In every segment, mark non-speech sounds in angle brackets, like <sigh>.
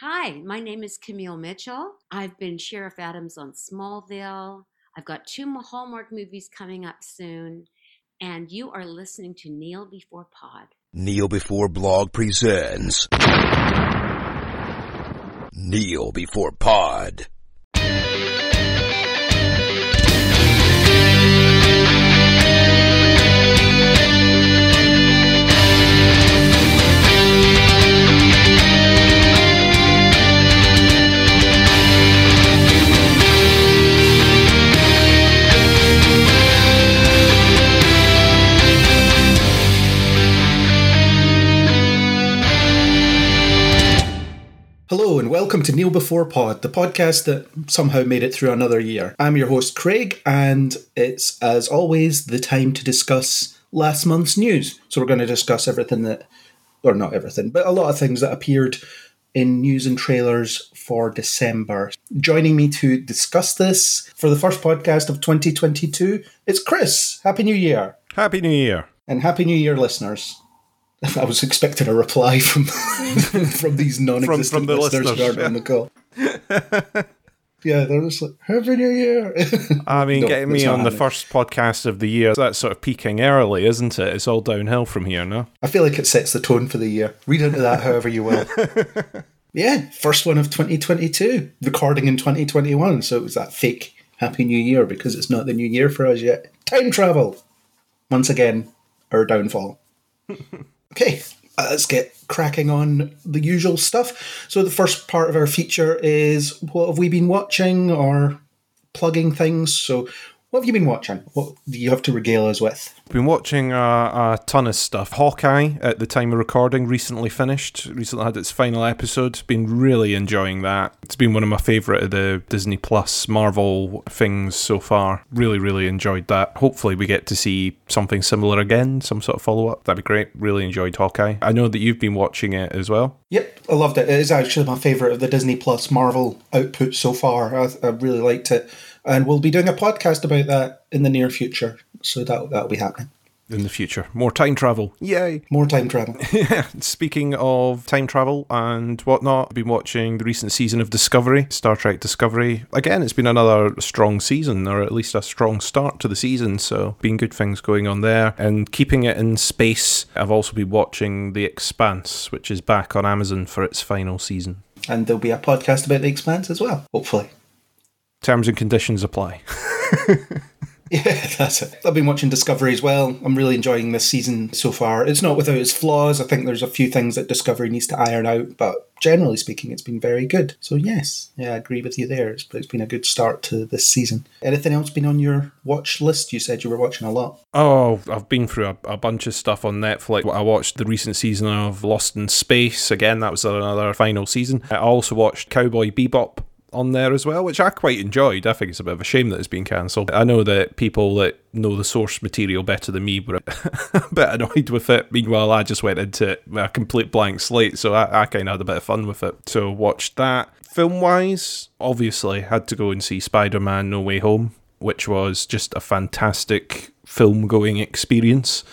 Hi, my name is Camille Mitchell. I've been Sheriff Adams on Smallville. I've got two Hallmark movies coming up soon. And you are listening to Kneel Before Pod. Kneel Before Blog presents Kneel Before Pod. And welcome to Kneel Before Pod, the podcast that somehow made it through another year. I'm your host Craig, and it's as always the time to discuss last month's news. So we're going to discuss everything that, or not everything, but a lot of things that appeared in news and trailers for December. Joining me to discuss this for the first podcast of 2022, it's Chris. Happy New Year. Happy New Year. And Happy New Year, listeners. I was expecting a reply from <laughs> from these non-existent From- from the listeners, listeners, aren't on the call. <laughs> yeah, they're just like Happy New Year. <laughs> I mean, No, getting me on the first podcast of the year, that's sort of peaking early, isn't it? It's all downhill from here, no? I feel like it sets the tone for the year. Read into that however you will. yeah, first one of 2022, recording in 2021. So it was that fake Happy New Year because it's not the new year for us yet. Time travel. Once again, our downfall. Okay, uh, let's get cracking on the usual stuff. So the first part of our feature is what have we been watching or plugging things. So what have you been watching? What do you have to regale us with? Been watching a, a ton of stuff. Hawkeye, at the time of recording, recently finished. Recently had its final episode. Been really enjoying that. It's been one of my favourite of the Disney Plus Marvel things so far. Really, really enjoyed that. Hopefully, we get to see something similar again, some sort of follow up. That'd be great. Really enjoyed Hawkeye. I know that you've been watching it as well. Yep, I loved it. It is actually my favourite of the Disney Plus Marvel output so far. I, I really liked it. And we'll be doing a podcast about that in the near future. So that, that'll be happening. In the future, more time travel. Yay! More time travel. <laughs> Speaking of time travel and whatnot, I've been watching the recent season of Discovery, Star Trek Discovery. Again, it's been another strong season, or at least a strong start to the season, so been good things going on there. And keeping it in space, I've also been watching The Expanse, which is back on Amazon for its final season. and there'll be a podcast about The Expanse as well, hopefully. Terms and conditions apply. <laughs> Yeah, that's it. I've been watching Discovery as well. I'm really enjoying this season so far. It's not without its flaws. I think there's a few things that Discovery needs to iron out, but generally speaking, it's been very good. So, yes, yeah, I agree with you there. It's, it's been a good start to this season. Anything else been on your watch list? You said you were watching a lot. Oh, I've been through a, a bunch of stuff on Netflix. I watched the recent season of Lost in Space. Again, that was another final season. I also watched Cowboy Bebop on there as well, which I quite enjoyed. I think it's a bit of a shame that it's been cancelled. I know that people that know the source material better than me were <laughs> a bit annoyed with it. Meanwhile, I just went into a complete blank slate, so I, I kind of had a bit of fun with it. So watched that. Film wise, obviously, had to go and see Spider Man No Way Home, which was just a fantastic film going experience.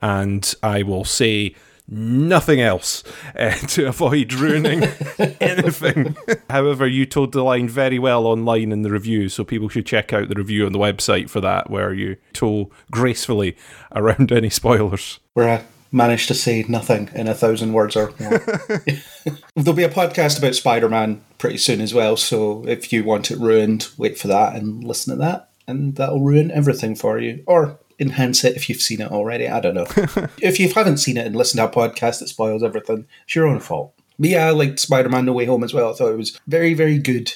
And I will say nothing else <laughs> uh, to avoid ruining <laughs> anything. However, you told the line very well online in the review, so people should check out the review on the website for that, where you toe gracefully around any spoilers. where I managed to say nothing in a thousand words or more. <laughs> There'll be a podcast about Spider Man pretty soon as well, so if you want it ruined, wait for that and listen to that, and that'll ruin everything for you. Or enhance it if you've seen it already. I don't know. <laughs> if you haven't seen it and listened to a podcast that spoils everything, it's your own fault. But yeah, I liked Spider Man No Way Home as well. I thought it was very, very good,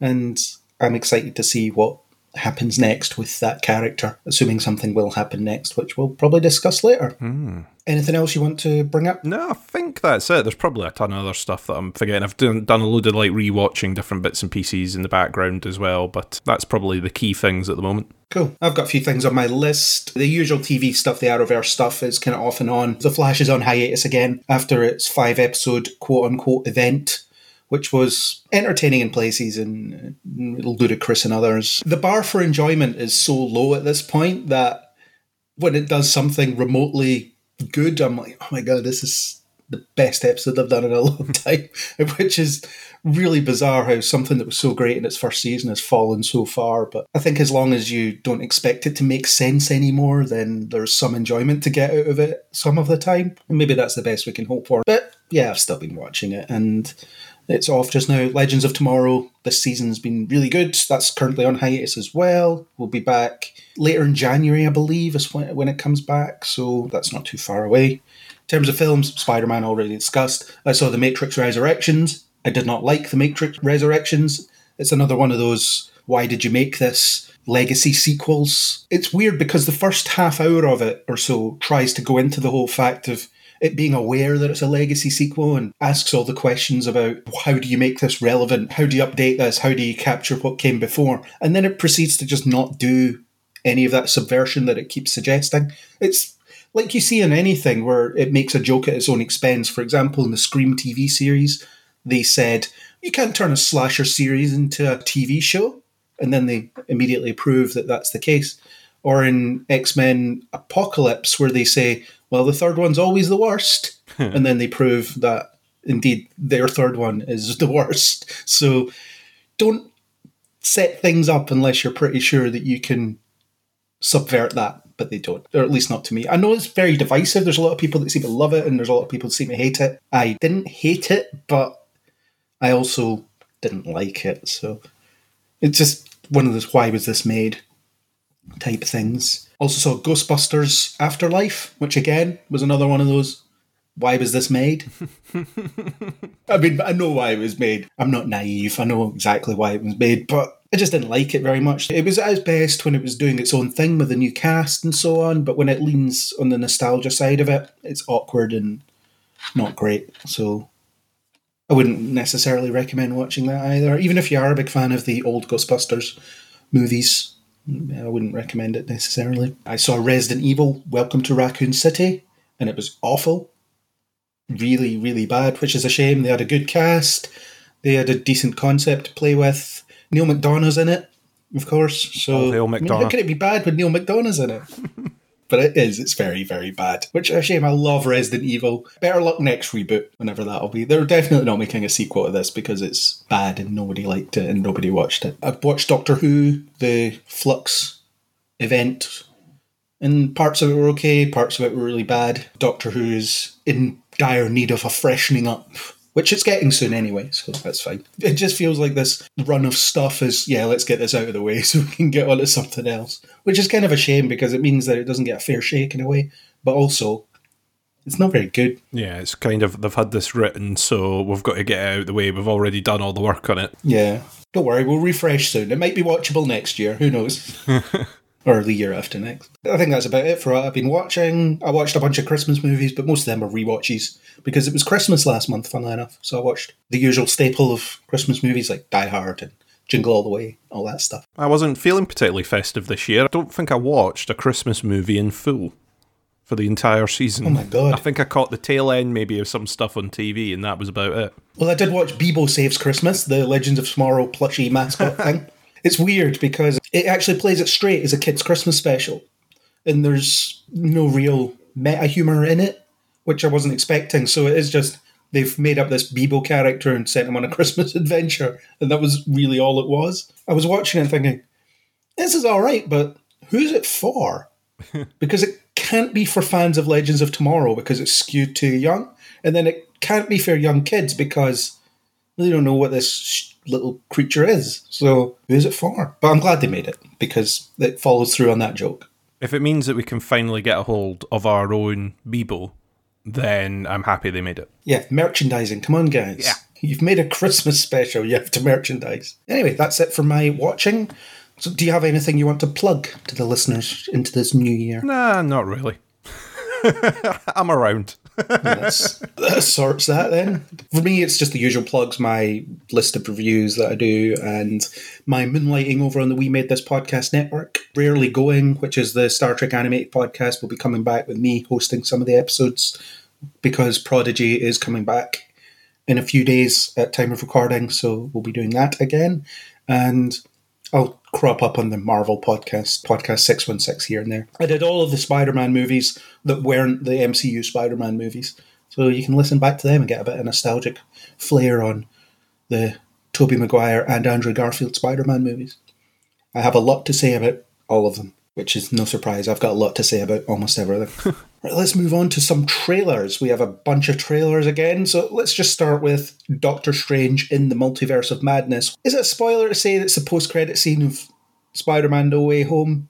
and I'm excited to see what happens next with that character, assuming something will happen next, which we'll probably discuss later. Hmm. Anything else you want to bring up? No, I think that's it. There's probably a ton of other stuff that I'm forgetting. I've done, done a load of like rewatching different bits and pieces in the background as well, but that's probably the key things at the moment. Cool. I've got a few things on my list. The usual TV stuff, the Arrowverse stuff, is kind of off and on. The Flash is on hiatus again after its five episode quote unquote event, which was entertaining in places and ludicrous in others. The bar for enjoyment is so low at this point that when it does something remotely good, I'm like, oh my god, this is the best episode I've done in a <laughs> long time, <laughs> which is really bizarre how something that was so great in its first season has fallen so far. But I think as long as you don't expect it to make sense anymore, then there's some enjoyment to get out of it some of the time. And maybe that's the best we can hope for. But yeah, I've still been watching it and it's off just now. Legends of Tomorrow this season's been really good. That's currently on hiatus as well. We'll be back later in January, I believe, is when, when it comes back. So that's not too far away. In terms of films, Spider Man already discussed. I saw The Matrix Resurrections. I did not like The Matrix Resurrections. It's another one of those, why did you make this? Legacy sequels. It's weird because the first half hour of it or so tries to go into the whole fact of it being aware that it's a legacy sequel and asks all the questions about how do you make this relevant? How do you update this? How do you capture what came before? And then it proceeds to just not do any of that subversion that it keeps suggesting. It's like you see in anything where it makes a joke at its own expense. For example, in the Scream TV series, they said, you can't turn a slasher series into a TV show. And then they immediately prove that that's the case. Or in X Men Apocalypse, where they say, well, the third one's always the worst. <laughs> and then they prove that indeed their third one is the worst. So don't set things up unless you're pretty sure that you can subvert that, but they don't, or at least not to me. I know it's very divisive. There's a lot of people that seem to love it, and there's a lot of people that seem to hate it. I didn't hate it, but I also didn't like it. So it's just one of those why was this made type things. Also saw Ghostbusters Afterlife, which again was another one of those. Why was this made? <laughs> I mean, I know why it was made. I'm not naive. I know exactly why it was made, but I just didn't like it very much. It was at its best when it was doing its own thing with the new cast and so on, but when it leans on the nostalgia side of it, it's awkward and not great. So I wouldn't necessarily recommend watching that either. Even if you are a big fan of the old Ghostbusters movies, I wouldn't recommend it necessarily. I saw Resident Evil Welcome to Raccoon City, and it was awful. Really, really bad, which is a shame. They had a good cast, they had a decent concept to play with. Neal McDonough's in it, of course. So, Oh, Neal I mean, McDonough. how can it be bad when Neal McDonough's in it? <laughs> but it is. It's very, very bad. Which a shame. I love Resident Evil. Better luck next reboot, whenever that'll be. They're definitely not making a sequel to this because it's bad and nobody liked it and nobody watched it. I've watched Doctor Who, the Flux event, and parts of it were okay, parts of it were really bad. Doctor Who is in dire need of a freshening up. Which it's getting soon anyway, so that's fine. It just feels like this run of stuff is, yeah, let's get this out of the way <laughs> so we can get on to something else. Which is kind of a shame because it means that it doesn't get a fair shake in a way. But also, it's not very good. Yeah, it's kind of they've had this written, so we've got to get it out of the way. We've already done all the work on it. Yeah. Don't worry, we'll refresh soon. It might be watchable next year. Who knows? <laughs> or the year after next. I think that's about it for what I've been watching. I watched a bunch of Christmas movies, but most of them are rewatches because it was Christmas last month, funnily enough. So I watched the usual staple of Christmas movies like Die Hard and Jingle All the Way, all that stuff. I wasn't feeling particularly festive this year. I don't think I watched a Christmas movie in full for the entire season. Oh my God. I think I caught the tail end maybe of some stuff on TV, and that was about it. Well, I did watch Beebo Saves Christmas, the Legends of Tomorrow plushie mascot <laughs> thing. It's weird because it actually plays it straight as a kid's Christmas special, and there's no real meta humor in it, which I wasn't expecting. So it is just they've made up this Beebo character and sent him on a <laughs> Christmas adventure, and that was really all it was. I was watching it thinking, this is all right, but who's it for? <laughs> because it can't be for fans of Legends of Tomorrow because it's skewed too young, and then it can't be for young kids because they don't know what this little creature is. So who is it for? But I'm glad they made it because it follows through on that joke. If it means that we can finally get a hold of our own Beebo, then I'm happy they made it. Yeah, merchandising. Come on, guys. Yeah. You've made a Christmas special. You have to merchandise. Anyway, that's it for my watching. So, do you have anything you want to plug to the listeners into this new year? Nah, not really. <laughs> I'm around. That's, that sorts that then. For me, it's just the usual plugs, my list of reviews that I do, and my moonlighting over on the We Made This Podcast Network. Rarely Going, which is the Star Trek animated podcast, will be coming back with me hosting some of the episodes because Prodigy is coming back in a few days at time of recording, so we'll be doing that again. And I'll crop up on the Marvel podcast, podcast 616 here and there. I did all of the Spider Man movies that weren't the MCU Spider Man movies. So you can listen back to them and get a bit of nostalgic flair on the Tobey Maguire and Andrew Garfield Spider Man movies. I have a lot to say about all of them, which is no surprise. I've got a lot to say about almost everything. <laughs> right, let's move on to some trailers. We have a bunch of trailers again, so let's just start with Doctor Strange in the Multiverse of Madness. Is it a spoiler to say that it's the post credit scene of Spider Man No Way Home?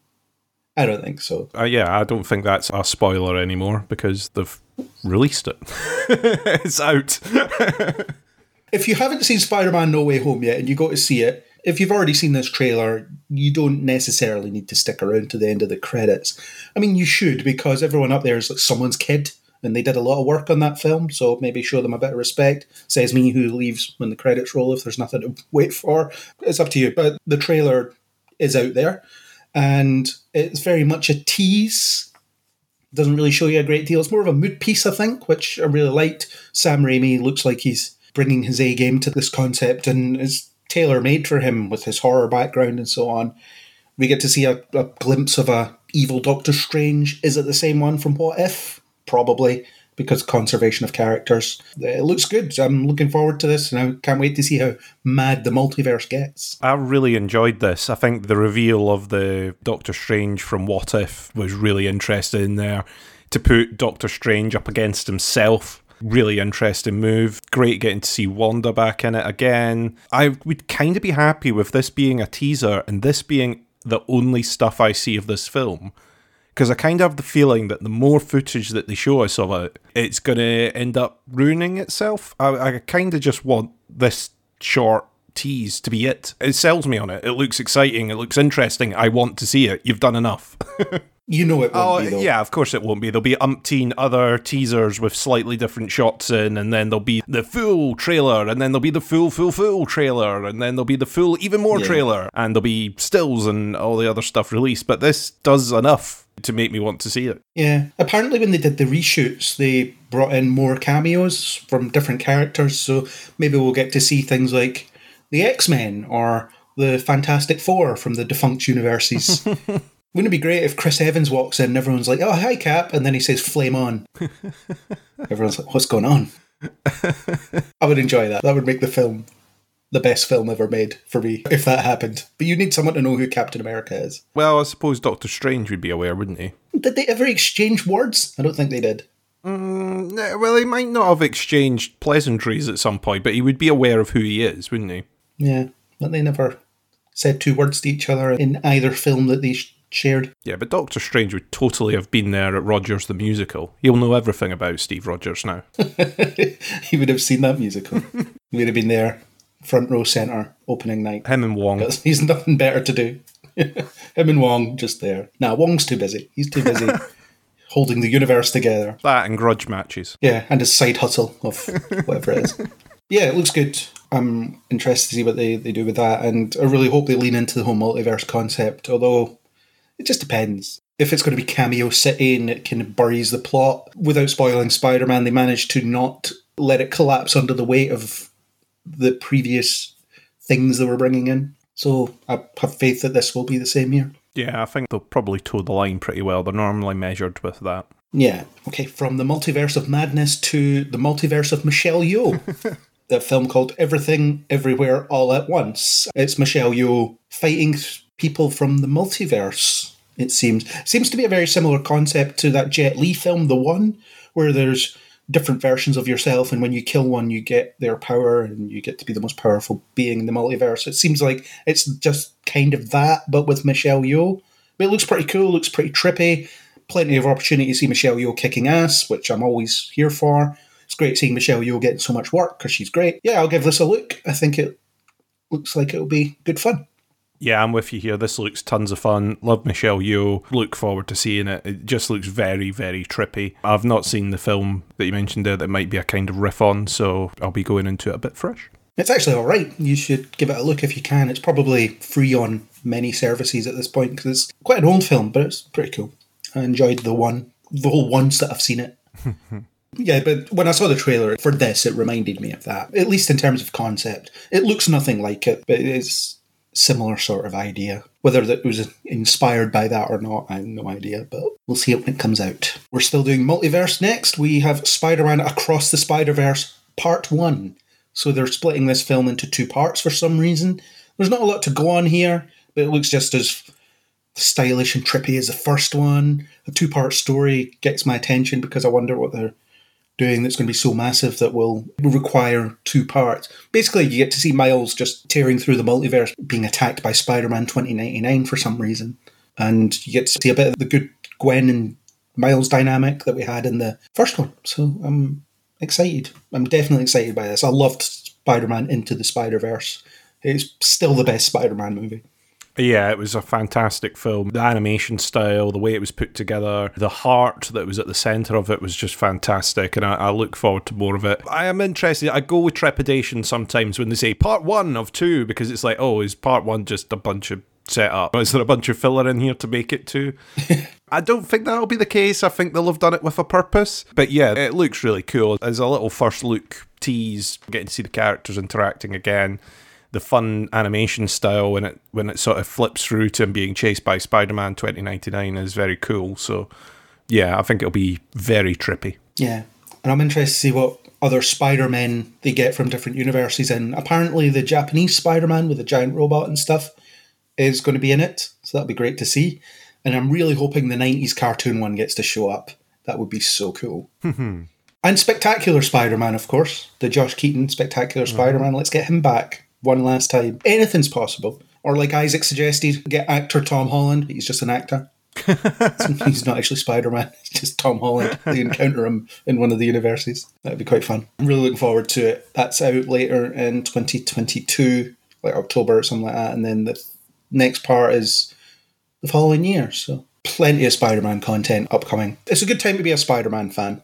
I don't think so. Uh, yeah, I don't think that's a spoiler anymore because they've released it. <laughs> it's out. <laughs> if you haven't seen Spider Man No Way Home yet and you go to see it, if you've already seen this trailer, you don't necessarily need to stick around to the end of the credits. I mean, you should because everyone up there is like someone's kid and they did a lot of work on that film, so maybe show them a bit of respect. Says me who leaves when the credits roll if there's nothing to wait for. It's up to you. But the trailer is out there and it's very much a tease. Doesn't really show you a great deal. It's more of a mood piece, I think, which I really liked. Sam Raimi looks like he's bringing his A game to this concept and is tailor made for him with his horror background and so on. We get to see a, a, glimpse of a evil Doctor Strange. Is it the same one from What If? Probably because conservation of characters. It looks good. I'm looking forward to this, and I can't wait to see how mad the multiverse gets. I really enjoyed this. I think the reveal of the Doctor Strange from What If was really interesting there. To put Doctor Strange up against himself really interesting move. Great getting to see Wanda back in it again. I would kind of be happy with this being a teaser and this being the only stuff I see of this film. Because I kind of have the feeling that the more footage that they show us of it, it's going to end up ruining itself. I, I kind of just want this short tease to be it. It sells me on it. It looks exciting. It looks interesting. I want to see it. You've done enough. <laughs> You know it won't oh, be, though. Yeah, of course it won't be. There'll be umpteen other teasers with slightly different shots in, and then there'll be the full trailer, and then there'll be the full, full, full trailer, and then there'll be the full, even more Yeah. trailer, and there'll be stills and all the other stuff released. But this does enough to make me want to see it. Yeah. Apparently, when they did the reshoots, they brought in more cameos from different characters. So maybe we'll get to see things like the X Men or the Fantastic Four from the defunct universes. <laughs> Wouldn't it be great if Chris Evans walks in and everyone's like, oh, hi, Cap. And then he says, flame on. <laughs> Everyone's like, what's going on? <laughs> I would enjoy that. That would make the film the best film ever made for me if that happened. But you need someone to know who Captain America is. Well, I suppose Doctor Strange would be aware, wouldn't he? Did they ever exchange words? I don't think they did. Mm, well, he might not have exchanged pleasantries at some point, but he would be aware of who he is, wouldn't he? Yeah, but they never said two words to each other in either film that they sh- shared. Yeah, but Doctor Strange would totally have been there at Rogers the Musical. He'll know everything about Steve Rogers now. <laughs> he would have seen that musical. he would have been there, front row centre, opening night. Him and Wong. Because he's nothing better to do. <laughs> Him and Wong just there. Nah, Wong's too busy. He's too busy <laughs> holding the universe together. That and grudge matches. Yeah, and his side hustle of whatever it is. Yeah, it looks good. I'm interested to see what they, they do with that, and I really hope they lean into the whole multiverse concept, although it just depends. If it's going to be Cameo City and it kind of buries the plot, without spoiling Spider Man, they managed to not let it collapse under the weight of the previous things they were bringing in. So I have faith that this will be the same year. Yeah, I think they'll probably toe the line pretty well. They're normally measured with that. Yeah. Okay, from the multiverse of madness to the multiverse of Michelle Yeoh. <laughs> the film called Everything Everywhere All at Once. It's Michelle Yeoh fighting people from the multiverse. It seems seems to be a very similar concept to that Jet Li film, The One, where there's different versions of yourself, and when you kill one, you get their power, and you get to be the most powerful being in the multiverse. It seems like it's just kind of that, but with Michelle Yeoh. But it looks pretty cool. Looks pretty trippy. Plenty of opportunity to see Michelle Yeoh kicking ass, which I'm always here for. It's great seeing Michelle Yeoh getting so much work because she's great. Yeah, I'll give this a look. I think it looks like it'll be good fun. Yeah, I'm with you here. This looks tons of fun. Love Michelle Yeoh. Look forward to seeing it. It just looks very, very trippy. I've not seen the film that you mentioned there that might be a kind of riff on, so I'll be going into it a bit fresh. It's actually all right. You should give it a look if you can. It's probably free on many services at this point because it's quite an old film, but it's pretty cool. I enjoyed the one, the whole once that I've seen it. <laughs> yeah, but when I saw the trailer for this, it reminded me of that. At least in terms of concept, it looks nothing like it, but it's similar sort of idea. Whether that was inspired by that or not, I have no idea, but we'll see it when it comes out. We're still doing multiverse next. We have Spider Man Across the Spider Verse Part 1. So they're splitting this film into two parts for some reason. There's not a lot to go on here, but it looks just as stylish and trippy as the first one. A two part story gets my attention because I wonder what they're doing that's going to be so massive that will require two parts. Basically, you get to see Miles just tearing through the multiverse, being attacked by Spider Man 2099 for some reason. And you get to see a bit of the good Gwen and Miles dynamic that we had in the first one. So I'm excited. I'm definitely excited by this. I loved Spider Man Into the Spider Verse. It's still the best Spider Man movie. Yeah, it was a fantastic film. The animation style, the way it was put together, the heart that was at the center of it was just fantastic, and I, I, look forward to more of it. I am interested. I go with trepidation sometimes when they say part one of two because it's like, oh, is part one just a bunch of setup? Is there a bunch of filler in here to make it two? <laughs> I don't think that'll be the case. I think they'll have done it with a purpose. But yeah, it looks really cool. As a little first look tease, getting to see the characters interacting again the fun animation style when it when it sort of flips through to him being chased by Spider-Man 2099 is very cool. So yeah, I think it'll be very trippy. Yeah. And I'm interested to see what other Spider-Men they get from different universes and apparently the Japanese Spider-Man with the giant robot and stuff is going to be in it. So that'll be great to see. And I'm really hoping the 90s cartoon one gets to show up. That would be so cool. Mm-hmm. and Spectacular Spider Man, of course. The Josh Keaton Spectacular mm-hmm. Spider Man. Let's get him back one last time. Anything's possible. Or, like Isaac suggested, get actor Tom Holland. He's just an actor. <laughs> he's not actually Spider Man. It's <laughs> just Tom Holland. They encounter him in one of the universities. That'd be quite fun. I'm really looking forward to it. That's out later in 2022, like October or something like that. And then the next part is the following year. So plenty of Spider Man content upcoming. It's a good time to be a Spider Man fan.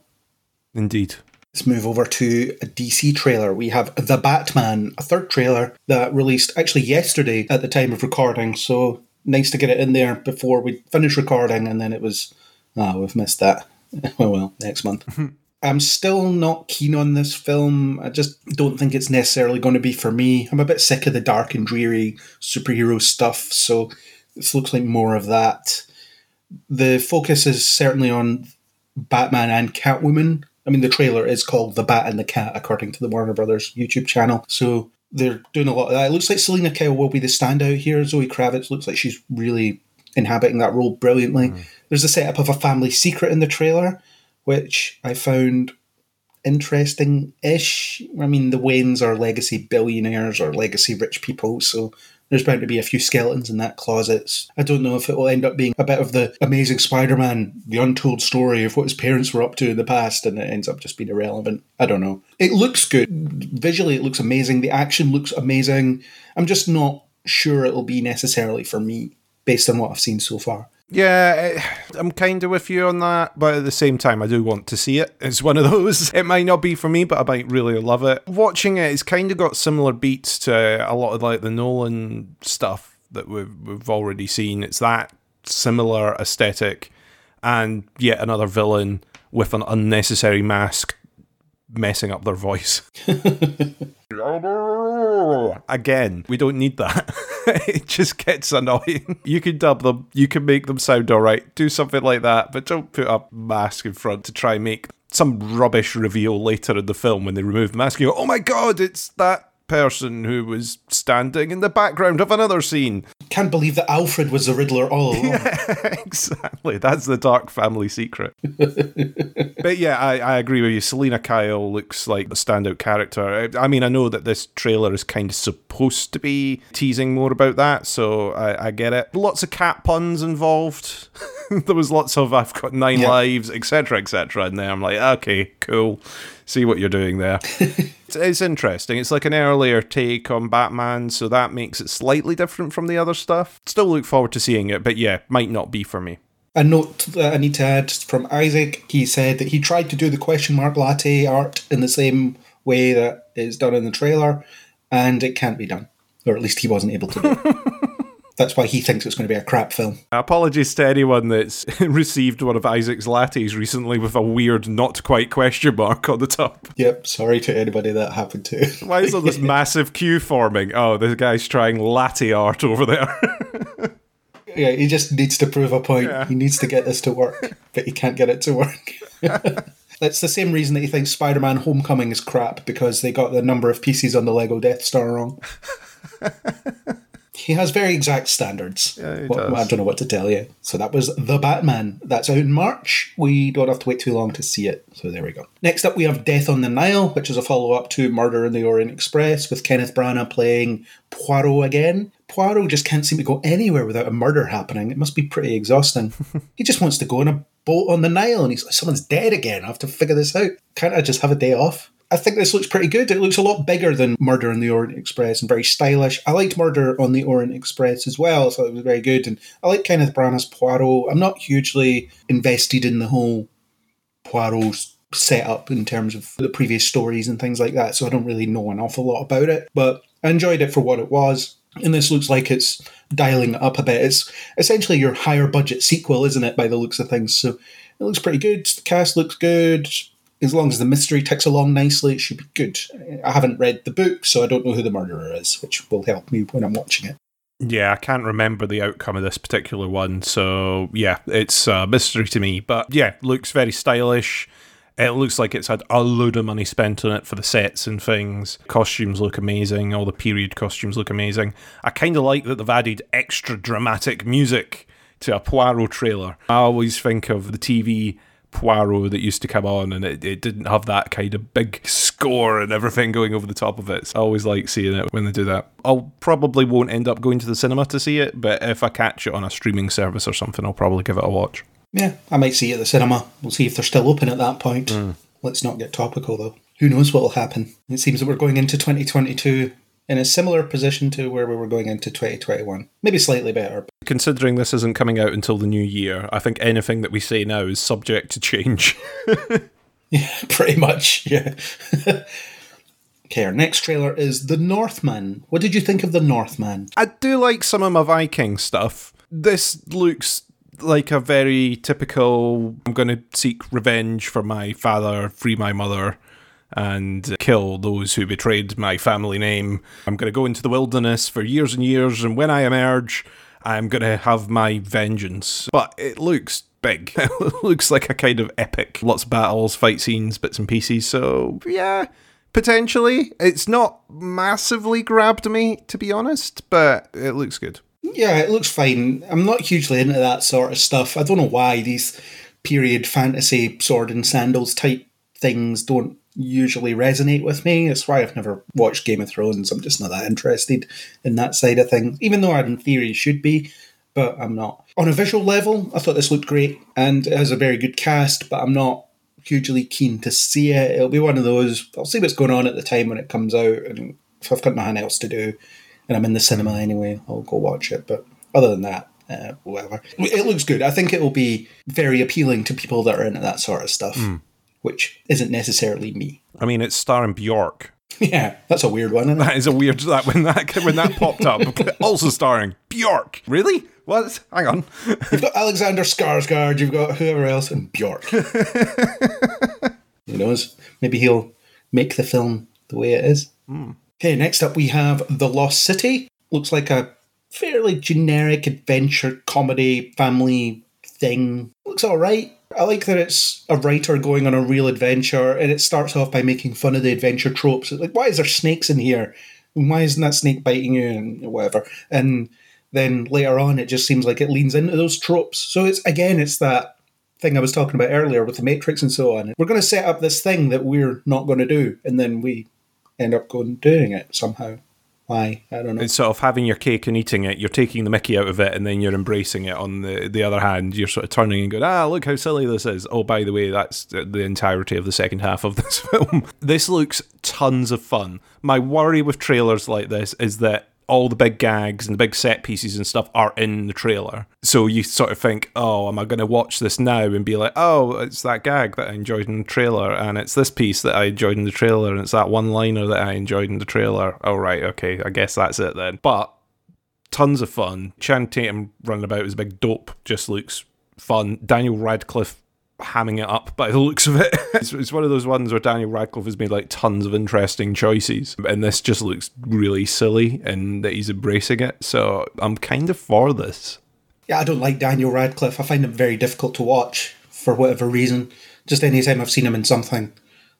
Indeed. Let's move over to a DC trailer. We have The Batman, a third trailer that released actually yesterday at the time of recording. So nice to get it in there before we finish recording, and then it was, oh, we've missed that. <laughs> oh well, next month. <laughs> Hmm. I'm still not keen on this film. I just don't think it's necessarily going to be for me. I'm a bit sick of the dark and dreary superhero stuff, so this looks like more of that. The focus is certainly on Batman and Catwoman, I mean, the trailer is called The Bat and the Cat, according to the Warner Brothers YouTube channel. So they're doing a lot of that. It looks like Selina Kyle will be the standout here. Zoe Kravitz looks like she's really inhabiting that role brilliantly. Mm. There's a setup of a family secret in the trailer, which I found interesting ish. I mean, the Waynes are legacy billionaires or legacy rich people, so there's bound to be a few skeletons in that closet. I don't know if it will end up being a bit of the amazing Spider Man, the untold story of what his parents were up to in the past, and it ends up just being irrelevant. I don't know. It looks good. Visually, it looks amazing. The action looks amazing. I'm just not sure it'll be necessarily for me based on what I've seen so far. Yeah, eh, I'm kind of with you on that, but at the same time, I do want to see it. It's one of <laughs> those. It might not be for me, but I might really love it. Watching it, it's kind of got similar beats to a lot of like the Nolan stuff that we've we've already seen. It's that similar aesthetic, and yet another villain with an unnecessary mask messing up their voice. <laughs> Again, we don't need that. <laughs> <laughs> it just gets annoying. You can dub them, you can make them sound alright, do something like that, but don't put a mask in front to try and make some rubbish reveal later in the film when they remove the mask. You go, oh my god, it's that person who was standing in the background of another scene. Can't believe that Alfred was the Riddler all <laughs> along. Yeah, <laughs> exactly. That's the dark family secret. <laughs> but yeah, I, I agree with you. Selina Kyle looks like a standout character. I, I, mean, I know that this trailer is kind of supposed to be teasing more about that, so I, I get it. Lots of cat puns involved. there was lots of I've got nine yeah. lives, etc., etc. And there I'm like, okay, cool. See what you're doing there. <laughs> it's, it's interesting. It's like an earlier take on Batman, so that makes it slightly different from the other stuff. Still look forward to seeing it, but yeah, might not be for me. A note that I need to add from Isaac. He said that he tried to do the question mark latte art in the same way that is done in the trailer, and it can't be done, or at least he wasn't able to do. <laughs> that's why he thinks it's going to be a crap film. Apologies to anyone that's <laughs> received one of Isaac's lattes recently with a weird, not quite question mark on the top. Yep, sorry to anybody that happened to. <laughs> Why is there this massive queue forming? Oh, this guy's trying latte art over there. <laughs> yeah, he just needs to prove a point. Yeah. He needs to get this to work, but he can't get it to work. That's the same reason that he thinks Spider Man Homecoming is crap because they got the number of pieces on the Lego Death Star wrong. He has very exact standards. Yeah, he What- does. I don't know what to tell you. So that was The Batman. That's out in March. We don't have to wait too long to see it. So there we go. Next up, we have Death on the Nile, which is a follow up to Murder in the Orient Express with Kenneth Branagh playing Poirot again. Poirot just can't seem to go anywhere without a murder happening. It must be pretty exhausting. <laughs> he just wants to go on a boat on the Nile and he's like, someone's dead again. I have to figure this out. Can't I just have a day off? I think this looks pretty good. It looks a lot bigger than Murder on the Orient Express and very stylish. I liked Murder on the Orient Express as well, so it was very good. And I like Kenneth Branagh's Poirot. I'm not hugely invested in the whole Poirot setup in terms of the previous stories and things like that, so I don't really know an awful lot about it. But I enjoyed it for what it was. And this looks like it's dialing it up a bit. It's essentially your higher budget sequel, isn't it, by the looks of things? So it looks pretty good. The cast looks good. As long as the mystery ticks along nicely, it should be good. I haven't read the book, so I don't know who the murderer is, which will help me when I'm watching it. Yeah, I can't remember the outcome of this particular one, so yeah, it's a mystery to me. But yeah, looks very stylish. It looks like it's had a load of money spent on it for the sets and things. Costumes look amazing. All the period costumes look amazing. I kind of like that they've added extra dramatic music to a Poirot trailer. I always think of the TV Poirot that used to come on, and it, it didn't have that kind of big score and everything going over the top of it. So I always like seeing it when they do that. I'll probably won't end up going to the cinema to see it, but if I catch it on a streaming service or something, I'll probably give it a watch. Yeah, I might see it at the cinema. We'll see if they're still open at that point. Hmm. Let's not get topical though. Who knows what will happen? It seems that we're going into 2022 in a similar position to where we were going into 2021. Maybe slightly better. Considering this isn't coming out until the new year, I think anything that we say now is subject to change. <laughs> Yeah, pretty much. Yeah. <laughs> okay, our next trailer is The Northman. What did you think of The Northman? I do like some of my Viking stuff. This looks like a very typical I'm going to seek revenge for my father, free my mother, and kill those who betrayed my family name. I'm going to go into the wilderness for years and years, and when I emerge, I'm going to have my vengeance. But it looks big. <laughs> it looks like a kind of epic. Lots of battles, fight scenes, bits and pieces. So, yeah, potentially. It's not massively grabbed me, to be honest, but it looks good. Yeah, it looks fine. I'm not hugely into that sort of stuff. I don't know why these period fantasy sword and sandals type things don't usually resonate with me. It's why I've never watched Game of Thrones. I'm just not that interested in that side of things, even though I, in theory, should be, but I'm not. On a visual level, I thought this looked great and it has a very good cast, but I'm not hugely keen to see it. It'll be one of those, I'll see what's going on at the time when it comes out, and if I've got nothing else to do and I'm in the cinema anyway, I'll go watch it. But other than that, uh, whatever. It looks good. I think it will be very appealing to people that are into that sort of stuff, which isn't necessarily me. I mean, it's starring Bjork. <laughs> <laughs> yeah, that's a weird one. Isn't it? That is a weird that when that when that popped up. <laughs> Also starring Bjork. Really? What? Hang on. You've got Alexander Skarsgård, you've got whoever else, and Bjork. Who knows? Maybe he'll make the film the way it is. Hmm. Okay, next up we have The Lost City. Looks like a fairly generic adventure comedy family thing. Looks alright. I like that it's a writer going on a real adventure and it starts off by making fun of the adventure tropes. Like, why is there snakes in here? And why isn't that snake biting you? And whatever. And then later on, it just seems like it leans into those tropes. So it's again, it's that thing I was talking about earlier with the Matrix and so on. We're going to set up this thing that we're not going to do, and then we end up going doing it somehow. Why? I don't know. It's sort of having your cake and eating it. You're taking the Mickey out of it, and then you're embracing it. On the the other hand, you're sort of turning and going, "Ah, look how silly this is." Oh, by the way, that's the entirety of the second half of <laughs> this film. This looks tons of fun. My worry with trailers like this is that all the big gags and the big set pieces and stuff are in the trailer. So you sort of think, oh, am I going to watch this now and be like, oh, it's that gag that I enjoyed in the trailer, and it's this piece that I enjoyed in the trailer, and it's that one liner that I enjoyed in the trailer. Oh, right, okay, I guess that's it then. But tons of fun. Channing Tatum running about as a big dope just looks fun. Daniel Radcliffe hamming it up by the looks of it. <laughs> it's, it's one of those ones where Daniel Radcliffe has made like tons of interesting choices, and this just looks really silly, and that he's embracing it. So I'm kind of for this. Yeah, I don't like Daniel Radcliffe. I find him very difficult to watch for whatever reason. Just any time I've seen him in something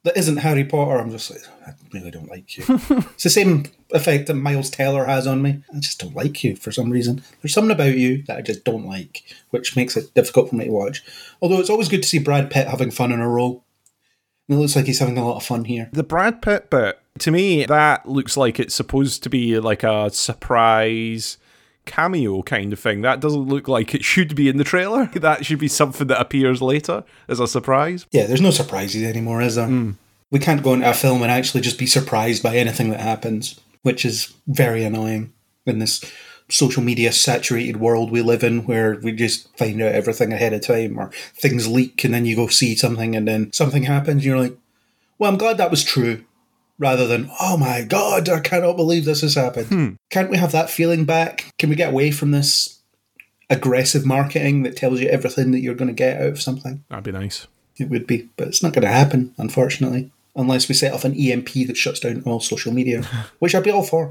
that isn't Harry Potter, I'm just like, I really don't like you. it's the same effect that Miles Teller has on me. I just don't like you for some reason. There's something about you that I just don't like, which makes it difficult for me to watch. Although it's always good to see Brad Pitt having fun in a role. And it looks like he's having a lot of fun here. The Brad Pitt bit, to me, that looks like it's supposed to be like a surprise cameo kind of thing. That doesn't look like it should be in the trailer. That should be something that appears later as a surprise. Yeah, there's no surprises anymore, is there? Mm. We can't go into a film and actually just be surprised by anything that happens, which is very annoying in this social media saturated world we live in where we just find out everything ahead of time or things leak and then you go see something and then something happens and you're like, well, I'm glad that was true. Rather than, oh my god, I cannot believe this has happened. Hmm. Can't we have that feeling back? Can we get away from this aggressive marketing that tells you everything that you're going to get out of something? That'd be nice. It would be, but it's not going to happen, unfortunately, unless we set off an EMP that shuts down all social media, <laughs> which I'd be all for.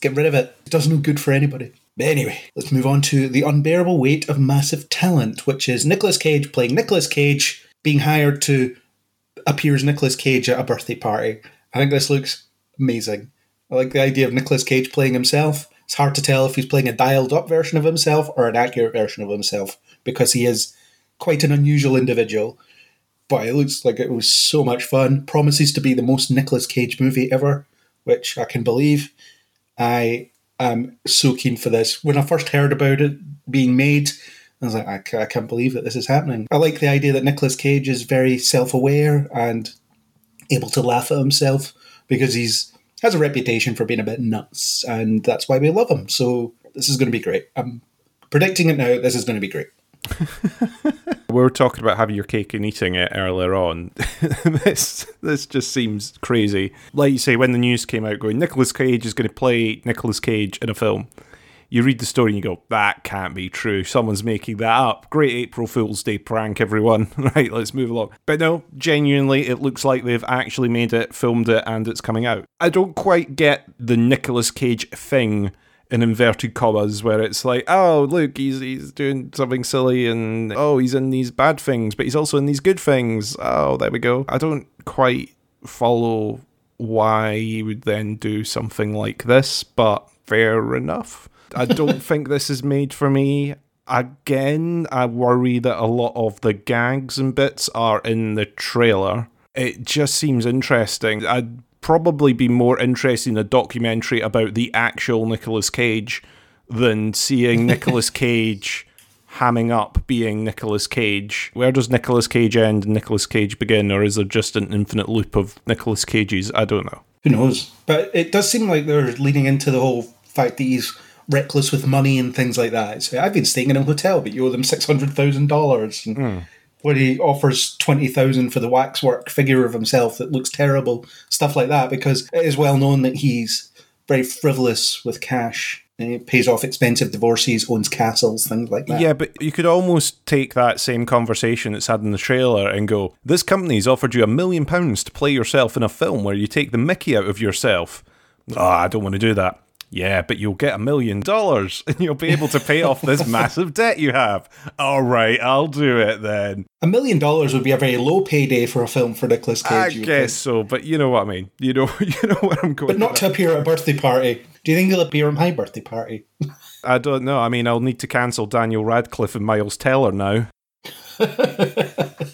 Get rid of it. It does no good for anybody. But anyway, let's move on to The Unbearable Weight of Massive Talent, which is Nicolas Cage playing Nicolas Cage being hired to appear as Nicolas Cage at a birthday party. I think this looks amazing. I like the idea of Nicolas Cage playing himself. It's hard to tell if he's playing a dialed up version of himself or an accurate version of himself because he is quite an unusual individual. But it looks like it was so much fun. Promises to be the most Nicolas Cage movie ever, which I can believe. I am so keen for this. When I first heard about it being made, I was like, I, can't believe that this is happening. I like the idea that Nicolas Cage is very self aware and able to laugh at himself because he's has a reputation for being a bit nuts, and that's why we love him. So this is going to be great. I'm predicting it now. This is going to be great. <laughs> We were talking about having your cake and eating it earlier on. <laughs> this this just seems crazy. Like you say, when the news came out, going Nicolas Cage is going to play Nicolas Cage in a film. You read the story and you go, that can't be true. Someone's making that up. Great April Fool's Day prank, everyone. <laughs> right, let's move along. But no, genuinely, it looks like they've actually made it, filmed it, and it's coming out. I don't quite get the Nicolas Cage thing in inverted commas where it's like, oh look, he's he's doing something silly and oh he's in these bad things, but he's also in these good things. Oh, there we go. I don't quite follow why he would then do something like this, but fair enough. I <laughs> don't think this is made for me. Again, I worry that a lot of the gags and bits are in the trailer. It just seems interesting. I'd probably be more interested in a documentary about the actual Nicolas Cage than seeing <laughs> Nicolas Cage hamming up being Nicolas Cage. Where does Nicolas Cage end and Nicolas Cage begin, or is there just an infinite loop of Nicolas Cages? I don't know. Who knows? But it does seem like they're leaning into the whole fact that he's reckless with money and things like that. So I've been staying in a hotel, but you owe them six hundred thousand dollars. When he offers twenty thousand for the waxwork figure of himself that looks terrible, stuff like that, because it is well known that he's very frivolous with cash. He pays off expensive divorces, owns castles, things like that. Yeah, but you could almost take that same conversation that's had in the trailer and go, This company's offered you a million pounds to play yourself in a film where you take the mickey out of yourself. Oh, I don't want to do that. Yeah, but you'll get a million dollars <laughs> and you'll be able to pay off this <laughs> massive debt you have. All right, I'll do it then. A million dollars would be a very low payday for a film for Nicolas Cage. I guess so, but you know what I mean. You know, <laughs> you know where I'm going. But not with to appear at a birthday party. Do you think he'll appear at my birthday party? I don't know. I mean, I'll need to cancel Daniel Radcliffe and Miles Teller now.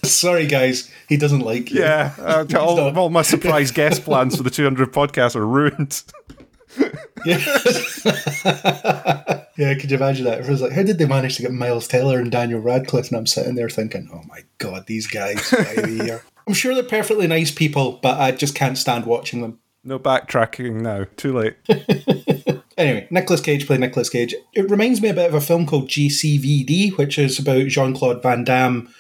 Sorry, guys, he doesn't like you. Yeah, uh, all, all my surprise guest plans for the 200 podcast are ruined. Yeah. <laughs> yeah, could you imagine that? It was like, how did they manage to get Miles Teller and Daniel Radcliffe? And I'm sitting there thinking, oh my god, these guys, <laughs> why are they here? I'm sure they're perfectly nice people, but I just can't stand watching them. No backtracking now. Too late. <laughs> Anyway, Nicolas Cage played Nicolas Cage. It reminds me a bit of a film called JCVD, which is about Jean Claude Van Damme.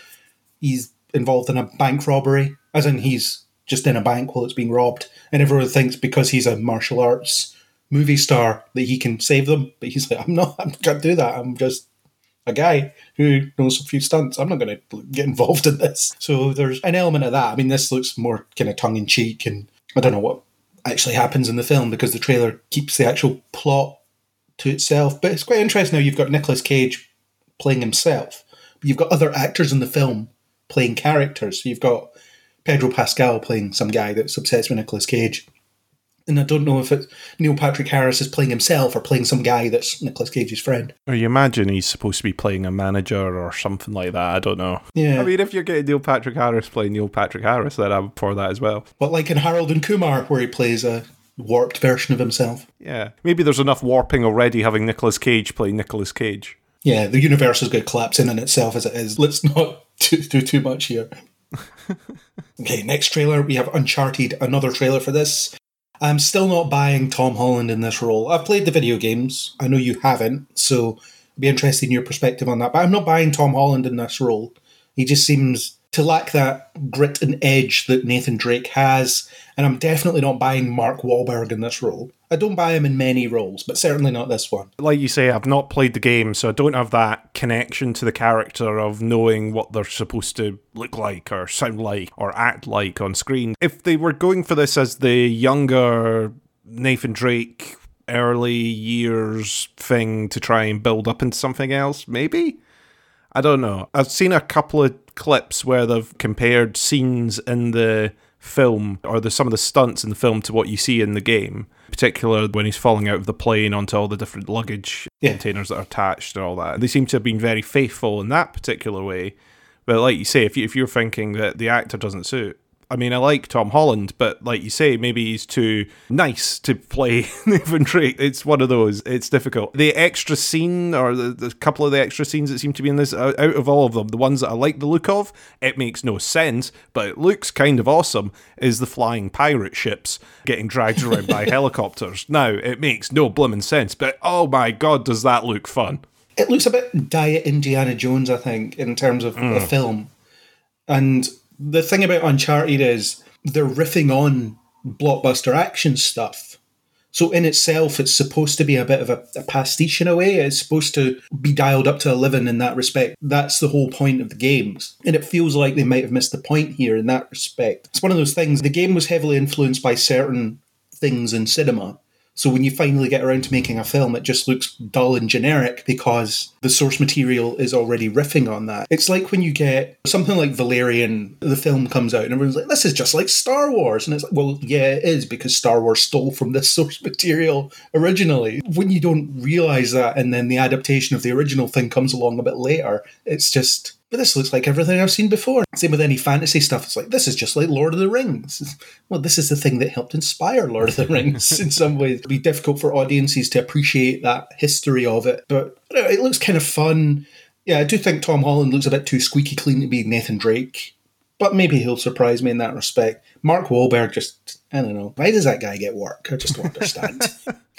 He's involved in a bank robbery, as in he's just in a bank while it's being robbed, and everyone thinks because he's a martial arts movie star that he can save them, but he's like, I'm not, I can't do that. I'm just a guy who knows a few stunts. I'm not going to get involved in this. So there's an element of that. I mean, this looks more kind of tongue in cheek, and I don't know what actually happens in the film because the trailer keeps the actual plot to itself. But it's quite interesting now. You've got Nicolas Cage playing himself, but you've got other actors in the film playing characters. So you've got Pedro Pascal playing some guy that's obsessed with Nicolas Cage. And I don't know if it's Neil Patrick Harris is playing himself or playing some guy that's Nicolas Cage's friend. Or you imagine he's supposed to be playing a manager or something like that. I don't know. Yeah. I mean, if you're getting Neil Patrick Harris playing Neil Patrick Harris, then I'm for that as well. But like in Harold and Kumar, where he plays a warped version of himself. Yeah. Maybe there's enough warping already having Nicolas Cage play Nicolas Cage. Yeah, the universe is going to collapse in on itself as it is. Let's not <laughs> do, do too much here. <laughs> okay, next trailer. We have Uncharted, another trailer for this. I'm still not buying Tom Holland in this role. I've played the video games. I know you haven't, so I'd be interested in your perspective on that. But I'm not buying Tom Holland in this role. He just seems to lack that grit and edge that Nathan Drake has. And I'm definitely not buying Mark Wahlberg in this role. I don't buy him in many roles, but certainly not this one. Like you say, I've not played the game, so I don't have that connection to the character of knowing what they're supposed to look like or sound like or act like on screen. If they were going for this as the younger Nathan Drake early years thing to try and build up into something else, maybe? I don't know. I've seen a couple of clips where they've compared scenes in the film or the some of the stunts in the film to what you see in the game particularly when he's falling out of the plane onto all the different luggage Yeah. containers that are attached and all that they seem to have been very faithful in that particular way but like you say if, you, if you're thinking that the actor doesn't suit I mean, I like Tom Holland, but like you say, maybe he's too nice to play <laughs> Nathan Drake. It's one of those. It's difficult. The extra scene, or the, the couple of the extra scenes that seem to be in this, out out of all of them, the ones that I like the look of, it makes no sense, but it looks kind of awesome, is the flying pirate ships getting dragged around by <laughs> helicopters. Now, it makes no blooming sense, but oh my god, does that look fun. it looks a bit diet Indiana Jones, I think, in terms of a mm. film. And the thing about Uncharted is they're riffing on blockbuster action stuff. So in itself, it's supposed to be a bit of a, a pastiche in a way. It's supposed to be dialed up to 11 in that respect. That's the whole point of the games. And it feels like they might have missed the point here in that respect. It's one of those things. The game was heavily influenced by certain things in cinema. So when you finally get around to making a film, it just looks dull and generic because the source material is already riffing on that. It's like when you get something like Valerian, the film comes out, and everyone's like, this is just like Star Wars. And it's like, well, yeah, it is because Star Wars stole from this <laughs> source material originally. When you don't realize that, and then the adaptation of the original thing comes along a bit later, it's just. But this looks like everything I've seen before. Same with any fantasy stuff. It's like, this is just like Lord of the Rings. Well, this is the thing that helped inspire Lord of the <laughs> Rings in some ways. It'd be difficult for audiences to appreciate that history of it. But know, it looks kind of fun. Yeah, I do think Tom Holland looks a bit too squeaky clean to be Nathan Drake. But maybe he'll surprise me in that respect. Mark Wahlberg just, I don't know. Why does that guy get work? I just don't <laughs> understand.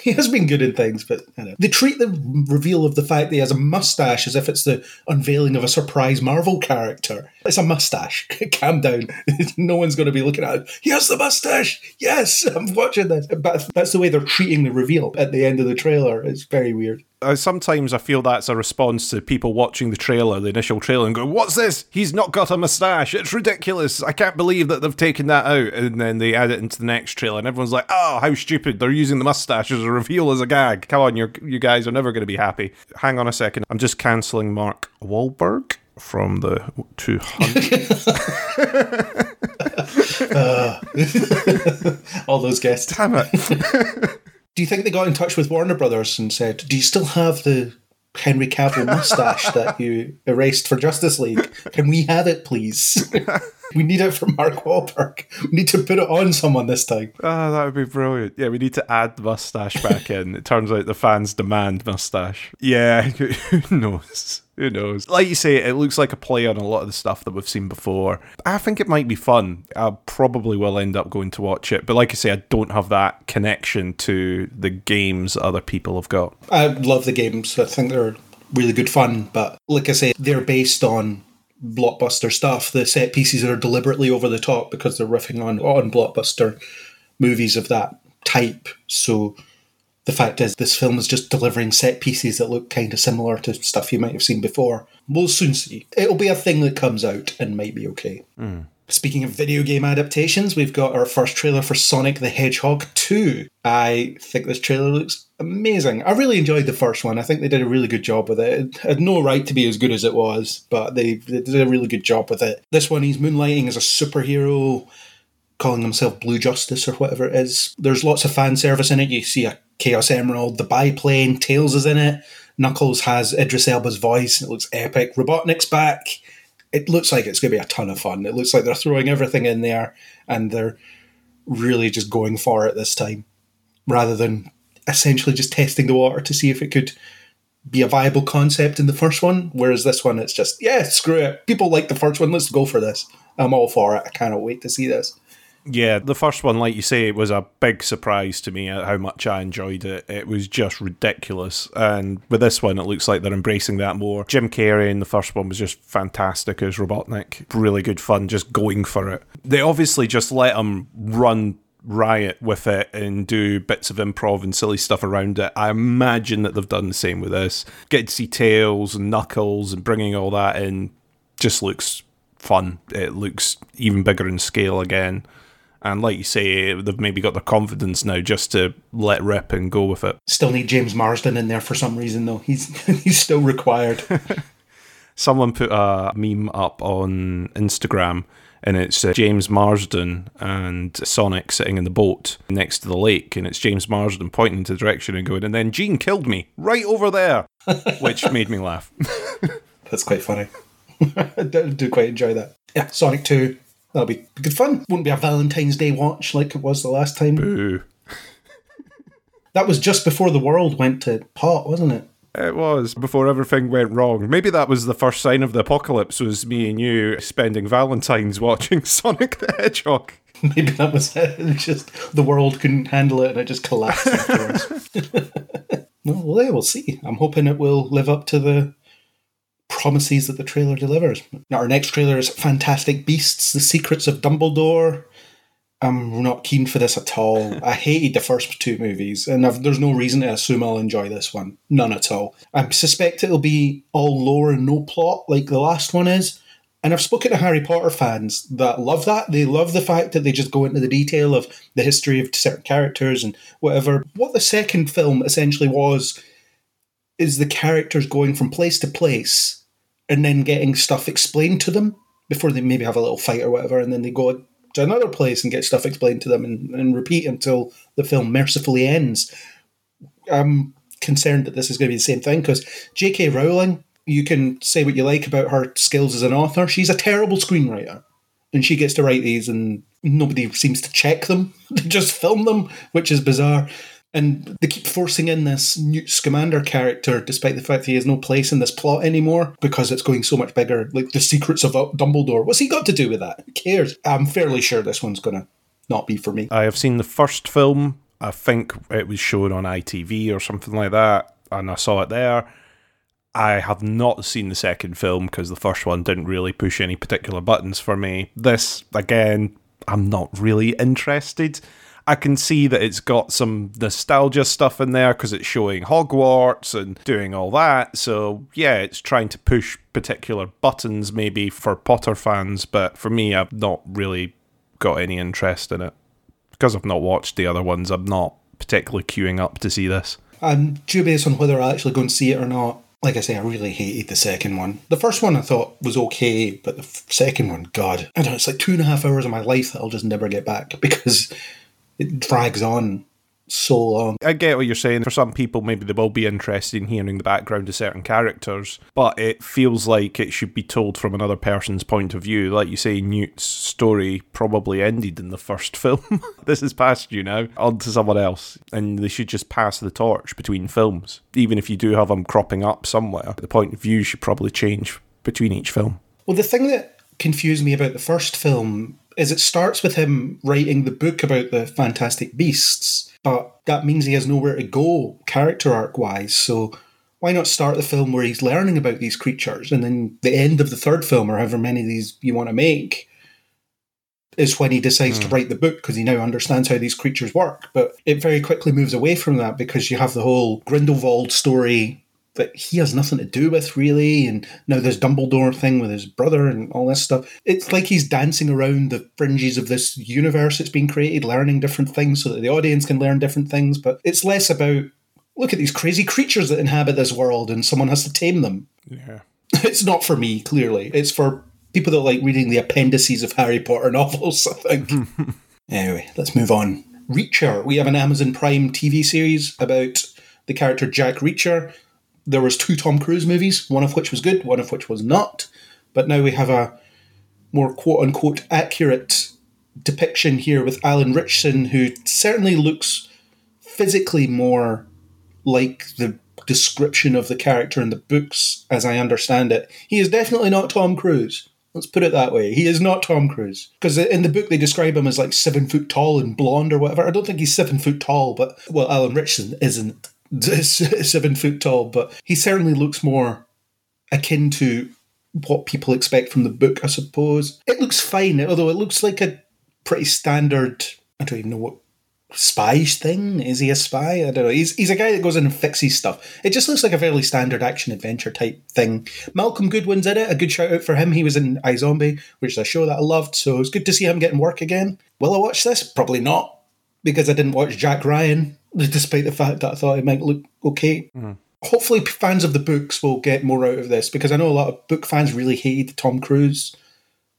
he has been good in things, but I don't know. They treat the reveal of the fact that he has a mustache as if it's the unveiling of a surprise Marvel character. It's a mustache. <laughs> Calm down. <laughs> no one's going to be looking at it. He has the mustache. Yes, I'm watching this. But that's the way they're treating the reveal at the end of the trailer. It's very weird. Uh, sometimes I feel that's a response to people watching the trailer, the initial trailer, and going, "What's this? He's not got a mustache. It's ridiculous. I can't believe that they've taken that out." And then they add it into the next trailer, and everyone's like, "Oh, how stupid! They're using the mustache as a reveal as a gag. Come on, you you guys are never going to be happy." Hang on a second. I'm just cancelling Mark Wahlberg from the 200. <laughs> <laughs> All those guests. Damn it! <laughs> Do you think they got in touch with Warner Brothers and said, "Do you still have the Henry Cavill mustache <laughs> that you erased for Justice League? Can we have it, please? <laughs> we need it for Mark Wahlberg. We need to put it on someone this time." Ah, that would be brilliant. Yeah, we need to add the mustache back in. It turns out the fans demand mustache. Yeah, <laughs> who knows? Who knows? Like you say, it looks like a play on a lot of the stuff that we've seen before. I think it might be fun. I probably will end up going to watch it. But like I say, I don't have that connection to the games other people have got. I love the games. I think they're really good fun. But like I say, they're based on blockbuster stuff. The set pieces are deliberately over the top because they're riffing on on blockbuster movies of that type. So The fact is, this film is just delivering set pieces that look kind of similar to stuff you might have seen before. We'll soon see. It'll be a thing that comes out and might be okay. Hmm. Speaking of video game adaptations, we've got our first trailer for Sonic the Hedgehog 2. I think this trailer looks amazing. I really enjoyed the first one. I think they did a really good job with it. It had no right to be as good as it was, but they, they did a really good job with it. This one, he's moonlighting as a superhero, calling himself Blue Justice or whatever it is. There's lots of fan service in it. You see a Chaos Emerald, the biplane, Tails is in it. Knuckles has Idris Elba's voice. It looks epic. Robotnik's back it looks like it's going to be a ton of fun. It looks like they're throwing everything in there and they're really just going for it this time rather than essentially just testing the water to see if it could be a viable concept in the first one. Whereas this one, it's just, yeah, screw it. People like the first one. Let's go for this. I'm all for it. I cannot wait to see this. Yeah, the first one, like you say, it was a big surprise to me at how much I enjoyed it. It was just ridiculous. And with this one, it looks like they're embracing that more. Jim Carrey in the first one was just fantastic as Robotnik. Really good fun, just going for it. They obviously just let him run riot with it and do bits of improv and silly stuff around it. I imagine that they've done the same with this. Getting to see Tails and Knuckles and bringing all that in just looks fun. It looks even bigger in scale again. And like you say, they've maybe got the confidence now just to let rip and go with it. Still need James Marsden in there for some reason, though. He's <laughs> he's still required. <laughs> Someone put a meme up on Instagram, and it's uh, James Marsden and Sonic sitting in the boat next to the lake, and it's James Marsden pointing to the direction and going, and then Gene killed me right over there, <laughs> which made me laugh. That's quite funny. I do do quite enjoy that. Yeah, Sonic 2. That'll be good fun. Wouldn't be a Valentine's Day watch like it was the last time. Ooh. <laughs> That was just before the world went to pot, wasn't it? It was before everything went wrong. Maybe that was the first sign of the apocalypse. Was me and you spending Valentine's <laughs> watching Sonic the Hedgehog. <laughs> Maybe that was it. Just the world couldn't handle it and it just collapsed afterwards. well, well, yeah, we'll see. I'm hoping it will live up to the promises that the trailer delivers. Now, our next trailer is Fantastic Beasts: The Secrets of Dumbledore. I'm not keen for this at all. I hated the first two movies, and I've, there's no reason to assume I'll enjoy this one. None at all. I suspect it'll be all lore and no plot, like the last one is. And I've spoken to Harry Potter fans that love that. They love the fact that they just go into the detail of the history of certain characters and whatever. What the second film essentially was is the characters going from place to place and then getting stuff explained to them before they maybe have a little fight or whatever, and then they go to another place and get stuff explained to them and, and repeat until the film mercifully ends. I'm concerned that this is going to be the same thing because J.K. Rowling, you can say what you like about her skills as an author, she's a terrible screenwriter. And she gets to write these, and nobody seems to check them. <laughs> They just film them, which is bizarre. And they keep forcing in this new Scamander character, despite the fact he has no place in this plot anymore, because it's going so much bigger. Like the secrets of Dumbledore. What's he got to do with that? Who cares? I'm fairly sure this one's going to not be for me. I have seen the first film. I think it was shown on ITV or something like that, and I saw it there. I have not seen the second film because the first one didn't really push any particular buttons for me. This, again, I'm not really interested. I can see that it's got some nostalgia stuff in there because it's showing Hogwarts and doing all that. So, yeah, it's trying to push particular buttons maybe for Potter fans, but for me, I've not really got any interest in it. Because I've not watched the other ones, I'm not particularly queuing up to see this. I'm dubious on whether I actually go and see it or not. Like I say, I really hated the second one. The first one I thought was okay, but the f- second one, God, I don't know, it's like two and a half hours of my life that I'll just never get back <laughs> because it drags on so long. I get what you're saying. For some people, maybe they will be interested in hearing the background of certain characters, but it feels like it should be told from another person's point of view. Like you say, Newt's story probably ended in the first <laughs> film. this is past you now, on to someone else, and they should just pass the torch between films. Even if you do have them cropping up somewhere, the point of view should probably change between each film. Well, the thing that confused me about the first film is it starts with him writing the book about the Fantastic Beasts, but that means he has nowhere to go character arc wise. So why not start the film where he's learning about these creatures and then the end of the third film or however many of these you want to make is when he decides to hmm. write the book because he now understands how these creatures work. But it very quickly moves away from that because you have the whole Grindelwald story that he has nothing to do with really and now this dumbledore thing with his brother and all this stuff. It's like he's dancing around the fringes of this universe that's been created learning different things so that the audience can learn different things but it's less about look at these crazy creatures that inhabit this world and someone has to tame them. Yeah. <laughs> it's not for me clearly. It's for people that like reading the appendices of harry potter <laughs> novels i think. <laughs> Anyway let's move on. Reacher. We have an amazon prime tv series about the character jack reacher there was two tom cruise movies one of which was good one of which was not but now we have a more quote unquote accurate depiction here with alan ritchson who certainly looks physically more like the description of the character in the books as I understand it. He is definitely not Tom Cruise. Let's put it that way. He is not Tom Cruise. Because in the book they describe him as like seven foot tall and blonde or whatever. I don't think he's seven foot tall, but well, Alan Richardson isn't <laughs> seven foot tall, but he certainly looks more akin to what people expect from the book, I suppose. It looks fine, although it looks like a pretty standard. I don't even know what spy thing. Is he a spy? I don't know. He's he's a guy that goes in and fixes stuff. It just looks like a fairly standard action adventure type thing. Malcolm Goodwin's in it. A good shout out for him. He was in iZombie, which is a show that I loved. So it's good to see him getting work again. Will I watch this? Probably not, because I didn't watch Jack Ryan, despite the fact that I thought it might look okay. Hmm. Hopefully, fans of the books will get more out of this because I know a lot of book fans really hated Tom Cruise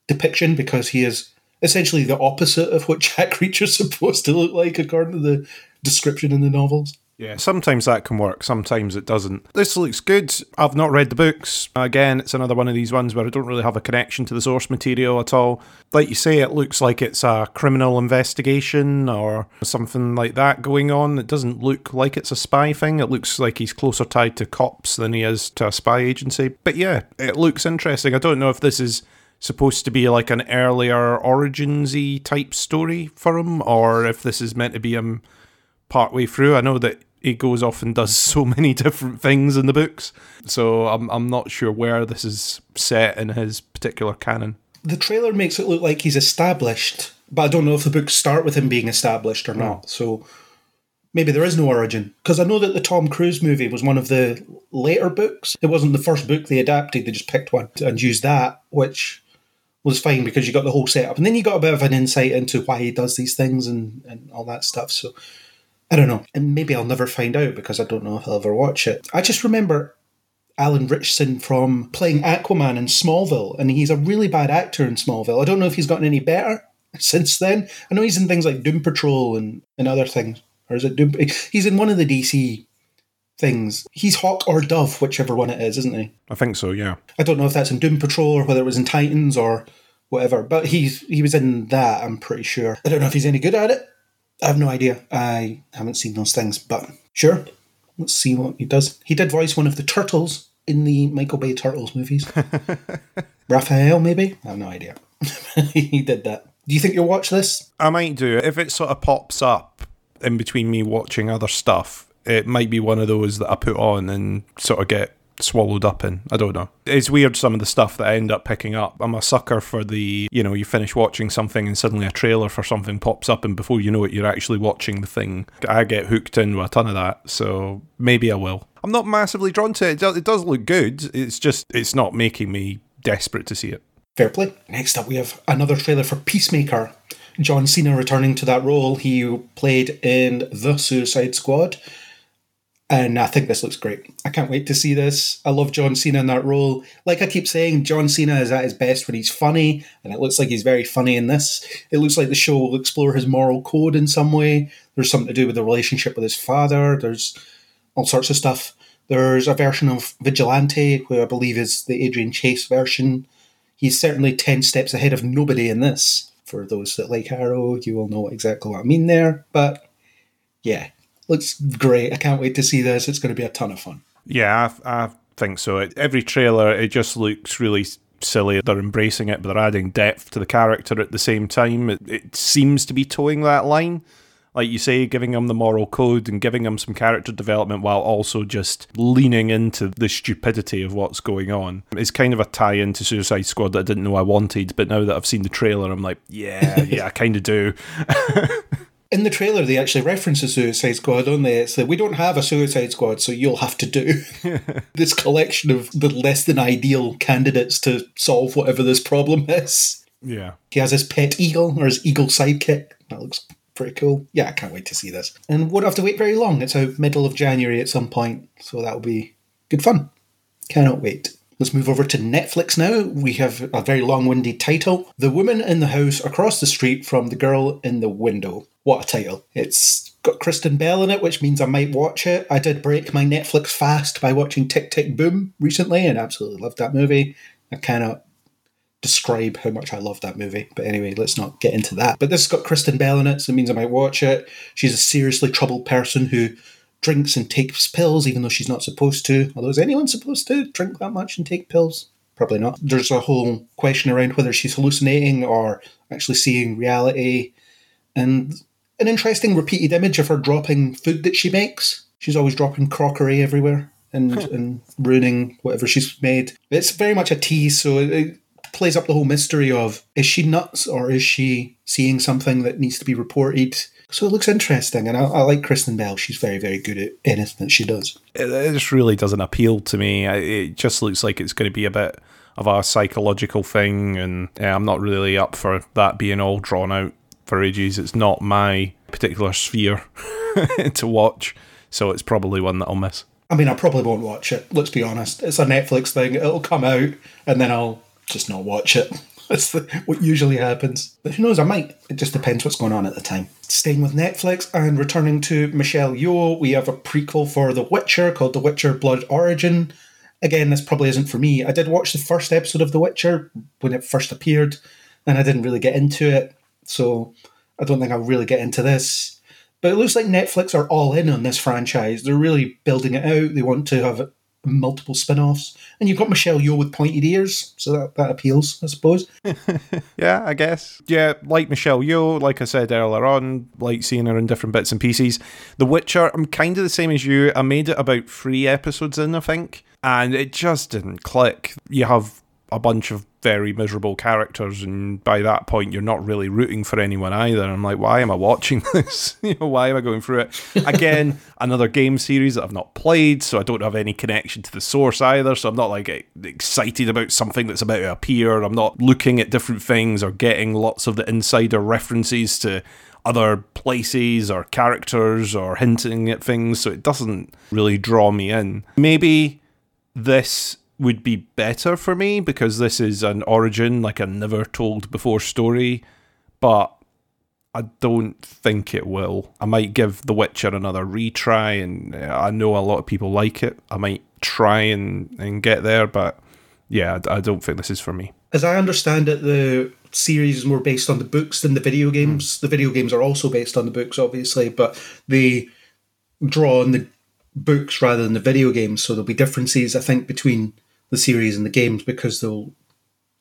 depiction because he is essentially the opposite of what <laughs> Jack Reacher's supposed to look like, according to the description in the novels. Yeah, sometimes that can work, sometimes it doesn't. This looks good. I've not read the books. Again, it's another one of these ones where I don't really have a connection to the source material at all. Like you say, it looks like it's a criminal investigation or something like that going on. It doesn't look like it's a spy thing. It looks like he's closer tied to cops than he is to a spy agency. But yeah, it looks interesting. I don't know if this is supposed to be like an earlier origins-y type story for him or if this is meant to be him partway through. I know that he goes off and does <laughs> so many different things in the books, so I'm I'm not sure where this is set in his particular canon. The trailer makes it look like he's established, but I don't know if the books start with him being established or not. So maybe there is no origin. Because I know that the Tom Cruise movie was one of the later books. It wasn't the first book they adapted, they just picked one and used that, which was fine because you got the whole setup. And then you got a bit of an insight into why he does these things and, and all that stuff. So I don't know. And maybe I'll never find out because I don't know if I'll ever watch it. I just remember Alan Richardson from playing Aquaman in Smallville, and he's a really bad actor in Smallville. I don't know if he's gotten any better <laughs> since then. I know he's in things like Doom Patrol and, and other things. Or is it Doom? He's in one of the DC things. He's Hawk or Dove, whichever one it is, isn't he? I think so, yeah. I don't know if that's in Doom Patrol or whether it was in Titans or whatever, but he's he was in that. I'm pretty sure. I don't know if he's any good at it. I have no idea. I haven't seen those things, but sure. Let's see what he does. He did voice one of the turtles in the Michael Bay Turtles movies. <laughs> Raphael, maybe? I have no idea. <laughs> he did that. Do you think you'll watch this? I might do. If it sort of pops up in between me watching other stuff, it might be one of those that I put on and sort of get swallowed up in. I don't know. It's weird some of the stuff that I end up picking up. I'm a sucker for the, you know, you finish watching something and suddenly a trailer for something pops up and before you know it, you're actually watching the thing. I get hooked into a ton of that, so maybe I will. I'm not massively drawn to it. It does, look good. It's just, it's not making me desperate to see it. Fair play. Next up, we have another trailer for Peacemaker. John Cena returning to that role he played in The Suicide Squad. And I think this looks great. I can't wait to see this. I love John Cena in that role. Like I keep saying, John Cena is at his best when he's funny, and it looks like he's very funny in this. It looks like the show will explore his moral code in some way. There's something to do with the relationship with his father. There's all sorts of stuff. There's a version of Vigilante, who I believe is the Adrian Chase version. He's certainly 10 steps ahead of nobody in this. For those that like Arrow, you will know exactly what I mean there. But yeah, looks great. I can't wait to see this. It's going to be a ton of fun. Yeah, I, I think so. Every trailer, it just looks really silly. They're embracing it, but they're adding depth to the character at the same time. It, it seems to be toeing that line like you say, giving them the moral code and giving them some character development while also just leaning into the stupidity of what's going on. It's kind of a tie into Suicide Squad that I didn't know I wanted, but now that I've seen the trailer, I'm like, yeah, <laughs> yeah, I kind of do. <laughs> In the trailer, they actually reference a Suicide Squad, don't they? It's like, we don't have a Suicide Squad, so you'll have to do <laughs> this collection of the less than ideal candidates to solve whatever this problem is. Yeah. He has his pet eagle, or his eagle sidekick. That looks pretty cool. Yeah, I can't wait to see this. And won't have to wait very long. It's out middle of January at some point, so that'll be good fun. Cannot wait. Let's move over to Netflix now. We have a very long winded title The Woman in the House Across the Street from the Girl in the Window. What a title. It's got Kristen Bell in it, which means I might watch it. I did break my Netflix fast by watching Tick Tick Boom recently and absolutely loved that movie. I cannot describe how much I love that movie. But anyway, let's not get into that. But this has got Kristen Bell in it, so it means I might watch it. She's a seriously troubled person who drinks and takes pills even though she's not supposed to. Although, is anyone supposed to drink that much and take pills? Probably not. There's a whole question around whether she's hallucinating or actually seeing reality. And an interesting repeated image of her dropping food that she makes. She's always dropping crockery everywhere and, hmm. and ruining whatever she's made. It's very much a tease, so it, it plays up the whole mystery of is she nuts or is she seeing something that needs to be reported? So it looks interesting, and I, I like Kristen Bell. She's very, very good at anything that she does. It, it just really doesn't appeal to me. I- It just looks like it's going to be a bit of a psychological thing, and yeah, I'm not really up for that being all drawn out for ages. It's not my particular sphere <laughs> to watch, so it's probably one that I'll miss. I mean, I probably won't watch it. Let's be honest. It's a Netflix thing. It'll come out, and then I'll just not watch it. That's the, what usually happens. But who knows? I might. It just depends what's going on at the time. Staying with Netflix and returning to Michelle Yeoh, we have a prequel for The Witcher called The Witcher Blood Origin. Again, this probably isn't for me. I did watch the first episode of The Witcher when it first appeared, and I didn't really get into it. So I don't think I'll really get into this. But it looks like Netflix are all in on this franchise. They're really building it out. They want to have multiple spin offs. And you've got Michelle Yeoh with pointed ears, so that, that appeals, I suppose. <laughs> Yeah, I guess. Yeah, like Michelle Yeoh, like I said earlier on, like seeing her in different bits and pieces. The Witcher, I'm kind of the same as you. I made it about three episodes in, I think, and it just didn't click. You have a bunch of very miserable characters, and by that point, you're not really rooting for anyone either. I'm like, why am I watching <laughs> this? you know, why am I going through it? Again, <laughs> another game series that I've not played, so I don't have any connection to the source either. So I'm not like excited about something that's about to appear. I'm not looking at different things or getting lots of the insider references to other places or characters or hinting at things. So it doesn't really draw me in. Maybe this would be better for me because this is an origin, like a never told before story, but I don't think it will. I might give The Witcher another retry, and uh, I know a lot of people like it. I might try and, and get there, but yeah, I I don't think this is for me. As I understand it, the series is more based on the books than the video games. The video games are also based on the books, obviously, but they draw on the books rather than the video games. So there'll be differences, I think, between the series and the games because they'll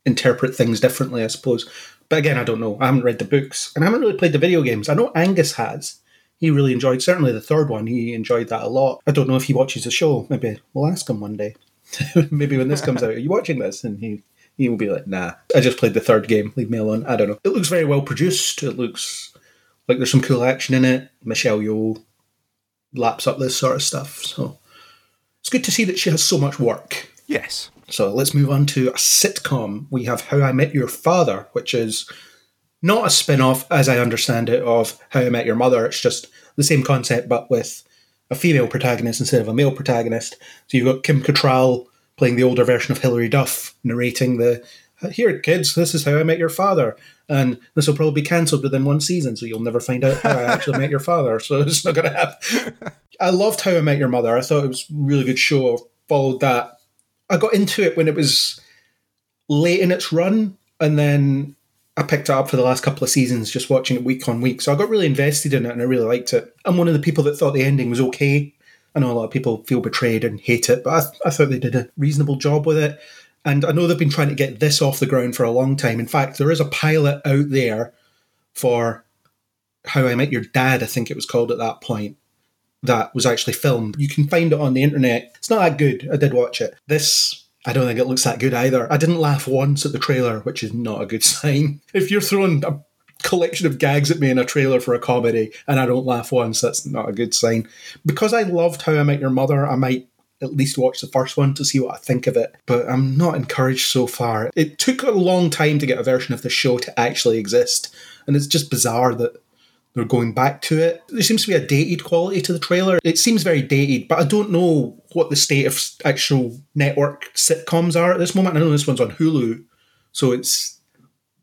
interpret things differently, I suppose. But again, I don't know. I haven't read the books and I haven't really played the video games. I know Angus has. He really enjoyed certainly the third one. He enjoyed that a lot. I don't know if he watches the show. Maybe we'll ask him one day. <laughs> Maybe when this comes out, are you watching this? And he he will be like, nah, I just played the third game. Leave me alone. I don't know. It looks very well produced. It looks like there's some cool action in it. Michelle Yeoh laps up this sort of stuff. So it's good to see that she has so much work. Yes. So let's move on to a sitcom. We have How I Met Your Father, which is not a spin off, as I understand it, of How I Met Your Mother. It's just the same concept, but with a female protagonist instead of a male protagonist. So you've got Kim Cattrall playing the older version of Hilary Duff, narrating the here, kids, this is how I met your father. And this will probably be cancelled within one season, so you'll never find out how I actually met your father. So it's not going to happen. <laughs> I loved How I Met Your Mother. I thought it was a really good show. I followed that. I got into it when it was late in its run, and then I picked it up for the last couple of seasons, just watching it week on week. So I got really invested in it, and I really liked it. I'm one of the people that thought the ending was okay. I know a lot of people feel betrayed and hate it, but I, I thought they did a reasonable job with it. And I know they've been trying to get this off the ground for a long time. In fact, there is a pilot out there for How I Met Your Dad, I think it was called at that point, that was actually filmed. You can find it on the internet. It's not that good. I did watch it. This, I don't think it looks that good either. I didn't laugh once at the trailer, which is not a good <laughs> sign. If you're throwing a collection of gags at me in a trailer for a comedy and I don't laugh once, that's not a good sign. Because I loved How I Met Your Mother, I might at least watch the first one to see what I think of it. But I'm not encouraged so far. It took a long time to get a version of the show to actually exist, and it's just bizarre that they're going back to it. There seems to be a dated quality to the trailer. It seems very dated, but I don't know what the state of actual network sitcoms are at this moment. I know this one's on Hulu, so it's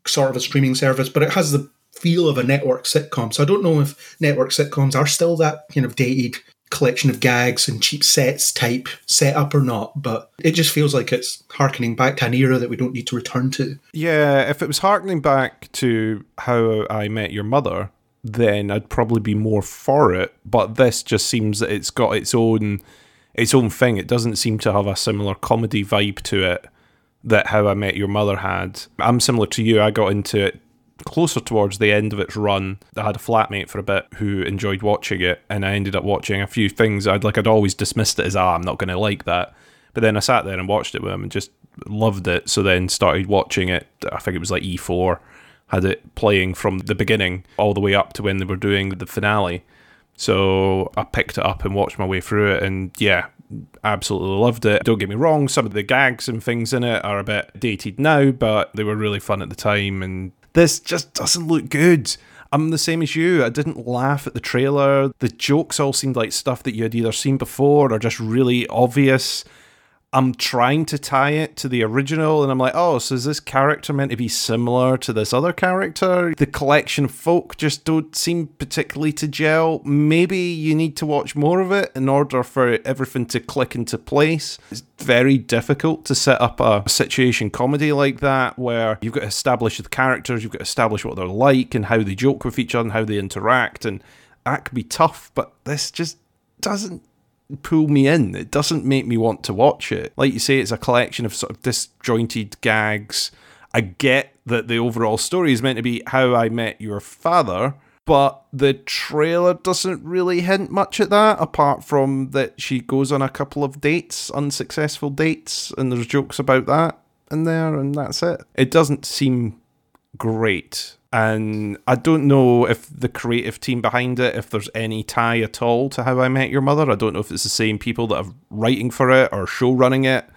sort of a streaming service, but it has the feel of a network sitcom. So I don't know if network sitcoms are still that kind of dated collection of gags and cheap sets type setup or not, but it just feels like it's harkening back to an era that we don't need to return to. Yeah, if it was harkening back to how I met your mother, then I'd probably be more for it. But this just seems that it's got its own its own thing. It doesn't seem to have a similar comedy vibe to it that How I Met Your Mother had. I'm similar to you. I got into it closer towards the end of its run. I had a flatmate for a bit who enjoyed watching it, and I ended up watching a few things. I'd like I'd always dismissed it as ah, I'm not going to like that. But then I sat there and watched it with him and just loved it. So then started watching it. I think it was like E4 had it playing from the beginning all the way up to when they were doing the finale. So I picked it up and watched my way through it, and yeah, absolutely loved it. Don't get me wrong, some of the gags and things in it are a bit dated now, but they were really fun at the time. And this just doesn't look good. I'm the same as you. I didn't laugh at the trailer. The jokes all seemed like stuff that you had either seen before or just really obvious. I'm trying to tie it to the original, and I'm like, oh, so is this character meant to be similar to this other character? The collection folk just don't seem particularly to gel. Maybe you need to watch more of it in order for everything to click into place. It's very difficult to set up a situation comedy like that where you've got to establish the characters, you've got to establish what they're like and how they joke with each other and how they interact, and that could be tough, but this just doesn't pull me in. It doesn't make me want to watch it. Like you say, it's a collection of sort of disjointed gags. I get that the overall story is meant to be how I met your father, but the trailer doesn't really hint much at that, apart from that she goes on a couple of dates, unsuccessful dates, and there's jokes about that in there, and that's it. It doesn't seem great and I don't know if the creative team behind it, if there's any tie at all to How I Met Your Mother. I don't know if it's the same people that are writing for it or show running it.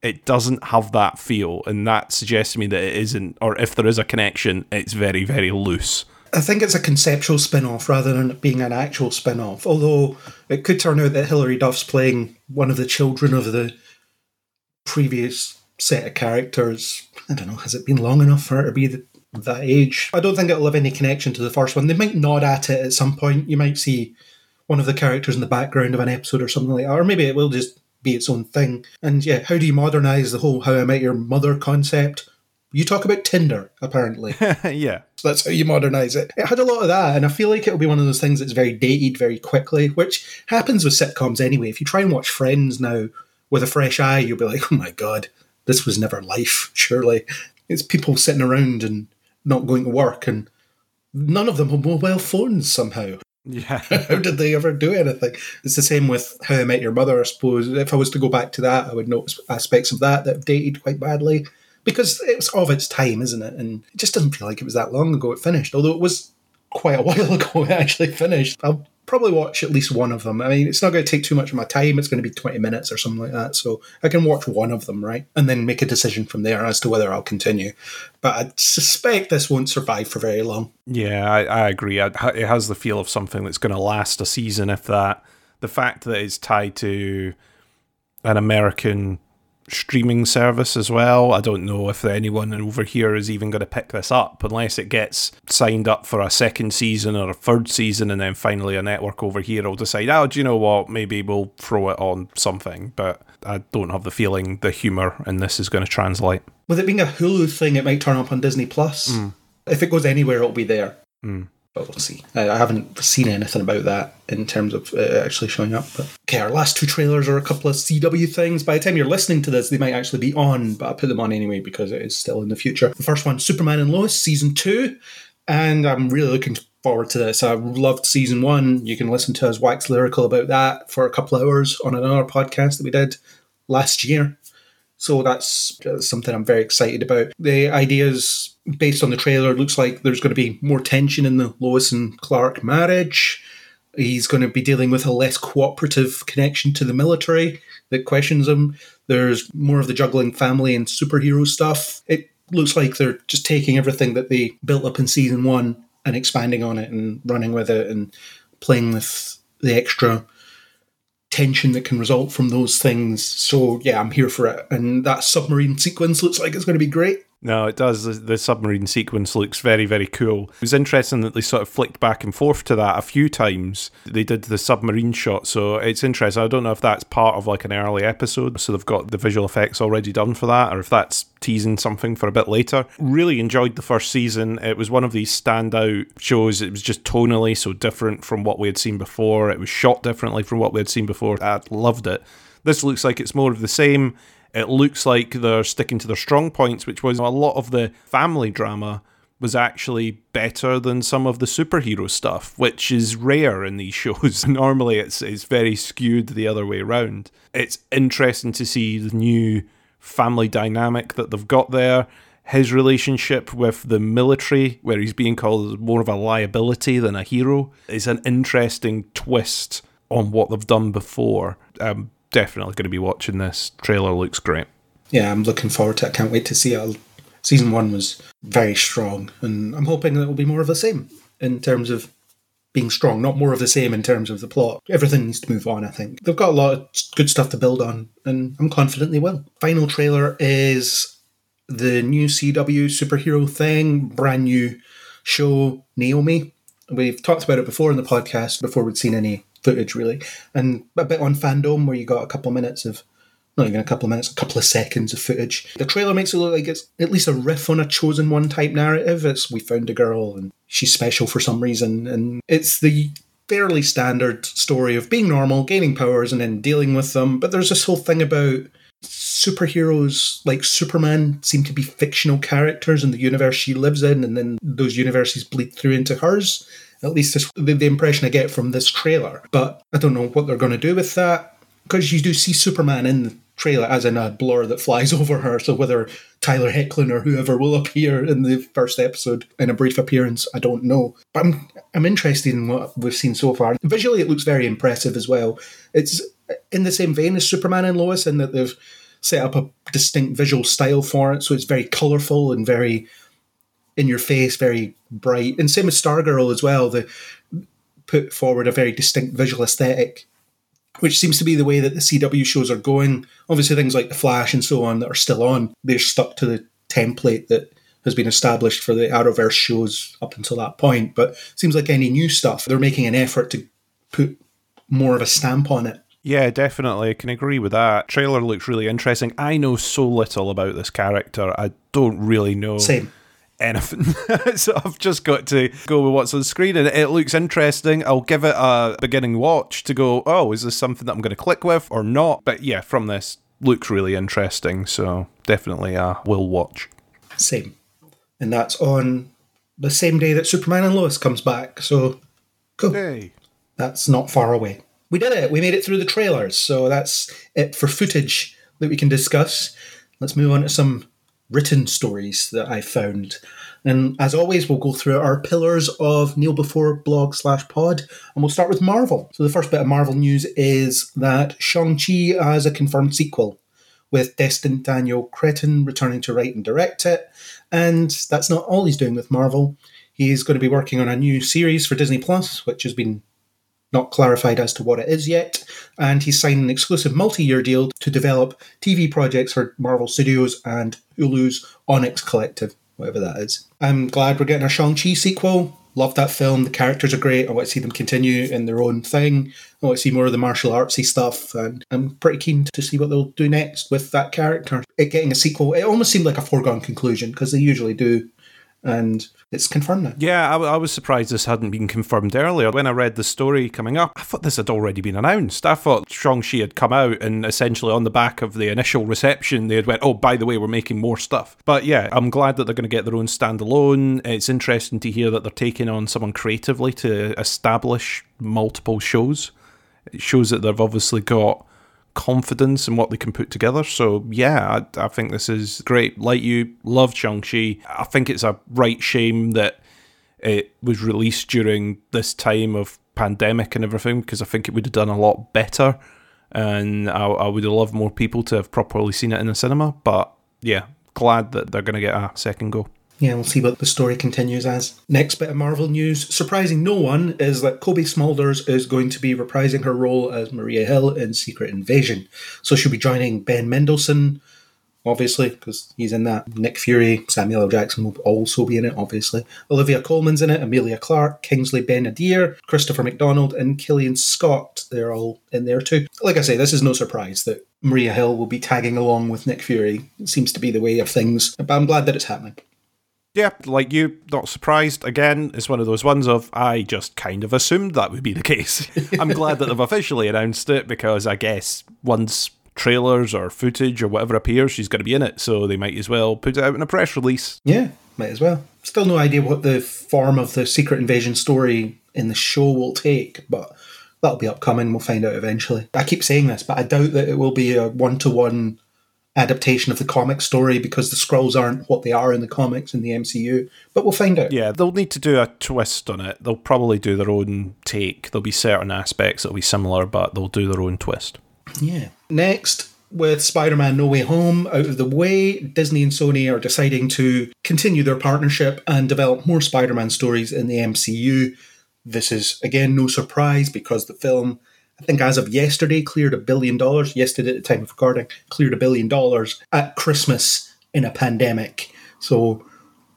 It doesn't have that feel, and that suggests to me that it isn't, or if there is a connection, it's very, very loose. I think it's a conceptual spin off rather than it being an actual spin off. Although it could turn out that Hilary Duff's playing one of the children of the previous set of characters. I don't know, has it been long enough for her to be the that age. I don't think it'll have any connection to the first one. They might nod at it at some point. You might see one of the characters in the background of an episode or something like that, or maybe it will just be its own thing. And yeah, how do you modernize the whole How I Met Your Mother concept? You talk about Tinder, apparently. <laughs> yeah. So that's how you modernize it. It had a lot of that, and I feel like it'll be one of those things that's very dated very quickly, which happens with sitcoms anyway. If you try and watch Friends now with a fresh eye, you'll be like, oh my god, this was never life, surely. It's people sitting around and not going to work, and none of them have mobile phones somehow. Yeah. <laughs> How did they ever do anything? It's the same with How I Met Your Mother, I suppose. If I was to go back to that, I would notice aspects of that that have dated quite badly because it's of its time, isn't it? And it just doesn't feel like it was that long ago it finished, although it was quite a <laughs> while ago it actually finished. I'll probably watch at least one of them. I mean, it's not going to take too much of my time. It's going to be 20 minutes or something like that. So I can watch one of them, right? And then make a decision from there as to whether I'll continue. But I suspect this won't survive for very long. Yeah, I, I agree. It has the feel of something that's going to last a season, if that. The fact that it's tied to an American streaming service as well. I don't know if anyone over here is even going to pick this up unless it gets signed up for a second season or a third season, and then finally a network over here will decide, oh, do you know what? Maybe we'll throw it on something. But I don't have the feeling the humour in this is going to translate. With it being a Hulu thing, it might turn up on Disney Plus. Mm. If it goes anywhere, it'll be there. Mm but we'll see. I, haven't seen anything about that in terms of uh, actually showing up. But okay, our last two trailers are a couple of CW things. By the time you're listening to this, they might actually be on, but I put them on anyway because it is still in the future. The first one, Superman and Lois, season two, and I'm really looking forward to this. I loved season one. You can listen to us wax lyrical about that for a couple hours on another podcast that we did last year. So that's uh, something I'm very excited about. The ideas based on the trailer looks like there's going to be more tension in the Lois and Clark marriage. He's going to be dealing with a less cooperative connection to the military that questions him. There's more of the juggling family and superhero stuff. It looks like they're just taking everything that they built up in season one and expanding on it and running with it and playing with the extra tension that can result from those things. So yeah, I'm here for it. And that submarine sequence looks like it's going to be great. No, it does. The, submarine sequence looks very, very cool. It was interesting that they sort of flicked back and forth to that a few times. They did the submarine shot, so it's interesting. I don't know if that's part of like an early episode, so they've got the visual effects already done for that, or if that's teasing something for a bit later. Really enjoyed the first season. It was one of these standout shows. It was just tonally so different from what we had seen before. It was shot differently from what we had seen before. I loved it. This looks like it's more of the same it looks like they're sticking to their strong points, which was a lot of the family drama was actually better than some of the superhero stuff, which is rare in these <laughs> shows. Normally it's it's very skewed the other way around. It's interesting to see the new family dynamic that they've got there. His relationship with the military, where he's being called more of a liability than a hero, is an interesting twist on what they've done before. Um, definitely going to be watching this. Trailer looks great. Yeah, I'm looking forward to it. I can't wait to see it. Season one was very strong, and I'm hoping that it will be more of the same in terms of being strong, not more of the same in terms of the plot. Everything needs to move on, I think. They've got a lot of good stuff to build on, and I'm confident they will. Final trailer is the new CW superhero thing, brand new show, Naomi. We've talked about it before in the podcast, before we'd seen any footage really, and a bit on fandom where you got a couple of minutes of not even a couple of minutes, a couple of seconds of footage. The trailer makes it look like it's at least a riff on a chosen one type narrative. It's we found a girl and she's special for some reason, and it's the fairly standard story of being normal, gaining powers, and then dealing with them. But there's this whole thing about superheroes like Superman seem to be fictional characters in the universe she lives in, and then those universes bleed through into hers. At least the, the impression I get from this trailer. But I don't know what they're going to do with that because you do see Superman in the trailer as in a blur that flies <laughs> over her. So whether Tyler Hoechlin or whoever will appear in the first episode in a brief appearance, I don't know. But I'm I'm interested in what we've seen so far. Visually, it looks very impressive as well. It's in the same vein as Superman and Lois in that they've set up a distinct visual style for it. So it's very colourful and very in your face, very bright. And same with Stargirl as well. They put forward a very distinct visual aesthetic, which seems to be the way that the CW shows are going. Obviously, things like The Flash and so on that are still on, they're stuck to the template that has been established for the Arrowverse shows up until that point. But seems like any new stuff, they're making an effort to put more of a stamp on it. Yeah, definitely. I can agree with that. Trailer looks really interesting. I know so little about this character. I don't really know. Same anything. <laughs> so I've just got to go with what's on the screen and it looks interesting. I'll give it a beginning watch to go, oh, is this something that I'm going to click with or not? But yeah, from this, looks really interesting. So definitely a will watch. Same. And that's on the same day that Superman and Lois comes back. So cool. Hey. That's not far away. We did it. We made it through the trailers. So that's it for footage that we can discuss. Let's move on to some written stories that I found. And as always, we'll go through our pillars of Neal Before blog slash pod, and we'll start with Marvel. So the first bit of Marvel news is that Shang-Chi has a confirmed sequel, with Destin Daniel Cretton returning to write and direct it. And that's not all he's doing with Marvel. He's going to be working on a new series for Disney Plus, which has been not clarified as to what it is yet, and he's signed an exclusive multi year deal to develop TV projects for Marvel Studios and Hulu's Onyx Collective, whatever that is. I'm glad we're getting a Shang-Chi sequel. Love that film. The characters are great. I want to see them continue in their own thing. I want to see more of the martial artsy stuff, and I'm pretty keen to see what they'll do next with that character. It getting a sequel, it almost seemed like a foregone conclusion because they usually do and it's confirmed now. Yeah, I, w- I was surprised this hadn't been confirmed earlier. When I read the story coming up, I thought this had already been announced. I thought Shang-Chi had come out and essentially on the back of the initial reception, they had went, oh, by the way, we're making more stuff. But yeah, I'm glad that they're going to get their own standalone. It's interesting to hear that they're taking on someone creatively to establish multiple shows. It shows that they've obviously got confidence in what they can put together. So yeah, I, I think this is great. Like you, love Shang-Chi. I think it's a right shame that it was released during this time of pandemic and everything because I think it would have done a lot better. And I, I would have loved more people to have properly seen it in the cinema. But yeah, glad that they're going to get a second go. Yeah, we'll see what the story continues as. Next bit of Marvel news, surprising no one, is that Cobie Smulders is going to be reprising her role as Maria Hill in Secret Invasion. So she'll be joining Ben Mendelsohn, obviously, because he's in that. Nick Fury, Samuel L. Jackson will also be in it, obviously. Olivia Colman's in it, Emilia Clarke, Kingsley Ben-Adir, Christopher McDonald, and Killian Scott. They're all in there too. Like I say, this is no surprise that Maria Hill will be tagging along with Nick Fury. It seems to be the way of things, but I'm glad that it's happening. Yeah, like you, not surprised. Again, it's one of those ones of I just kind of assumed that would be the <laughs> case. I'm glad that they've officially announced it because I guess once trailers or footage or whatever appears, she's going to be in it. So they might as well put it out in a press release. Yeah, might as well. Still no idea what the form of the Secret Invasion story in the show will take, but that'll be upcoming. We'll find out eventually. I keep saying this, but I doubt that it will be a one to one adaptation of the comic story because the Skrulls aren't what they are in the comics in the MCU. But we'll find out. Yeah, they'll need to do a twist on it. They'll probably do their own take. There'll be certain aspects that'll be similar, but they'll do their own twist. Yeah. Next, with Spider Man No Way Home out of the way, Disney and Sony are deciding to continue their partnership and develop more Spider Man stories in the MCU. This is, again, no surprise because the film I think as of yesterday, cleared a billion dollars. Yesterday, at the time of recording, cleared a billion dollars at Christmas in a pandemic. So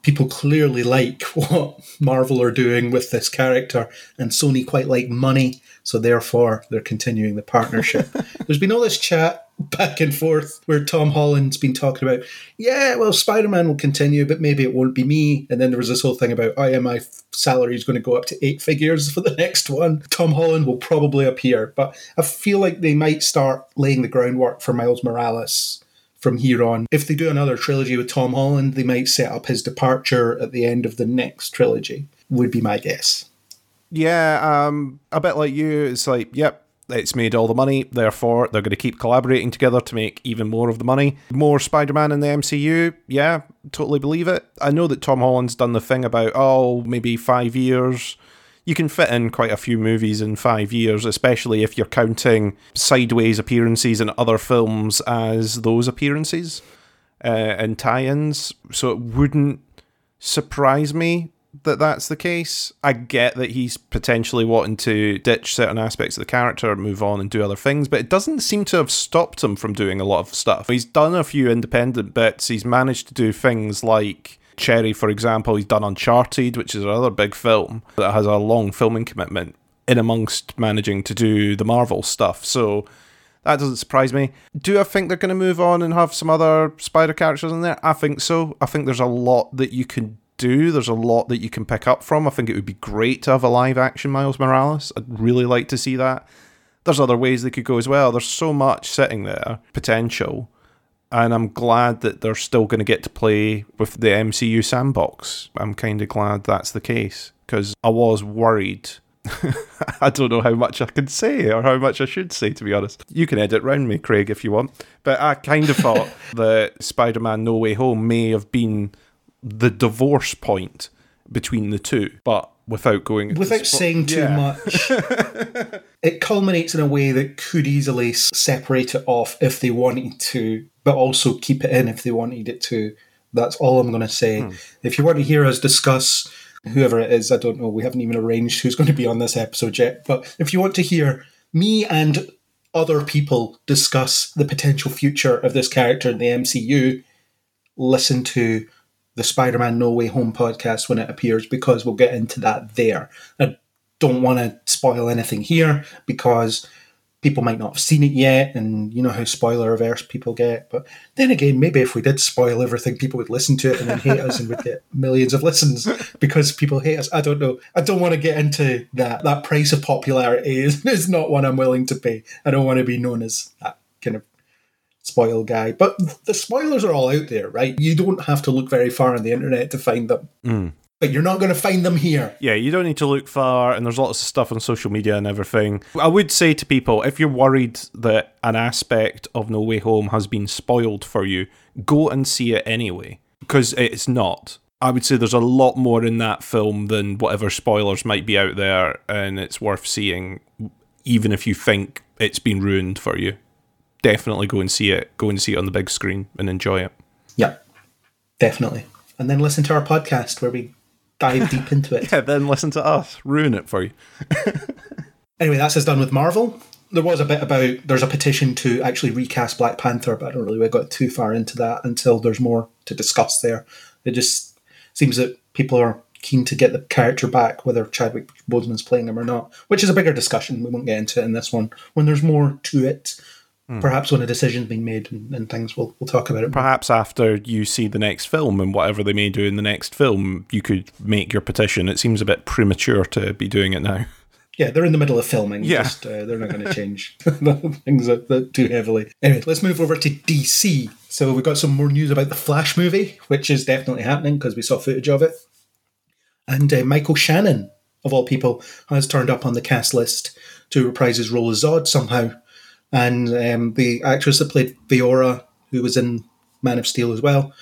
people clearly like <laughs> what Marvel are doing with this character, and Sony quite like money. So therefore, they're continuing the partnership. <laughs> There's been all this chat back and forth where Tom Holland's been talking about, yeah, well, Spider Man will continue, but maybe it won't be me. And then there was this whole thing about, oh, yeah, my salary is going to go up to eight figures for the <laughs> next one. Tom Holland will probably appear, but I feel like they might start laying the groundwork for Miles Morales from here on. If they do another trilogy with Tom Holland, they might set up his departure at the end of the next trilogy, would be my guess. Yeah, um, a bit like you, it's like, yep, it's made all the money, therefore they're going to keep collaborating together to make even more of the money. More Spider Man in the MCU, yeah, totally believe it. I know that Tom Holland's done the thing about, oh, maybe five years. You can fit in quite a few movies in five years, especially if you're counting sideways appearances in other films as those appearances uh, and tie ins. So it wouldn't surprise me that that's the case. I get that he's potentially wanting to ditch certain aspects of the character, move on and do other things, but it doesn't seem to have stopped him from doing a lot of stuff. He's done a few independent bits. He's managed to do things like Cherry, for example. He's done Uncharted, which is another big film that has a long filming commitment in amongst managing to do the Marvel stuff. So that doesn't surprise me. Do I think they're going to move on and have some other spider characters in there? I think so. I think there's a lot that you can do. There's a lot that you can pick up from. I think it would be great to have a live action Miles Morales. I'd really like to see that. There's other ways they could go as well. There's so much sitting there, potential. And I'm glad that they're still going to get to play with the MCU sandbox. I'm kind of glad that's the case because I was worried. <laughs> I don't know how much I can say or how much I should say, to be honest. You can edit round me, Craig, if you want. But I kind of thought <laughs> that Spider Man No Way Home may have been the divorce point between the two, but without going without spo- saying too Yeah. much. <laughs> it culminates in a way that could easily separate it off if they wanted to, but also keep it in if they wanted it to. That's all I'm going to say. Hmm. If you want to hear us discuss whoever it is, I don't know. We haven't even arranged who's going to be on this episode yet. But if you want to hear me and other people discuss the potential future of this character in the MCU, listen to the Spider Man No Way Home podcast when it appears because we'll get into that there. I don't want to spoil anything here because people might not have seen it yet, and you know how spoiler averse people get. But then again, maybe if we did spoil everything, people would listen to it and then hate us, and we'd get <laughs> millions of listens because people hate us. I don't know. I don't want to get into that. That price of popularity is, is not one I'm willing to pay. I don't want to be known as that spoil guy. But the spoilers are all out there, right? You don't have to look very far on the internet to find them. Hmm. But you're not going to find them here. Yeah, you don't need to look far, and there's lots of stuff on social media and everything. I would say to people, if you're worried that an aspect of No Way Home has been spoiled for you, go and see it anyway, because it's not. I would say there's a lot more in that film than whatever spoilers might be out there, and it's worth seeing, even if you think it's been ruined for you. Definitely go and see it. Go and see it on the big screen and enjoy it. Yeah, definitely. And then listen to our podcast where we dive <laughs> deep into it. Yeah, then listen to us. Ruin it for you. <laughs> Anyway, that's us done with Marvel. There was a bit about there's a petition to actually recast Black Panther, but I don't really we got too far into that until there's more to discuss there. It just seems that people are keen to get the character back, whether Chadwick Boseman's playing him or not, which is a bigger discussion. We won't get into it in this one. When there's more to it, perhaps when a decision's been made and, and things, we'll, we'll talk about it. Perhaps after you see the next film and whatever they may do in the next film, you could make your petition. It seems a bit premature to be doing it now. Yeah, they're in the middle of filming. Yeah. Just, uh, they're not going to change <laughs> things that, that too heavily. Anyway, let's move over to DC. So we've got some more news about the Flash movie, which is definitely happening because we saw footage of it. And uh, Michael Shannon, of all people, has turned up on the cast list to reprise his role as Zod somehow. And um, the actress that played Faora, who was in Man of Steel as well,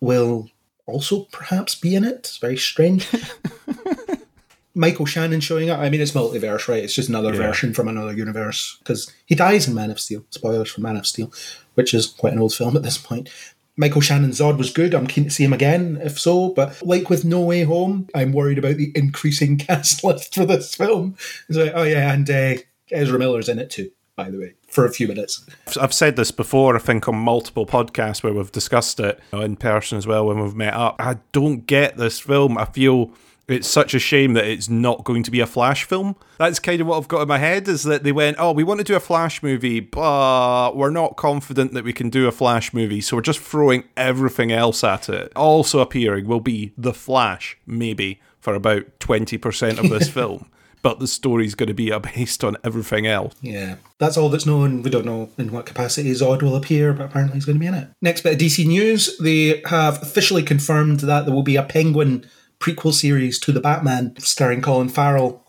will also perhaps be in it. It's very strange. <laughs> Michael Shannon showing up. I mean, it's multiverse, right? It's just another version from another universe because he dies in Man of Steel. Spoilers for Man of Steel, which is quite an old film at this point. Michael Shannon's Zod was good. I'm keen to see him again, if so. But like with No Way Home, I'm worried about the increasing <laughs> cast list for this film. It's like, oh yeah, and uh, Ezra Miller's in it too, by the way, for a few minutes. I've said this before, I think, on multiple podcasts where we've discussed it you know, in person as well when we've met up. I don't get this film. I feel it's such a shame that it's not going to be a Flash film. That's kind of what I've got in my head is that they went, oh, we want to do a Flash movie, but we're not confident that we can do a Flash movie, so we're just throwing everything else at it. Also appearing will be The Flash, maybe, for about 20% of this <laughs> film. But the story's going to be <laughs> based on everything else. Yeah, that's all that's known. We don't know in what capacity Zod will appear, but apparently he's going to be in it. Next bit of DC news they have officially confirmed that there will be a Penguin prequel series to the Batman starring Colin Farrell.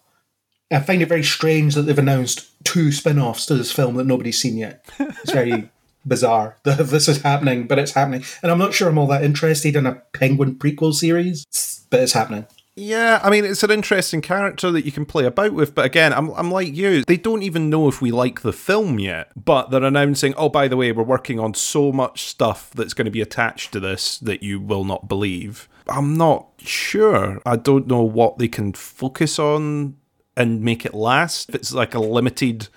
I find it very strange that they've announced two spin offs to this film that nobody's seen yet. It's very <laughs> bizarre that <laughs> this is happening, but it's happening. And I'm not sure I'm all that interested in a Penguin prequel series, but it's happening. Yeah, I mean, it's an interesting character that you can play about with, but again, I'm, I'm like you. They don't even know if we like the film yet, but they're announcing, oh, by the way, we're working on so much stuff that's going to be attached to this that you will not believe. I'm not sure. I don't know what they can focus on and make it last. If it's like a limited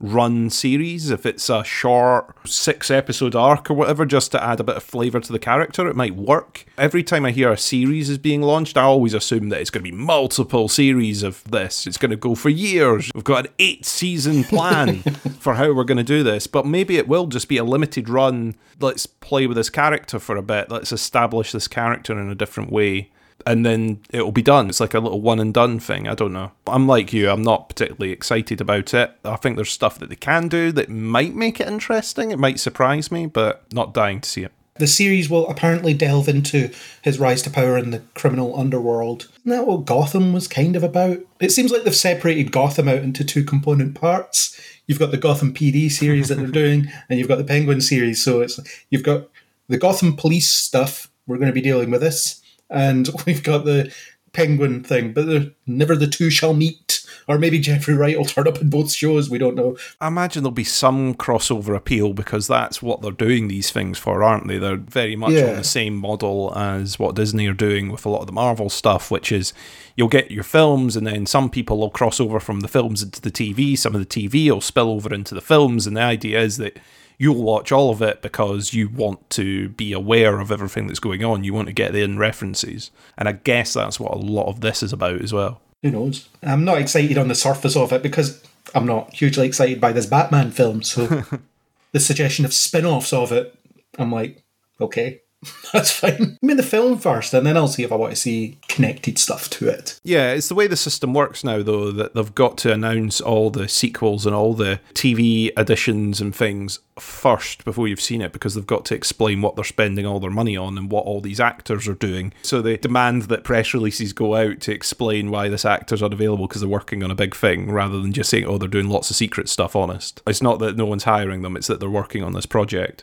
run series, if it's a short six episode arc or whatever, just to add a bit of flavour to the character, it might work. Every time I hear a series is being launched, I always assume that it's going to be multiple series of this. It's going to go for years. We've got an eight season <laughs> plan for how we're going to do this, but maybe it will just be a limited run. Let's play with this character for a bit. Let's establish this character in a different way and then it'll be done. It's like a little one and done thing. I don't know. I'm like you, I'm not particularly excited about it. I think there's stuff that they can do that might make it interesting. It might surprise me, but not dying to see it. The series will apparently delve into his rise to power in the criminal underworld. Isn't that what Gotham was kind of about? It seems like they've separated Gotham out into two component parts. You've got the Gotham PD series that they're doing, <laughs> and you've got the Penguin series. So it's you've got the Gotham police stuff. We're going to be dealing with this and <laughs> we've got the penguin thing, but they're never the two shall meet. Or maybe Jeffrey Wright will turn up in both shows. We don't know. I imagine there'll be some crossover appeal because that's what they're doing these things for, aren't they? They're very much Yeah. on the same model as what Disney are doing with a lot of the Marvel stuff, which is you'll get your films and then some people will cross over from the films into the TV. Some of the TV will spill over into the films. And the idea is that you'll watch all of it because you want to be aware of everything that's going on. You want to get the in references. And I guess that's what a lot of this is about as well. Who knows? I'm not excited on the surface of it because I'm not hugely excited by this Batman film, so <laughs> the suggestion of spin offs of it, I'm like, okay, <laughs> that's fine. I mean, the film first, and then I'll see if I want to see connected stuff to it. Yeah, it's the way the system works now, though, that they've got to announce all the sequels and all the TV additions and things first before you've seen it because they've got to explain what they're spending all their money on and what all these actors are doing. So they demand that press releases go out to explain why this actor's unavailable because they're working on a big thing rather than just saying, oh, they're doing lots of secret stuff, honest. It's not that no one's hiring them, it's that they're working on this project.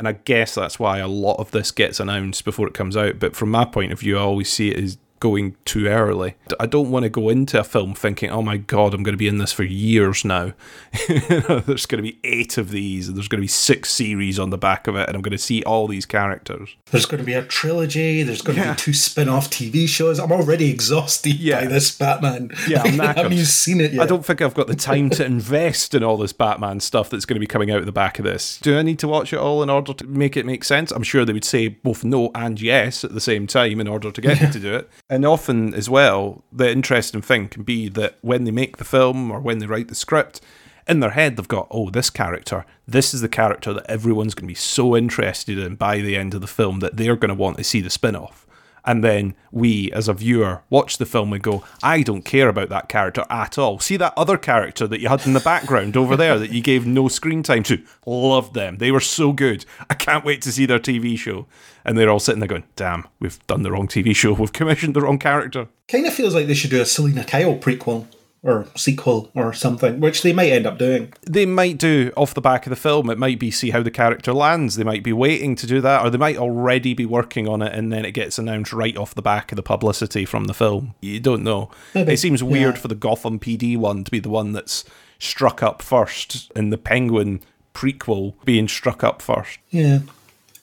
And I guess that's why a lot of this gets announced before it comes out. But from my point of view, I always see it as going too early. I don't want to go into a film thinking, oh my God, I'm going to be in this for years now. <laughs> there's going to be eight of these, and there's going to be six series on the back of it, and I'm going to see all these characters. There's going to be a trilogy, there's going Yeah. to be two spin off TV shows. I'm already exhausted Yeah. by this Batman. Yeah, I'm <laughs> I haven't even seen it yet. I don't think I've got the time to invest in all this Batman stuff that's going to be coming out of the back of this. Do I need to watch it all in order to make it make sense? I'm sure they would say both no and yes at the same time in order to get me to do it. And often, as well, the interesting thing can be that when they make the film or when they write the script, in their head they've got, oh, this character, this is the character that everyone's going to be so interested in by the end of the film that they're going to want to see the spin off. And then we, as a viewer, watch the film and go, I don't care about that character at all. See that other character that you had in the background over there that you gave no screen time to? love them. They were so good. I can't wait to see their TV show. And they're all sitting there going, damn, we've done the wrong TV show. We've commissioned the wrong character. Kind of feels like they should do a Selina Kyle prequel or sequel or something, which they might end up doing. They might do off the back of the film. It might be see how the character lands. They might be waiting to do that, or they might already be working on it, and then it gets announced right off the back of the publicity from the film. You don't know. Maybe, It seems weird yeah. for the Gotham PD one to be the one that's struck up first, and the Penguin prequel being struck up first. Yeah.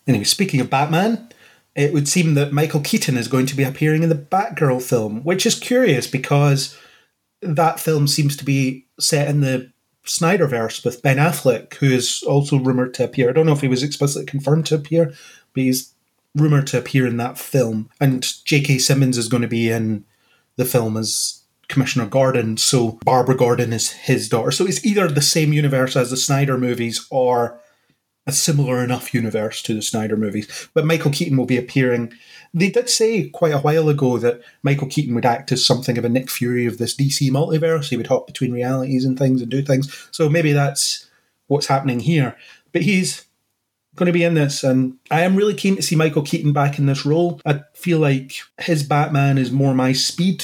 Anyway, speaking of Batman, it would seem that Michael Keaton is going to be appearing in the Batgirl film, which is curious because that film seems to be set in the Snyderverse with Ben Affleck, who is also rumored to appear. I don't know if he was explicitly confirmed to appear, but he's rumored to appear in that film. And J.K. Simmons is going to be in the film as Commissioner Gordon, so Barbara Gordon is his daughter. So it's either the same universe as the Snyder movies or a similar enough universe to the Snyder movies. But Michael Keaton will be appearing. They did say quite a while ago that Michael Keaton would act as something of a Nick Fury of this DC multiverse. He would hop between realities and things and do things. So maybe that's what's happening here. But he's going to be in this, and I am really keen to see Michael Keaton back in this role. I feel like his Batman is more my speed,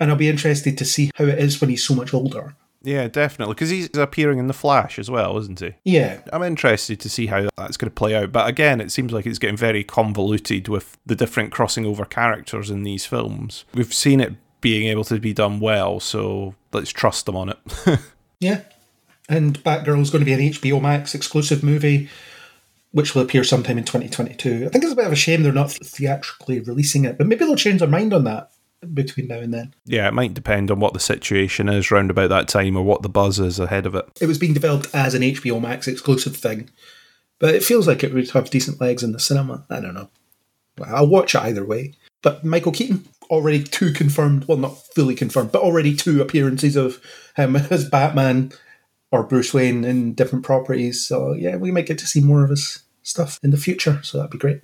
and I'll be interested to see how it is when he's so much older. Yeah, definitely, because he's appearing in the Flash as well, isn't he? Yeah, I'm interested to see how that's going to play out. But again, it seems like it's getting very convoluted with the different crossing over characters in these films. We've seen it being able to be done well, so let's trust them on it. <laughs> Yeah. And Batgirl is going to be an HBO Max exclusive movie, which will appear sometime in 2022. I think it's a bit of a shame they're not theatrically releasing it, but maybe they'll change their mind on that between now and then. yeah, it might depend on what the situation is round about that time or what the buzz is ahead of it. It was being developed as an HBO Max exclusive thing, but it feels like it would have decent legs in the cinema. I don't know. I'll watch it either way. But Michael Keaton, already two confirmed, well, not fully confirmed, but already two appearances of him <laughs> as Batman or Bruce Wayne in different properties. So, yeah, we might get to see more of his stuff in the future. So, that'd be great.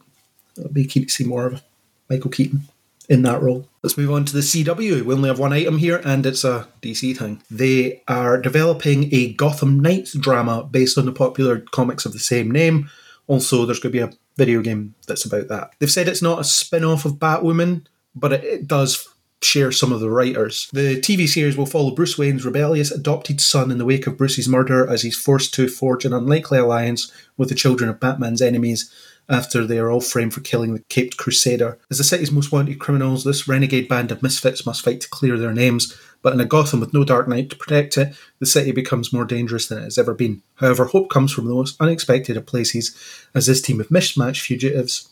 I'll be keen to see more of Michael Keaton in that role. Let's move on to the CW. We only have one item here, and it's a DC thing. They are developing a Gotham Knights drama based on the popular comics of the same name. Also, there's going to be a video game that's about that. They've said it's not a spin off of Batwoman, but it, it does share some of the writers. The TV series will follow Bruce Wayne's rebellious adopted son in the wake of Bruce's murder as he's forced to forge an unlikely alliance with the children of Batman's enemies after they are all framed for killing the Caped Crusader. As the city's most wanted criminals, this renegade band of misfits must fight to clear their names, but in a Gotham with no Dark Knight to protect it, the city becomes more dangerous than it has ever been. However, hope comes from the most unexpected of places, as this team of mismatched fugitives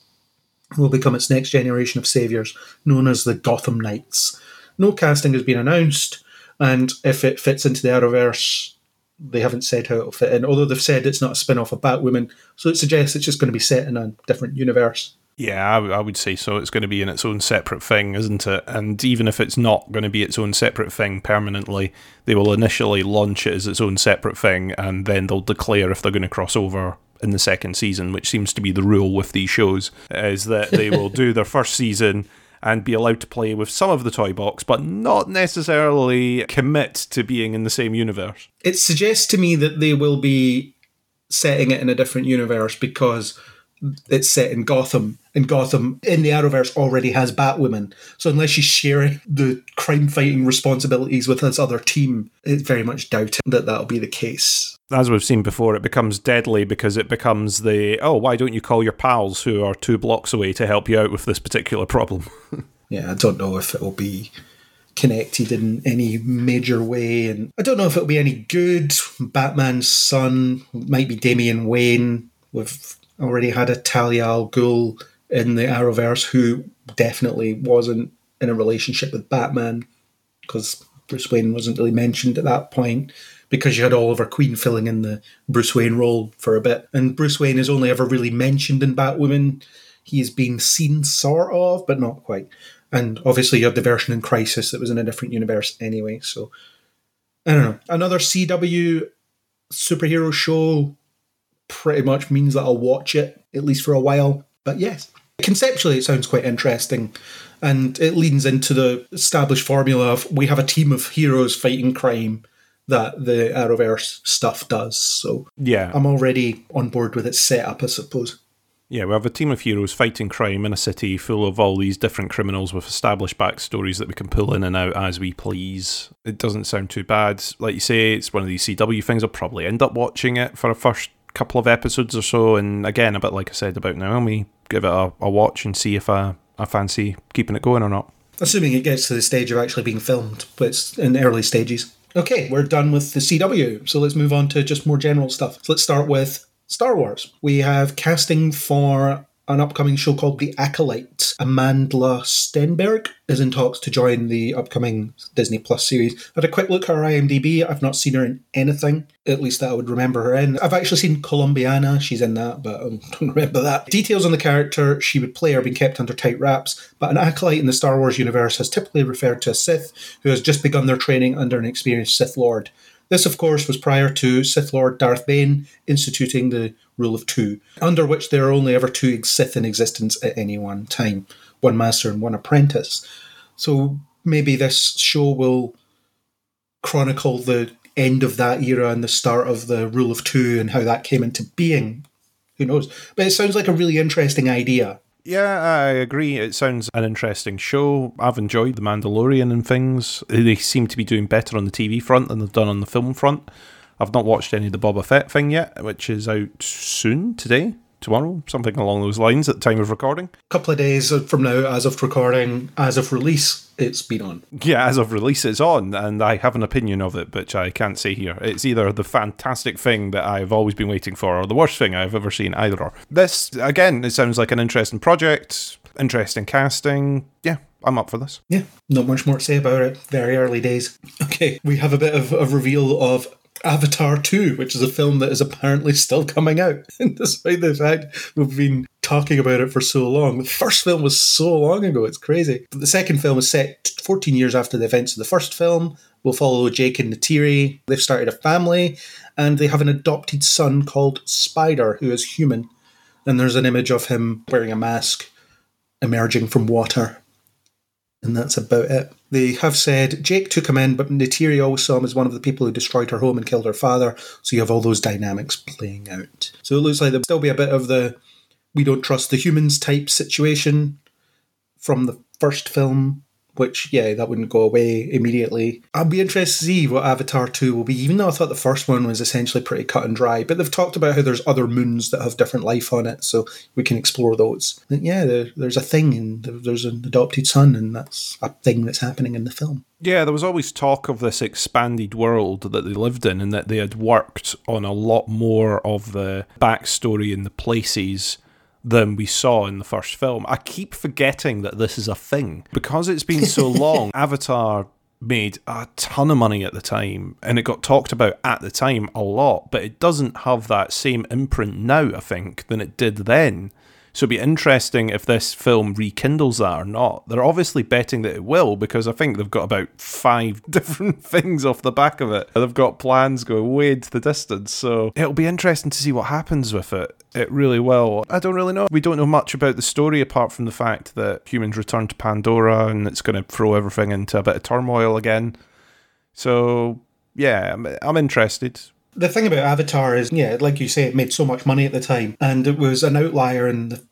will become its next generation of saviors, known as the Gotham Knights. No casting has been announced, and if it fits into the Arrowverse, they haven't said how it'll fit in. Although they've said it's not a spin off of Batwoman, so it suggests it's just going to be set in a different universe. Yeah, I, w- I would say so. It's going to be in its own separate thing, isn't it? And even if it's not going to be its own separate thing permanently, they will initially launch it as its own separate thing, and then they'll declare if they're going to cross over in the second season, which seems to be the rule with these shows, is that they will <laughs> do their first season and be allowed to play with some of the toy box, but not necessarily commit to being in the same universe. It suggests to me that they will be setting it in a different universe because it's set in Gotham, and Gotham in the Arrowverse already has Batwoman. So unless she's sharing the crime fighting responsibilities with this other team, it's very much doubting that that'll be the case. As we've seen before, it becomes deadly because it becomes the oh, why don't you call your pals who are two blocks away to help you out with this particular problem? <laughs> Yeah, I don't know if it'll be connected in any major way, and I don't know if it'll be any good. Batman's son might be Damian Wayne. We've already had a Talia al Ghul in the Arrowverse who definitely wasn't in a relationship with Batman because Bruce Wayne wasn't really mentioned at that point because you had Oliver Queen filling in the Bruce Wayne role for a bit. And Bruce Wayne is only ever really mentioned in Batwoman. He is being seen sort of, but not quite. And obviously you had the version in Crisis that was in a different universe anyway, so I don't know. Another CW superhero show pretty much means that I'll watch it, at least for a while. But yes, conceptually, it sounds quite interesting. And it leans into the established formula of we have a team of heroes fighting crime that the Arrowverse stuff does. So yeah, I'm already on board with its setup, I suppose. Yeah, we have a team of heroes fighting crime in a city full of all these different criminals with established backstories that we can pull in and out as we please. It doesn't sound too bad. Like you say, it's one of these CW things. I'll probably end up watching it for a first couple of episodes or so. And again, a bit like I said about Naomi, give it a, a watch and see if I, I fancy keeping it going or not. Assuming it gets to the stage of actually being filmed, but it's in early stages. Okay, we're done with the CW, so let's move on to just more general stuff. So let's start with Star Wars. We have casting for an upcoming show called The Acolyte. Amandla Stenberg is in talks to join the upcoming Disney Plus series. I had a quick look at her IMDb. I've not seen her in anything, at least that I would remember her in. I've actually seen Colombiana. She's in that, but I <laughs> don't remember that. Details on the character she would play are being kept under tight wraps, but an acolyte in the Star Wars universe has typically referred to a Sith who has just begun their training under an experienced Sith Lord. This, of course, was prior to Sith Lord Darth Bane instituting the rule of two, under which there are only ever two Sith in existence at any one time one master and one apprentice. So maybe this show will chronicle the end of that era and the start of the rule of two and how that came into being. Who knows? But it sounds like a really interesting idea. Yeah, I agree. It sounds an interesting show. I've enjoyed The Mandalorian and things. They seem to be doing better on the TV front than they've done on the film front. I've not watched any of the Boba Fett thing yet, which is out soon, today, tomorrow, something along those lines at the time of recording. A couple of days from now, as of recording, as of release, it's been on. Yeah, as of release, it's on, and I have an opinion of it, which I can't say here. It's either the fantastic thing that I've always been waiting for, or the worst thing I've ever seen, either or. This, again, it sounds like an interesting project, interesting casting. Yeah, I'm up for this. Yeah, not much more to say about it. Very early days. Okay, we have a bit of a reveal of Avatar 2, which is a film that is apparently still coming out, <laughs> despite the fact we've been talking about it for so long. The first film was so long ago, it's crazy. But the second film is set 14 years after the events of the first film. We'll follow Jake and Neytiri. They've started a family, and they have an adopted son called Spider, who is human. And there's an image of him wearing a mask emerging from water. And that's about it. They have said Jake took him in, but Neytiri always saw him as one of the people who destroyed her home and killed her father. So you have all those dynamics playing out. So it looks like there'll still be a bit of the we don't trust the humans type situation from the first film, which, yeah, that wouldn't go away immediately. I'd be interested to see what Avatar 2 will be, even though I thought the first one was essentially pretty cut and dry. But they've talked about how there's other moons that have different life on it, so we can explore those. And yeah, there, there's a thing, and there's an adopted son, and that's a thing that's happening in the film. Yeah, there was always talk of this expanded world that they lived in, and that they had worked on a lot more of the backstory and the places than we saw in the first film. I keep forgetting that this is a thing because it's been so <laughs> long. Avatar made a ton of money at the time and it got talked about at the time a lot, but it doesn't have that same imprint now, I think, than it did then. So it'd be interesting if this film rekindles that or not. They're obviously betting that it will because I think they've got about five <laughs> different things off the back of it. They've got plans going way into the distance. So it'll be interesting to see what happens with it. It really will. I don't really know. We don't know much about the story apart from the fact that humans return to Pandora and it's going to throw everything into a bit of turmoil again. So yeah, I'm interested. The thing about Avatar is, yeah, like you say, it made so much money at the time, and it was an outlier in the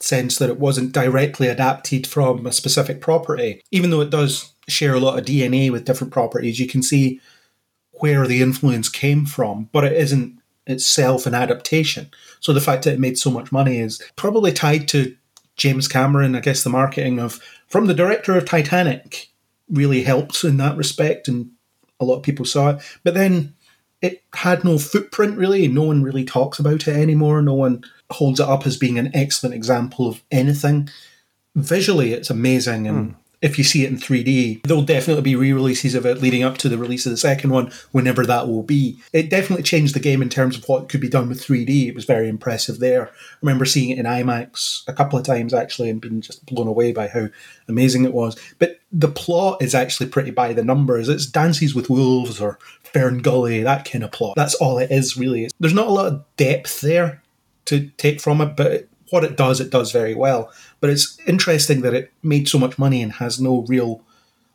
sense that it wasn't directly adapted from a specific property. Even though it does share a lot of DNA with different properties, you can see where the influence came from, but it isn't itself an adaptation. So the fact that it made so much money is probably tied to James Cameron. I guess the marketing of from the director of Titanic really helped in that respect, and a lot of people saw it. But then it had no footprint really. No one really talks about it anymore. No one holds it up as being an excellent example of anything. Visually, it's amazing, and hmm. if you see it in 3D, there'll definitely be re-releases of it leading up to the release of the second one, whenever that will be. It definitely changed the game in terms of what could be done with 3D. It was very impressive there. I remember seeing it in IMAX a couple of times actually, and being just blown away by how amazing it was. But the plot is actually pretty by the numbers. It's Dances with Wolves or Fern Gully, that kind of plot. That's all it is, really. There's not a lot of depth there to take from it, but what it does, it does very well. But it's interesting that it made so much money and has no real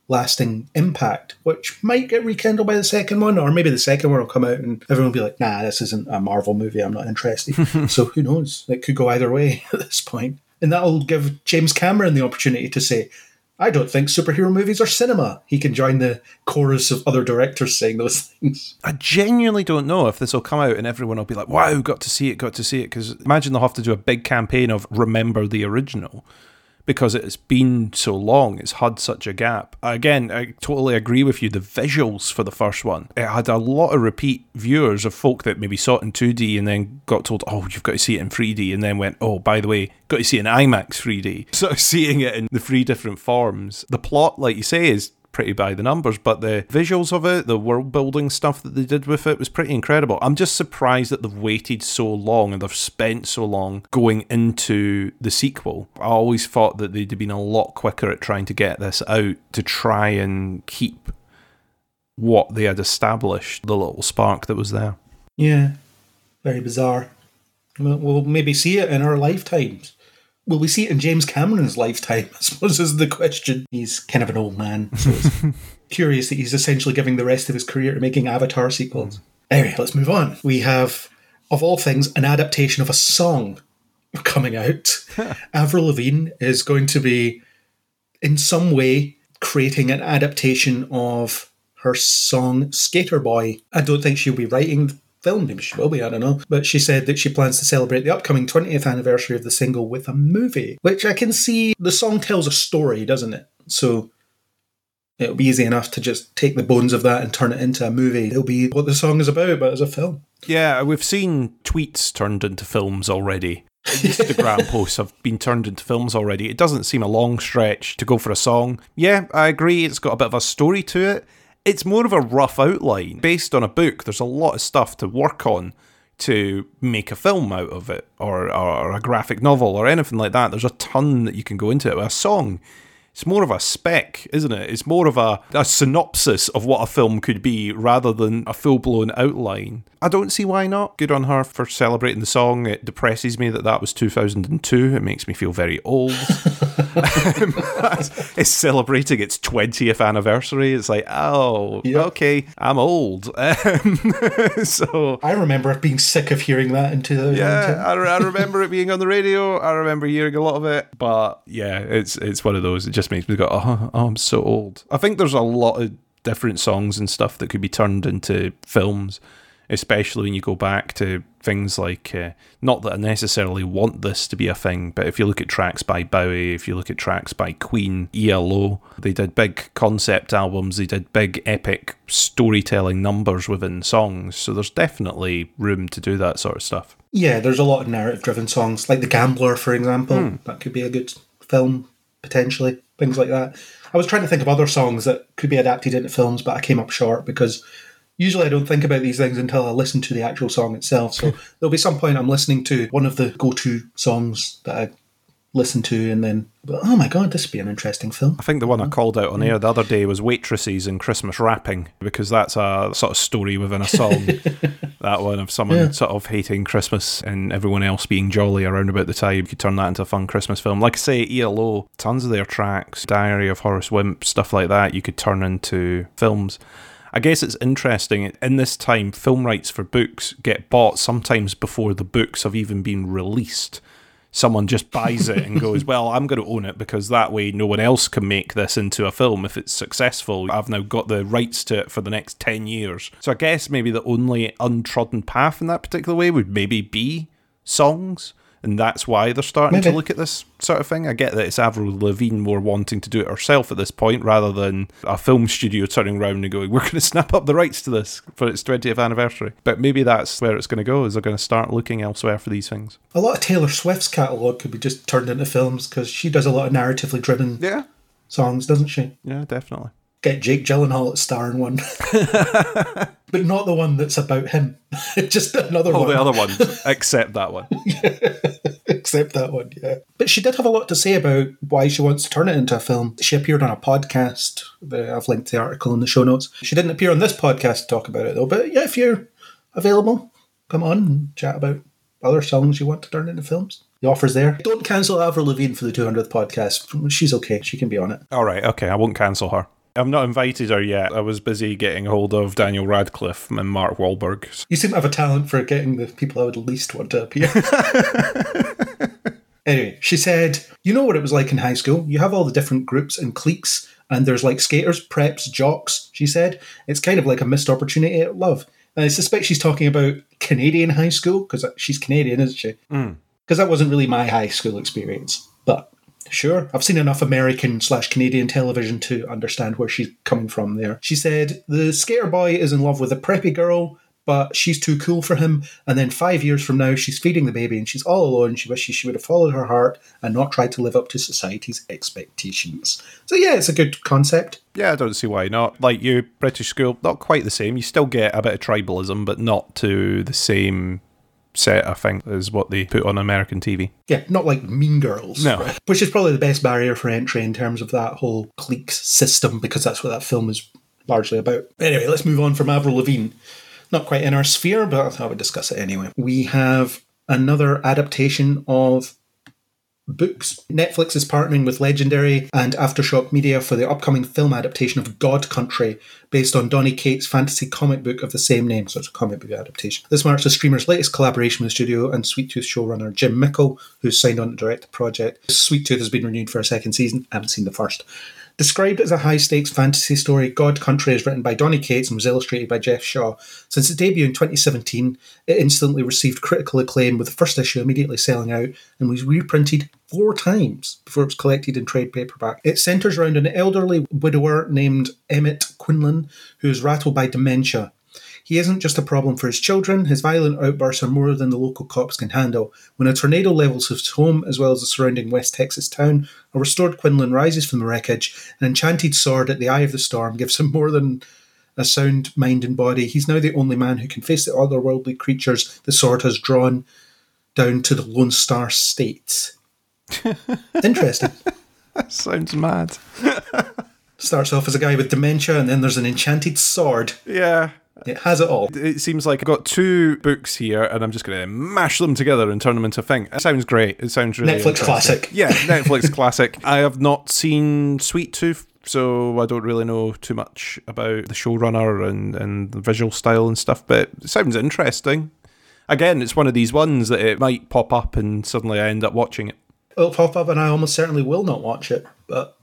lasting impact, which might get rekindled by the second one, or maybe the second one will come out and everyone will be like, nah, this isn't a Marvel movie, I'm not interested. <laughs> so who knows? It could go either way <laughs> at this point. And that'll give James Cameron the opportunity to say, I don't think superhero movies are cinema. He can join the chorus of other directors saying those <laughs> things. I genuinely don't know if this will come out and everyone will be like, wow, got to see it, got to see it. Because imagine they'll have to do a big campaign of remember the original because it's been so long, it's had such a gap. Again, I totally agree with you. The visuals for the first one, it had a lot of repeat viewers of folk that maybe saw it in 2D and then got told, oh, you've got to see it in 3D, and then went, oh, by the way, got to see it in IMAX 3D. <laughs> So seeing it in the three different forms. The plot, like you say, is pretty by the numbers, but the visuals of it, the world building stuff that they did with it was pretty incredible. I'm just surprised that they've waited so long and they've spent so long going into the sequel. I always thought that they'd have been a lot quicker at trying to get this out to try and keep what they had established, the little spark that was there. Yeah, very bizarre. We'll, maybe see it in our lifetimes. Will we see it in James Cameron's lifetime? I suppose is the question. He's kind of an old man, so it's <laughs> curious that he's essentially giving the rest of his career to making Avatar sequels. Anyway, let's move on. We have, of all things, an adaptation of a song coming out. <laughs> Avril Lavigne is going to be, in some way, creating an adaptation of her song Sk8er Boi. I don't think she'll be writing film, maybe she will be, I don't know. But she said that she plans to celebrate the upcoming 20th anniversary of the single with a movie, which I can see the song tells a story, doesn't it? So it'll be easy enough to just take the bones of that and turn it into a movie. It'll be what the song is about, but as a film. Yeah, we've seen tweets turned into films already. Instagram <laughs> posts have been turned into films already. It doesn't seem a long stretch to go for a song. Yeah, I agree, it's got a bit of a story to it. It's more of a rough outline based on a book. There's a lot of stuff to work on to make a film out of it or, or a graphic novel or anything like that. There's a ton that you can go into it. with A song, it's more of a spec, isn't it? It's more of a, a synopsis of what a film could be rather than a full blown outline. I don't see why not. Good on her for celebrating the song. It depresses me that that was 2002. It makes me feel very old. <laughs> <laughs> it's celebrating its 20th anniversary. It's like, oh, Yep. okay, I'm old. Um, <laughs> so I remember being sick of hearing that in 2010. yeah, I, I remember it being on the radio. I remember hearing a lot of it, but yeah, it's it's one of those. It just makes me go, oh, oh, I'm so old. I think there's a lot of different songs and stuff that could be turned into films, especially when you go back to things like. Uh, not that I necessarily want this to be a thing, but if you look at tracks by Bowie, if you look at tracks by Queen, ELO, they did big concept albums. They did big epic storytelling numbers within songs. So there's definitely room to do that sort of stuff. Yeah, there's a lot of narrative driven songs, like The Gambler, for example. That could be a good film, potentially. Things like that. I was trying to think of other songs that could be adapted into films, but I came up short because Usually, I don't think about these things until I listen to the actual song itself. So <laughs> there'll be some point I'm listening to one of the go-to songs that I listen to, and then oh my god, this would be an interesting film. I think the one I mm. called out on mm. air the other day was waitresses and Christmas wrapping because that's a sort of story within a song. <laughs> that one of someone Yeah. sort of hating Christmas and everyone else being jolly around about the time. You could turn that into a fun Christmas film. Like I say, ELO, tons of their tracks, Diary of Horace Wimp, stuff like that, you could turn into films. I guess it's interesting. In this time, film rights for books get bought sometimes before the books have even been released someone just buys it and goes, <laughs> Well, I'm going to own it because that way no one else can make this into a film. If it's successful, I've now got the rights to it for the next 10 years. So I guess maybe the only untrodden path in that particular way would maybe be songs. And that's why they're starting to look at this sort of thing. I get that it's Avril Lavigne more wanting to do it herself at this point rather than a film studio turning around and going, <laughs> We're going to snap up the rights to this for its 20th anniversary. But maybe that's where it's going to go, is they're going to start looking elsewhere for these things. A lot of Taylor Swift's catalogue could be just turned into films because she does a lot of narratively driven Yeah. songs, doesn't she? Yeah, definitely. Get Jake Gyllenhaal to star in one, <laughs> but not the one that's about him. <laughs> just another oh, All one. the other ones, <laughs> except that one. Except that one, yeah. But she did have a lot to say about why she wants to turn it into a film. She appeared on a podcast. I've linked the article in the show notes. She didn't appear on this podcast to talk about it, though. But yeah, if you're available, come on and chat about other songs you want to turn into films. The offer's there. Don't cancel Avril Lavigne for the 200th podcast. She's okay. She can be on it. All right, okay, I won't cancel her. I've not invited her yet. I was busy getting hold of Daniel Radcliffe and Mark Wahlberg. You seem to have a talent for getting the people I would least want to appear. <laughs> anyway, she said, You know what it was like in high school? You have all the different groups and cliques, and there's like skaters, preps, jocks, she said. It's kind of like a missed opportunity at love. And I suspect she's talking about Canadian high school, because she's Canadian, isn't she? Hmm. Because that wasn't really my high school experience. But Sure, I've seen enough American slash Canadian television to understand where she's coming from there. She said, The skater boy is in love with a preppy girl, but she's too cool for him. And then five years from now, she's feeding the baby and she's all alone. She wishes she would have followed her heart and not tried to live up to society's expectations. So, yeah, it's a good concept. Yeah, I don't see why not. Like you, British school, not quite the same. You still get a bit of tribalism, but not to the same set, I think, is what they put on American TV. Yeah, not like Mean Girls. No. Which is probably the best barrier for entry in terms of that whole cliques system, because that's what that film is largely about. Anyway, let's move on from Avril Lavigne. Not quite in our sphere, but I thought we'd discuss it anyway. We have another adaptation of books. Netflix is partnering with Legendary and Aftershock Media for the upcoming film adaptation of God Country, based on Donny Cates' fantasy comic book of the same name. So it's a comic book adaptation. This marks the streamer's latest collaboration with the studio and Sweet Tooth showrunner Jim Mickle, who's signed on to direct the project. Sweet Tooth has been renewed for a second season. I haven't seen the first. Described as a high stakes fantasy story, God Country is written by Donny Cates and was illustrated by Geoff Shaw. Since its debut in 2017, it instantly received critical acclaim, with the first issue immediately selling out and was reprinted four times before it was collected in trade paperback. It centres around an elderly widower named Emmett Quinlan who is rattled by dementia. He isn't just a problem for his children, his violent outbursts are more than the local cops can handle. When a tornado levels his home as well as the surrounding West Texas town, a restored Quinlan rises from the wreckage. An enchanted sword at the eye of the storm gives him more than a sound mind and body. He's now the only man who can face the otherworldly creatures the sword has drawn down to the Lone Star State. <laughs> Interesting. That sounds mad. <laughs> Starts off as a guy with dementia, and then there's an enchanted sword. Yeah. It has it all. It seems like I've got two books here, and I'm just going to mash them together and turn them into a thing. It sounds great. It sounds really Netflix classic. Yeah, <laughs> Netflix classic. I have not seen Sweet Tooth, so I don't really know too much about the showrunner and, and the visual style and stuff, but it sounds interesting. Again, it's one of these ones that it might pop up and suddenly I end up watching it. It'll pop up, and I almost certainly will not watch it, but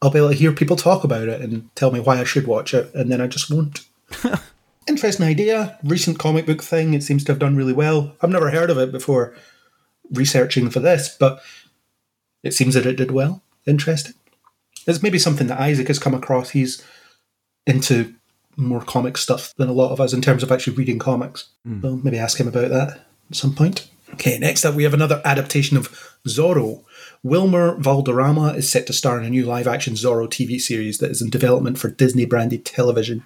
I'll be able to hear people talk about it and tell me why I should watch it, and then I just won't. <laughs> Interesting idea. Recent comic book thing. It seems to have done really well. I've never heard of it before researching for this, but it seems that it did well. Interesting. It's maybe something that Isaac has come across. He's into more comic stuff than a lot of us in terms of actually reading comics. Hmm. So maybe ask him about that at some point. Okay, next up we have another adaptation of Zorro. Wilmer Valderrama is set to star in a new live action Zorro TV series that is in development for Disney branded television.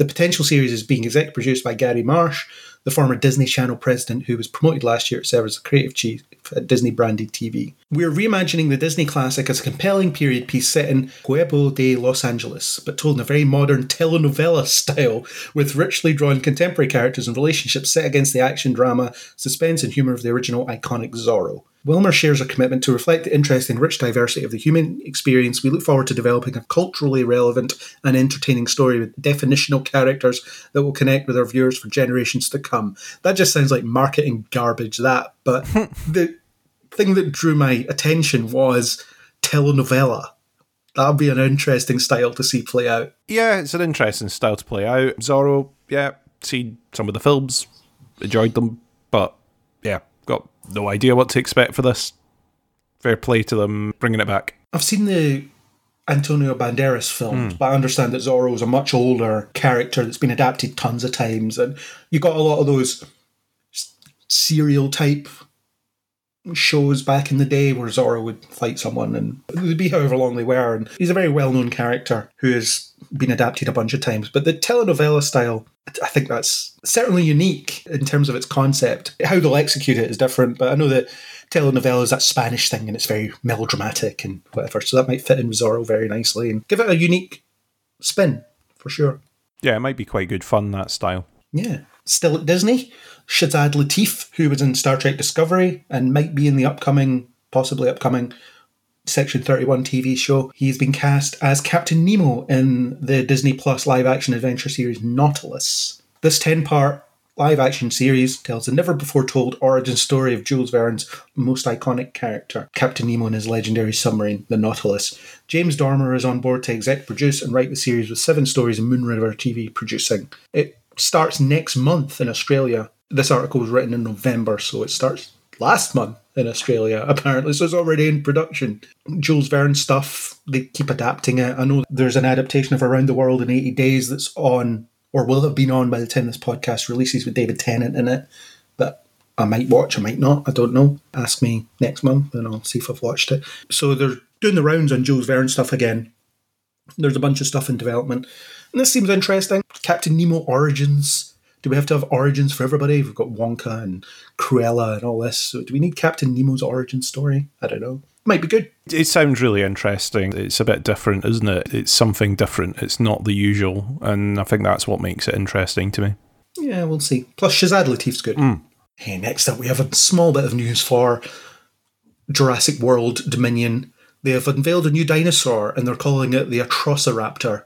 The potential series is being exec produced by Gary Marsh, the former Disney Channel president who was promoted last year to serve as the creative chief at Disney branded TV. We're reimagining the Disney classic as a compelling period piece set in Pueblo de Los Angeles, but told in a very modern telenovela style, with richly drawn contemporary characters and relationships set against the action drama, suspense, and humour of the original iconic Zorro. Wilmer shares a commitment to reflect the interest and rich diversity of the human experience. We look forward to developing a culturally relevant and entertaining story with definitional characters that will connect with our viewers for generations to come. That just sounds like marketing garbage, that. But <laughs> the thing that drew my attention was telenovela. That'd be an interesting style to see play out. Yeah, it's an interesting style to play out. Zorro, yeah, seen some of the films, enjoyed them, but yeah, got no idea what to expect for this. Fair play to them bringing it back. I've seen the Antonio Banderas films, hmm. but I understand that Zorro is a much older character that's been adapted tons of times, and you got a lot of those serial type shows back in the day where Zorro would fight someone, and it would be however long they were. And he's a very well known character who has been adapted a bunch of times. But the telenovela style, I think that's certainly unique in terms of its concept. How they'll execute it is different, but I know that telenovela is that Spanish thing and it's very melodramatic and whatever. So that might fit in with Zorro very nicely and give it a unique spin for sure. Yeah, it might be quite good fun, that style. Yeah. Still at Disney, Shazad Latif, who was in Star Trek Discovery and might be in the upcoming, possibly upcoming Section 31 TV show. He's been cast as Captain Nemo in the Disney Plus live action adventure series Nautilus. This 10 part live action series tells the never before told origin story of Jules Verne's most iconic character, Captain Nemo and his legendary submarine, the Nautilus. James Dormer is on board to exec produce and write the series with seven stories and Moon River TV producing. It starts next month in Australia. This article was written in November, so it starts last month in Australia, <laughs> apparently, so it's already in production. Jules Verne stuff, they keep adapting it. I know there's an adaptation of Around the World in 80 Days that's on, or will have been on by the time this podcast releases with David Tennant in it, that I might watch, I might not, I don't know. Ask me next month and I'll see if I've watched it. So they're doing the rounds on Jules Verne stuff again. There's a bunch of stuff in development. And this seems interesting. Captain Nemo Origins. Do we have to have origins for everybody? We've got Wonka and Cruella and all this. So do we need Captain Nemo's origin story? I don't know. Might be good. It sounds really interesting. It's a bit different, isn't it? It's something different. It's not the usual. And I think that's what makes it interesting to me. Yeah, we'll see. Plus, Shazad Latif's good. Hmm. Hey, next up, we have a small bit of news for Jurassic World Dominion. They have unveiled a new dinosaur and they're calling it the Atrociraptor,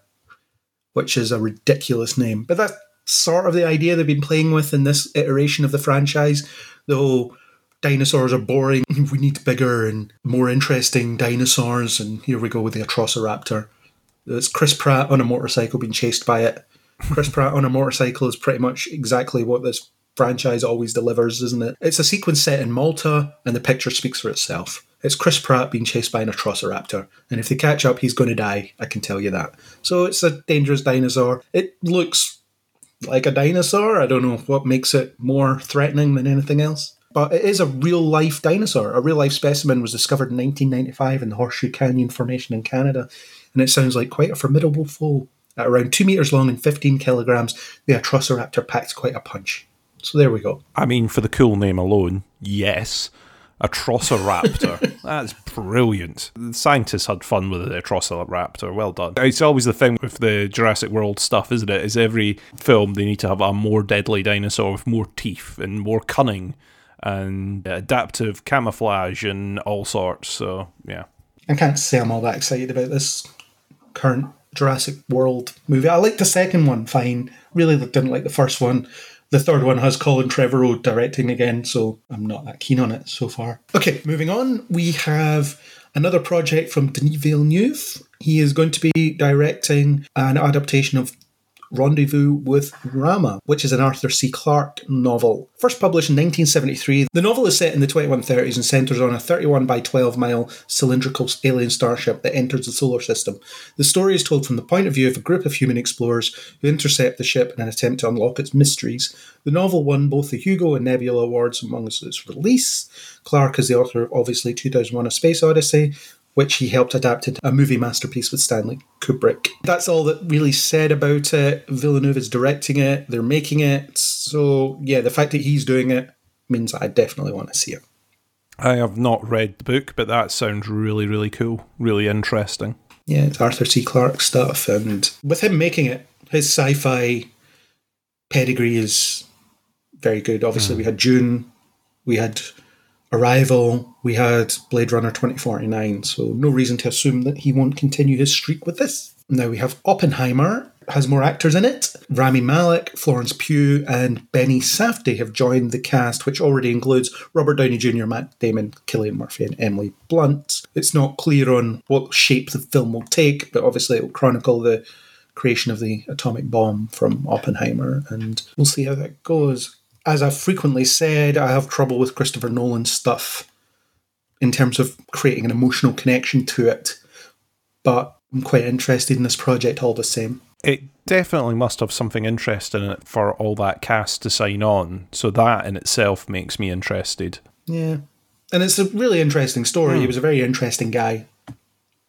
which is a ridiculous name. But that's sort of the idea they've been playing with in this iteration of the franchise. Though dinosaurs are boring, <laughs> we need bigger and more interesting dinosaurs, and here we go with the Atrociraptor. It's Chris Pratt on a motorcycle being chased by it. Chris Pratt on a motorcycle is pretty much exactly what this franchise always delivers, isn't it? It's a sequence set in Malta, and the picture speaks for itself. It's Chris Pratt being chased by an Atrociraptor, and if they catch up, he's going to die. I can tell you that. So it's a dangerous dinosaur. It looks like a dinosaur. I don't know what makes it more threatening than anything else. But it is a real life dinosaur. A real life specimen was discovered in 1995 in the Horseshoe Canyon Formation in Canada, and it sounds like quite a formidable foe. At around 2 metres long and 15 kilograms, the Atrociraptor packs quite a punch. So there we go. I mean, for the cool name alone, yes. Atrociraptor. <laughs> That's brilliant. The scientists had fun with the Atrociraptor. Well done. It's always the thing with the Jurassic World stuff, isn't it? Is every film they need to have a more deadly dinosaur with more teeth and more cunning and adaptive camouflage and all sorts. So, yeah. I can't say I'm all that excited about this current Jurassic World movie. I like the second one fine. Really didn't like the first one. The third one has Colin Trevorrow directing again, so I'm not that keen on it so far. Okay, moving on, we have another project from Denis Villeneuve. He is going to be directing an adaptation of Rendezvous with Rama, which is an Arthur C. Clarke novel. First published in 1973, the novel is set in the 2130s and centres on a 31 by 12 mile cylindrical alien starship that enters the solar system. The story is told from the point of view of a group of human explorers who intercept the ship in an attempt to unlock its mysteries. The novel won both the Hugo and Nebula Awards among its release. Clarke is the author of obviously 2001 A Space Odyssey, which he helped adapt into a movie masterpiece with Stanley Kubrick. That's all that really said about it. Villeneuve is directing it, they're making it. So, yeah, the fact that he's doing it means I definitely want to see it. I have not read the book, but that sounds really, really cool, really interesting. Yeah, it's Arthur C. Clarke stuff. And with him making it, his sci fi pedigree is very good. Obviously, mm. we had Dune, we had Arrival, we had Blade Runner 2049, so no reason to assume that he won't continue his streak with this. Now we have Oppenheimer, has more actors in it. Rami Malek, Florence Pugh, and Benny Safdie have joined the cast, which already includes Robert Downey Jr., Matt Damon, Cillian Murphy, and Emily Blunt. It's not clear on what shape the film will take, but obviously it will chronicle the creation of the atomic bomb from Oppenheimer, and we'll see how that goes as I've frequently said, I have trouble with Christopher Nolan stuff in terms of creating an emotional connection to it. But I'm quite interested in this project all the same. It definitely must have something interesting in it for all that cast to sign on. So that in itself makes me interested. Yeah. And it's a really interesting story. Mm. He was a very interesting guy.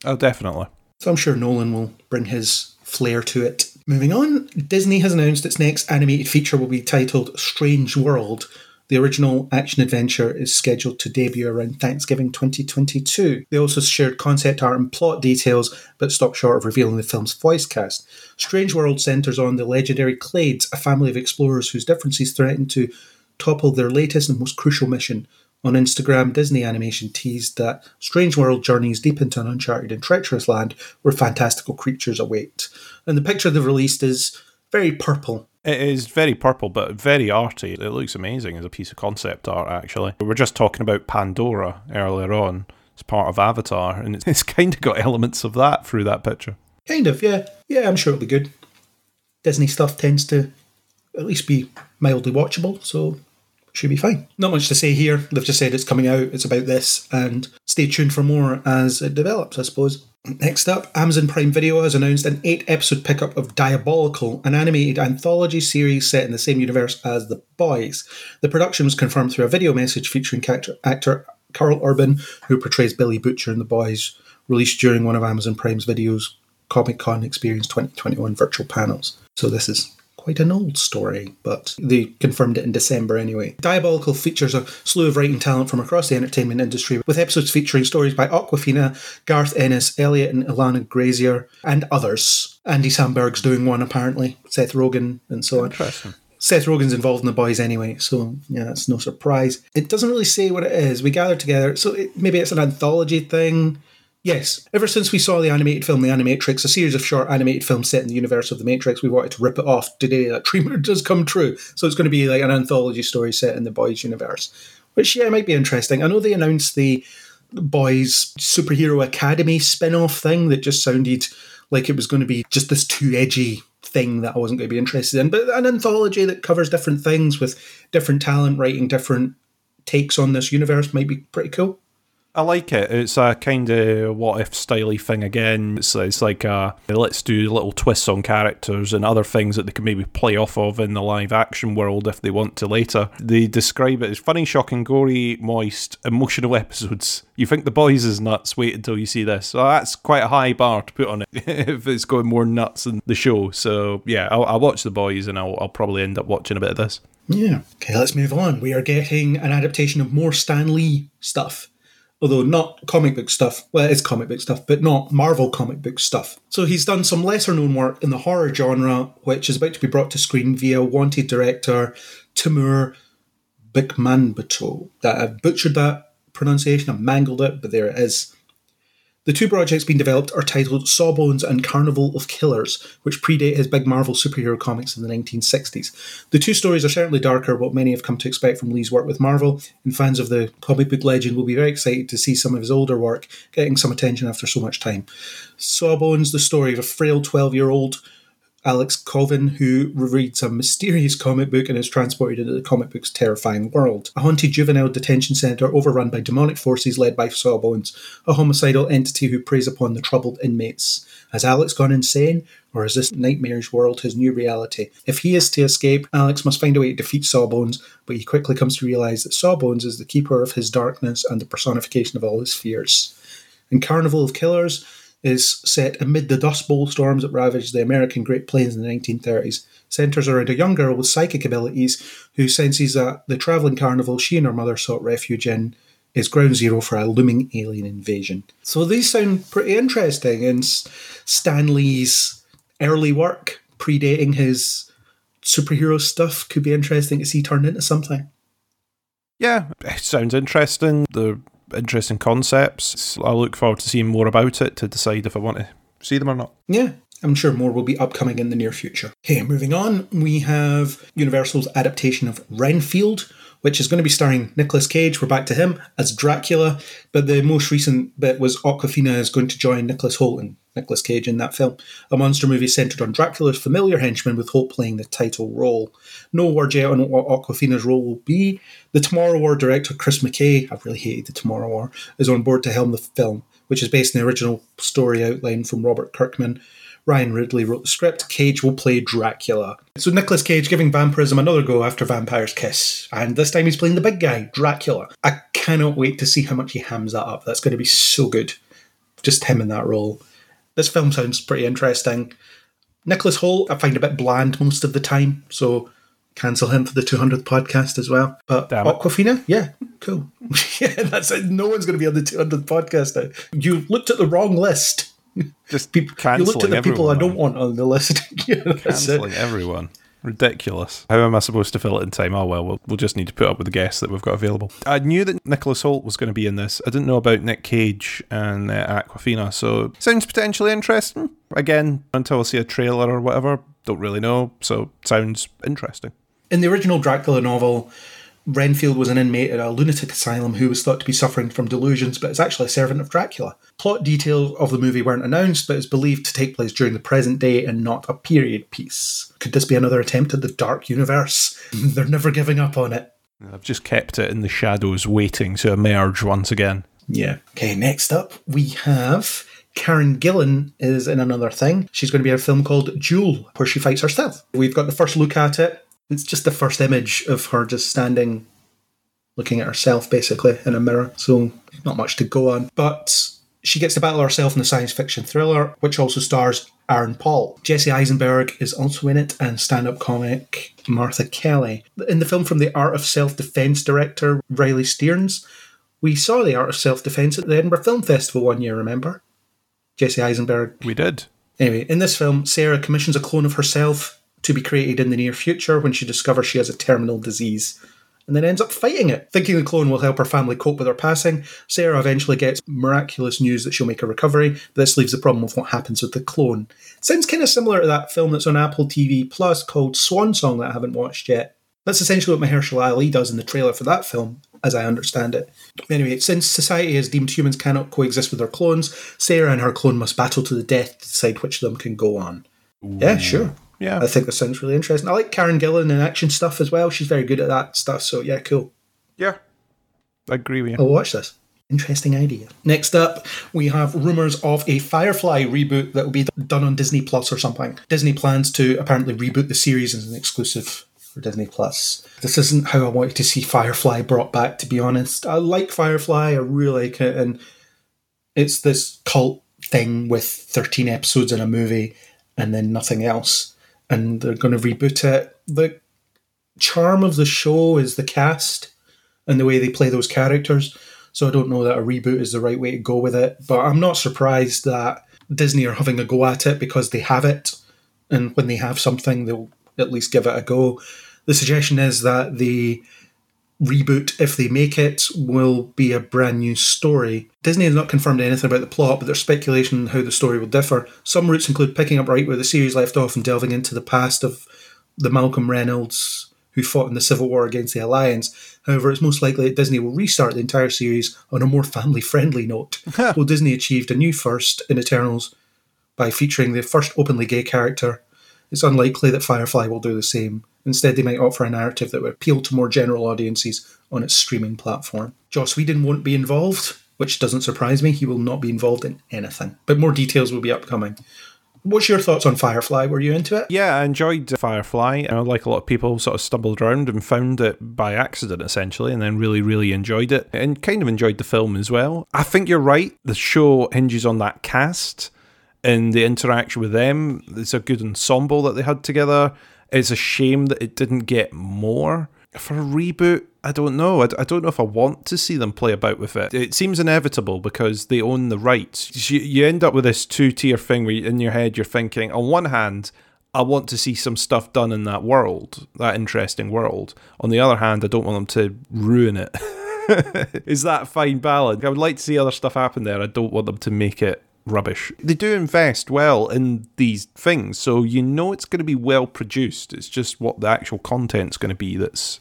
Oh, definitely. So I'm sure Nolan will bring his flair to it. Moving on, Disney has announced its next animated feature will be titled Strange World. The original action adventure is scheduled to debut around Thanksgiving 2022. They also shared concept art and plot details, but stopped short of revealing the film's voice cast. Strange World centres on the legendary Clades, a family of explorers whose differences threaten to topple their latest and most crucial mission on Instagram, Disney Animation teased that Strange World journeys deep into an uncharted and treacherous land where fantastical creatures await. And the picture they've released is very purple. It is very purple, but very arty. It looks amazing as a piece of concept art, actually. We were just talking about Pandora earlier on It's part of Avatar, and it's, <laughs> it's kind of got elements of that through that picture. Kind of, yeah. Yeah, I'm sure it'll be good. Disney stuff tends to at least be mildly watchable, so should be fine. Not much to say here. They've just said it's coming out, it's about this, and stay tuned for more as it develops, I suppose. Next up, Amazon Prime Video has announced an eight episode pickup of Diabolical, an animated anthology series set in the same universe as The Boys. The production was confirmed through a video message featuring actor, Karl Urban, who portrays Billy Butcher in The Boys, released during one of Amazon Prime's videos, Comic Con Experience 2021 virtual panels. So this is quite an old story, but they confirmed it in December anyway. Diabolical features a slew of writing talent from across the entertainment industry, with episodes featuring stories by Awkwafina, Garth Ennis, Eliot and Ilana Glazer, and others. Andy Samberg's doing one apparently, Seth Rogen, and so on. Seth Rogen's involved in the boys anyway, so yeah, that's no surprise. It doesn't really say what it is. We gather together, so it, maybe it's an anthology thing. Yes. Ever since we saw the animated film The Animatrix, a series of short animated films set in the universe of The Matrix, we wanted to rip it off. Today, that <laughs> dream does come true. So it's going to be like an anthology story set in the Boys universe, which, yeah, might be interesting. I know they announced the Boys Superhero Academy spin off thing that just sounded like it was going to be just this too edgy thing that I wasn't going to be interested in, but an anthology that covers different things with different talent writing different takes on this universe might be pretty cool. I like it. It's a kind of what if styly thing again. It's, it's like a, let's do little twists on characters and other things that they can maybe play off of in the live action world if they want to later. They describe it as funny, shocking, gory, moist, emotional <laughs> episodes. You think the boys is nuts, wait until you see this. So that's quite a high bar to put on it <laughs> if it's going more nuts than the show. So yeah, I'll, I'll watch the boys and I'll, I'll probably end up watching a bit of this. Yeah. Okay, let's move on. We are getting an adaptation of more Stan Lee stuff although not comic book stuff. Well, it is comic book stuff, but not Marvel comic book stuff. So he's done some lesser known work in the horror genre, which is about to be brought to screen via wanted director Timur Bekmambetov. That I've butchered that pronunciation, I've mangled it, but there it is. The two projects being developed are titled Sawbones and Carnival of Killers, which predate his big Marvel superhero comics in the 1960s. The two stories are certainly darker, what many have come to expect from Lee's work with Marvel, and fans of the comic book legend will be very excited to see some of his older work getting some attention after so much time. Sawbones, the story of a frail 12 year old Alex Coven, who reads a mysterious comic book and is transported into the comic book's terrifying world. A haunted juvenile detention centre overrun by demonic forces led by Sawbones, a homicidal entity who preys upon the troubled inmates. Has Alex gone insane, or is this nightmarish world his new reality? If he is to escape, Alex must find a way to defeat Sawbones, but he quickly comes to realise that Sawbones is the keeper of his darkness and the personification of all his fears. In Carnival of Killers is set amid the Dust Bowl storms that ravaged the American Great Plains in the 1930s. Centres around a young girl with psychic abilities who senses that the travelling carnival she and her mother sought refuge in is ground zero for a looming alien invasion. So these sound pretty interesting, and Stan Lee's early work, predating his superhero stuff, could be interesting to see turned into something. Yeah, it sounds interesting. The interesting concepts. I look forward to seeing more about it to decide if I want to see them or not. Yeah, I'm sure more will be upcoming in the near future. Okay, moving on, we have Universal's adaptation of Renfield, which is going to be starring Nicolas Cage. We're back to him as Dracula, but the most recent bit was Awkwafina is going to join Nicholas Hoult and Nicolas Cage in that film. A monster movie centered on Dracula's familiar henchman, with Hoult playing the title role. No word yet on what Awkwafina's role will be. The Tomorrow War director Chris McKay, I've really hated the Tomorrow War, is on board to helm the film, which is based on the original story outline from Robert Kirkman. Ryan Ridley wrote the script. Cage will play Dracula. So Nicolas Cage giving vampirism another go after Vampire's Kiss, and this time he's playing the big guy, Dracula. I cannot wait to see how much he hams that up. That's going to be so good. Just him in that role. This film sounds pretty interesting. Nicholas Hoult, I find a bit bland most of the time, so cancel him for the 200th podcast as well. But Damn it. Awkwafina, yeah, cool. <laughs> yeah, that's it. No one's going to be on the 200th podcast now. You looked at the wrong list. Just People, cancel. you looked at the people I don't want on the list. <laughs> yeah. Cancelling everyone. Ridiculous. How am I supposed to fill it in time? Oh well, well, we'll just need to put up with the guests that we've got available. I knew that Nicholas Hoult was going to be in this. I didn't know about Nick Cage and uh, Awkwafina, so sounds potentially interesting. Again, until I see a trailer or whatever, don't really know. So sounds interesting. In the original Dracula novel, Renfield was an inmate at a lunatic asylum who was thought to be suffering from delusions, but is actually a servant of Dracula. Plot details of the movie weren't announced, but is believed to take place during the present day and not a period piece. Could this be another attempt at the dark universe? <laughs> They're never giving up on it. I've just kept it in the shadows, waiting to emerge once again. Yeah. Okay, next up we have Karen Gillan is in another thing. She's going to be in a film called Dual, where she fights herself. We've got the first look at it. It's just the first image of her just standing, looking at herself basically in a mirror. So not much to go on. But she gets to battle herself in the science fiction thriller, which also stars Aaron Paul. Jesse Eisenberg is also in it, and stand up comic Martha Kelly. In the film from the Art of Self Defense director Riley Stearns, we saw the Art of Self Defense at the Edinburgh Film Festival one year, remember? Jesse Eisenberg. We did. Anyway, in this film, Sarah commissions a clone of herself to be created in the near future when she discovers she has a terminal disease and then ends up fighting it. Thinking the clone will help her family cope with her passing, Sarah eventually gets miraculous news that she'll make a recovery, this leaves the problem of what happens with the clone. Sounds kind of similar to that film that's on Apple TV Plus called Swan Song that I haven't watched yet. That's essentially what Mahershala Ali does in the trailer for that film, as I understand it. Anyway, since society has deemed humans cannot coexist with their clones, Sarah and her clone must battle to the death to decide which of them can go on. Yeah, sure. Yeah. I think that sounds really interesting. I like Karen Gillan in action stuff as well. She's very good at that stuff. So yeah, cool. Yeah. I agree with you. I'll watch this. Interesting idea. Next up, we have rumours of a Firefly reboot that will be done on Disney Plus or something. Disney plans to apparently reboot the series as an exclusive for Disney Plus. This isn't how I wanted to see Firefly brought back, to be honest. I like Firefly, I really like it, and it's this cult thing with 13 episodes in a movie and then nothing else. And they're going to reboot it. The charm of the show is the cast and the way they play those characters. So I don't know that a reboot is the right way to go with it. But I'm not surprised that Disney are having a go at it because they have it. And when they have something, they'll at least give it a go. The suggestion is that the reboot, if they make it, will be a brand new story. Disney has not confirmed anything about the plot, but there's speculation on how the story will differ. Some routes include picking up right where the series left off and delving into the past of the Malcolm Reynolds who fought in the Civil War against the Alliance. However, it's most likely that Disney will restart the entire series on a more family friendly note. <laughs> well, Disney achieved a new first in Eternals by featuring the first openly gay character. It's unlikely that Firefly will do the same. Instead, they might offer a narrative that would appeal to more general audiences on its streaming platform. Joss Whedon won't be involved, which doesn't surprise me. He will not be involved in anything. But more details will be upcoming. What's your thoughts on Firefly? Were you into it? Yeah, I enjoyed Firefly. I like a lot of people sort of stumbled around and found it by accident essentially, and then really, really enjoyed it and kind of enjoyed the film as well. I think you're right. The show hinges on that cast and the interaction with them. It's a good ensemble that they had together. It's a shame that it didn't get more. For a reboot, I don't know. I, don't know if I want to see them play about with it. It seems inevitable because they own the rights. You, end up with this two tier thing where in your head you're thinking, on one hand, I want to see some stuff done in that world, that interesting world. On the other hand, I don't want them to ruin it. <laughs> Is that fine balance? I would like to see other stuff happen there. I don't want them to make it rubbish. They do invest well in these things, so you know it's going to be well produced. It's just what the actual content's going to be that's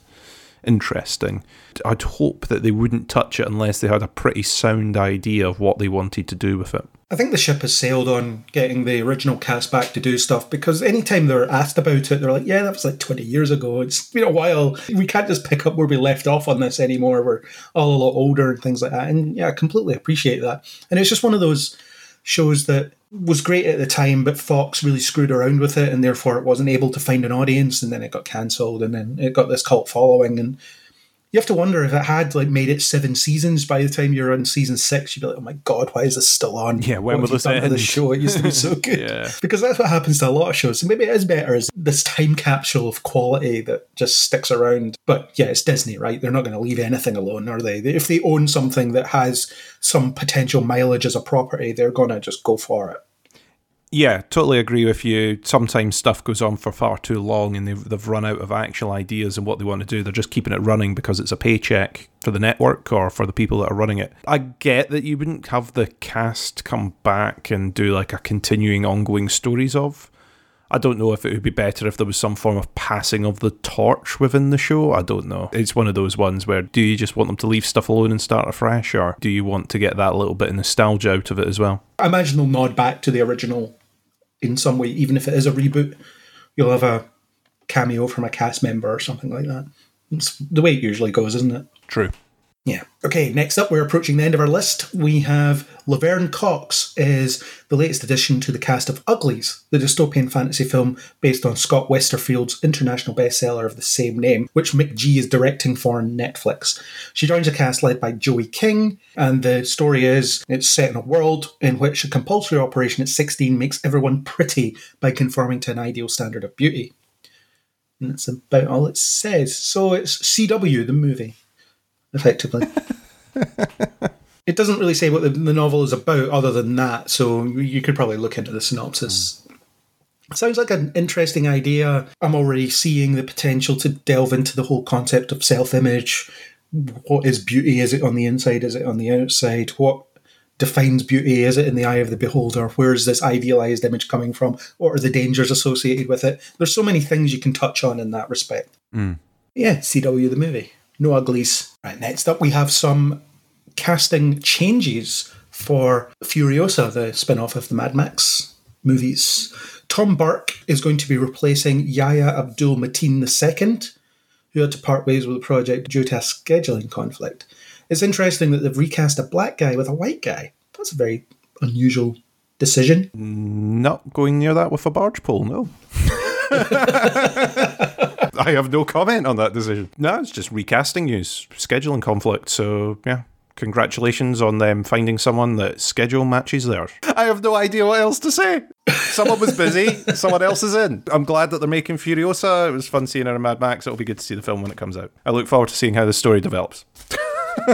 interesting. I'd hope that they wouldn't touch it unless they had a pretty sound idea of what they wanted to do with it. I think the ship has sailed on getting the original cast back to do stuff because anytime they're asked about it, they're like, yeah, that was like 20 years ago. It's been a while. We can't just pick up where we left off on this anymore. We're all a lot older and things like that. And yeah, I completely appreciate that. And it's just one of those shows that was great at the time, but Fox really screwed around with it, and therefore it wasn't able to find an audience, and then it got cancelled, and then it got this cult following, and you have to wonder if it had like made it seven seasons by the time you're on season six, you'd be like, oh my god, why is this still on? Yeah, when will this end? The show it used to be so <laughs> good. yeah. because that's what happens to a lot of shows. So maybe it is better as this time capsule of quality that just sticks around. But yeah, it's Disney, right? They're not going to leave anything alone, are they? If they own something that has some potential mileage as a property, they're going to just go for it. Yeah, totally agree with you. Sometimes stuff goes on for far too long and they've, they've run out of actual ideas and what they want to do. They're just keeping it running because it's a paycheck for the network or for the people that are running it. I get that you wouldn't have the cast come back and do like a continuing ongoing stories of. I don't know if it would be better if there was some form of passing of the torch within the show. I don't know. It's one of those ones where do you just want them to leave stuff alone and start afresh, or do you want to get that little bit of nostalgia out of it as well? I imagine they'll nod back to the original in some way, even if it is a reboot. You'll have a cameo from a cast member or something like that. It's the way it usually goes, isn't it? True. Yeah. Okay, next up, we're approaching the end of our list. We have Laverne Cox is the latest addition to the cast of Uglies, the dystopian fantasy film based on Scott Westerfeld's international bestseller of the same name, which McG is directing for Netflix. She joins a cast led by Joey King, and the story is it's set in a world in which a compulsory operation at 16 makes everyone pretty by conforming to an ideal standard of beauty. And that's about all it says. So it's CW, the movie effectively. <laughs> it doesn't really say what the, the, novel is about other than that, so you could probably look into the synopsis. Mm. Sounds like an interesting idea. I'm already seeing the potential to delve into the whole concept of self image. What is beauty? Is it on the inside? Is it on the outside? What defines beauty? Is it in the eye of the beholder? Where is this idealized image coming from? What are the dangers associated with it? There's so many things you can touch on in that respect. Mm. Yeah, CW the movie no uglies. Right, next up we have some casting changes for Furiosa, the spin off of the Mad Max movies. Tom Burke is going to be replacing Yahya Abdul Mateen II, who had to part ways with the project due to a scheduling conflict. It's interesting that they've recast a black guy with a white guy. That's a very unusual decision. Not going near that with a barge pole, no. <laughs> I have no comment on that decision. No, it's just recasting news, scheduling conflict. So yeah, congratulations on them finding someone that schedule matches theirs. I have no idea what else to say. Someone was busy, <laughs> someone else is in. I'm glad that they're making Furiosa. It was fun seeing her in Mad Max. It'll be good to see the film when it comes out. I look forward to seeing how the story develops. <laughs>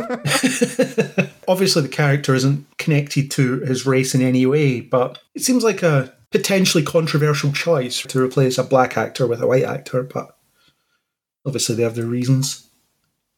Obviously, the character isn't connected to his race in any way, but it seems like a potentially controversial choice to replace a black actor with a white actor, but obviously they have their reasons.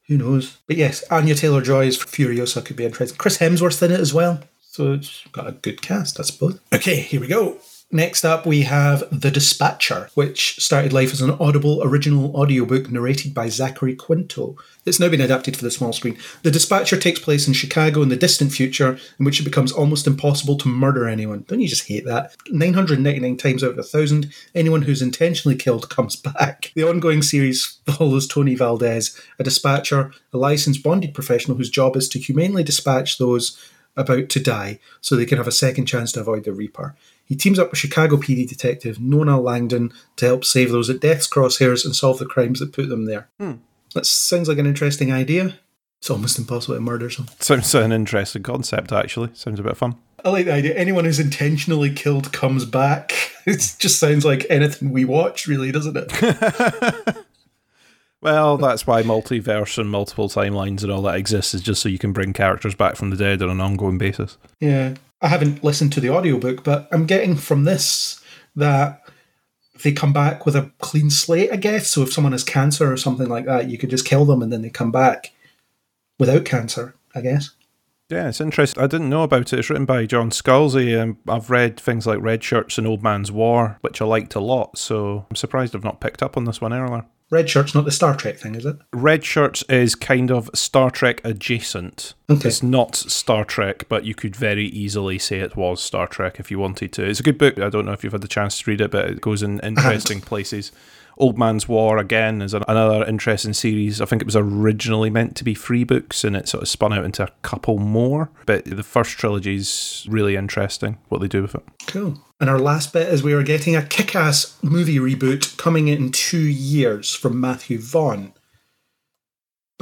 Who knows? But yes, Anya Taylor Joy Joy's Furiosa could be interesting. Chris Hemsworth in it as well. So it's got a good cast, I suppose. Okay, here we go. Next up, we have The Dispatcher, which started life as an Audible original audiobook narrated by Zachary Quinto. It's now been adapted for the small screen. The Dispatcher takes place in Chicago in the distant future, in which it becomes almost impossible to murder anyone. Don't you just hate that? 999 times out of a thousand, anyone who's intentionally killed comes <laughs> back. The ongoing series follows Tony Valdez, a dispatcher, a licensed bonded professional whose job is to humanely dispatch those about to die so they can have a second chance to avoid the Reaper. He teams up with Chicago PD detective Nona Langdon to help save those at death's crosshairs and solve the crimes that put them there. Hmm. That sounds like an interesting idea. It's almost impossible to murder someone. Sounds an interesting concept, actually. Sounds a bit fun. I like the idea. Anyone who's intentionally killed comes back. <laughs> It just sounds like anything we watch, really, doesn't it? <laughs> Well, that's why multiverse and multiple timelines and all that exists, is just so you can bring characters back from the dead on an ongoing basis. Yeah. I haven't listened to the audiobook, but I'm getting from this that they come back with a clean slate, I guess. So if someone has cancer or something like that, you could just kill them and then they come back without cancer, I guess. Yeah, it's interesting. I didn't know about it. It's written by John Scalzi. Um, I've read things like Red Shirts and Old Man's War, which I liked a lot, so I'm surprised I've not picked up on this one earlier. Red shirt's not the Star Trek thing, is it? Red Shirts is kind of Star Trek adjacent. Okay. It's not Star Trek, but you could very easily say it was Star Trek if you wanted to. It's a good book. I don't know if you've had the chance to read it, but it goes in interesting places. Old Man's War, again, is another interesting series. I think it was originally meant to be three books and it sort of spun out into a couple more. But the first trilogy is really interesting, what they do with it. Cool. And our last bit is we are getting a kick ass movie reboot coming in two years from Matthew Vaughn.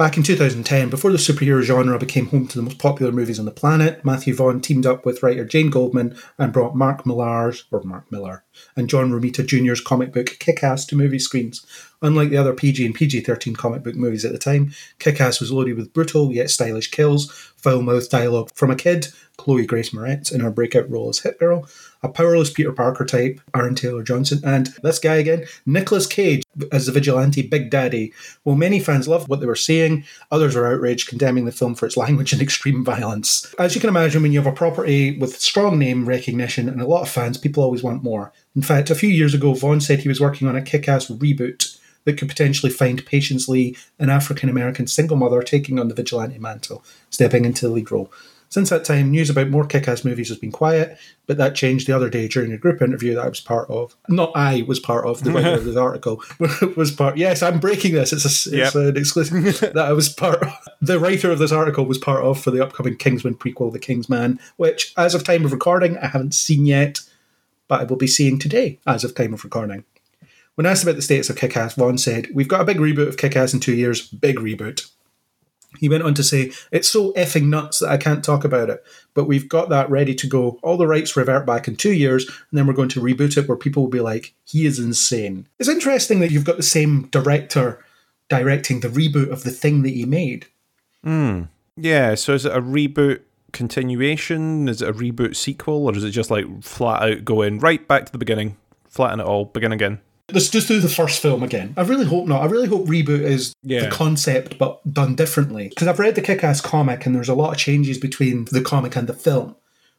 Back in 2010, before the superhero genre became home to the most popular movies on the planet, Matthew Vaughn teamed up with writer Jane Goldman and brought Mark Millar's, or Mark Miller, and John Romita Jr.'s comic book Kick Ass to movie screens. Unlike the other PG and PG 13 comic book movies at the time, Kick Ass was loaded with brutal yet stylish kills, foul mouthed dialogue from a kid, Chloe Grace Moretz in her breakout role as Hit Girl, a powerless Peter Parker type, Aaron Taylor Johnson, and this guy again, Nicolas Cage as the vigilante Big Daddy. While many fans loved what they were seeing, others were outraged, condemning the film for its language <laughs> and extreme violence. As you can imagine, when you have a property with strong name recognition and a lot of fans, people always want more. In fact, a few years ago, Vaughn said he was working on a kick ass reboot that could potentially find Patience Lee, an African American single mother, taking on the vigilante mantle, stepping into the lead role. Since that time, news about more kick ass movies has been quiet, but that changed the other day during a group interview that I was part of. Not I was part of, the <laughs> writer of this article <laughs> was part. Yes, I'm breaking this. It's, a, it's Yep. an exclusive <laughs> that I was part of. The writer of this article was part of for the upcoming Kingsman prequel, The King's Man, which, as of time of recording, I haven't seen yet, but I will be seeing today, as of time of recording. When asked about the status of Kick Ass, Vaughn said, We've got a big reboot of Kick Ass in two years. Big reboot. He went on to say, It's so effing nuts that I can't talk about it, but we've got that ready to go. All the rights revert back in two years, and then we're going to reboot it where people will be like, He is insane. It's interesting that you've got the same director directing the reboot of the thing that he made. Hmm. Yeah, so is it a reboot continuation? Is it a reboot sequel? Or is it just like flat out going right back to the beginning, flatten it all, begin again? Let's just do the first film again. I really hope not. I really hope reboot is Yeah. the concept but done differently. Because I've read the Kick Ass comic and there's a lot of changes between the comic and the film,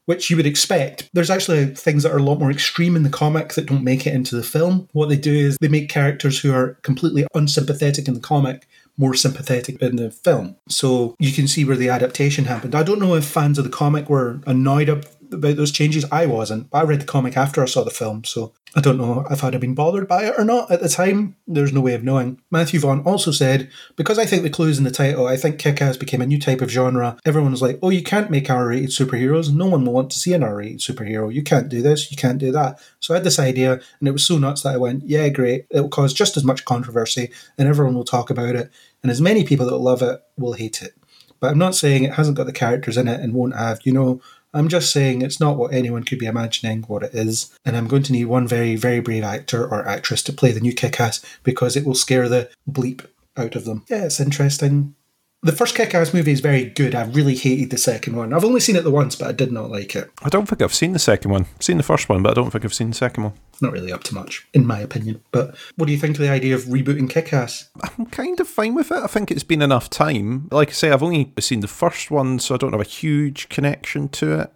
which you would expect. There's actually things that are a lot more extreme in the comic that don't make it into the film. What they do is they make characters who are completely unsympathetic in the comic more sympathetic in the film. So you can see where the adaptation happened. I don't know if fans of the comic were annoyed about those changes. I wasn't, I read the comic after I saw the film, so I don't know if I'd have been bothered by it or not at the time. There's no way of knowing. Matthew Vaughn also said, because I think the clues in the title, I think Kick Ass became a new type of genre. Everyone was like, oh, you can't make R rated superheroes. No one will want to see an R rated superhero. You can't do this, you can't do that. So I had this idea, and it was so nuts that I went, yeah, great. It will cause just as much controversy, and everyone will talk about it. And as many people that love it will hate it. But I'm not saying it hasn't got the characters in it and won't have, you know. I'm just saying it's not what anyone could be imagining what it is. And I'm going to need one very, very brave actor or actress to play the new kick ass because it will scare the bleep out of them. Yeah, it's interesting. The first kick ass movie is very good. I really hated the second one. I've only seen it the once, but I did not like it. I don't think I've seen the second one. I've seen the first one, but I don't think I've seen the second one. Not really up to much, in my opinion. But what do you think of the idea of rebooting kick ass? I'm kind of fine with it. I think it's been enough time. Like I say, I've only seen the first one, so I don't have a huge connection to it.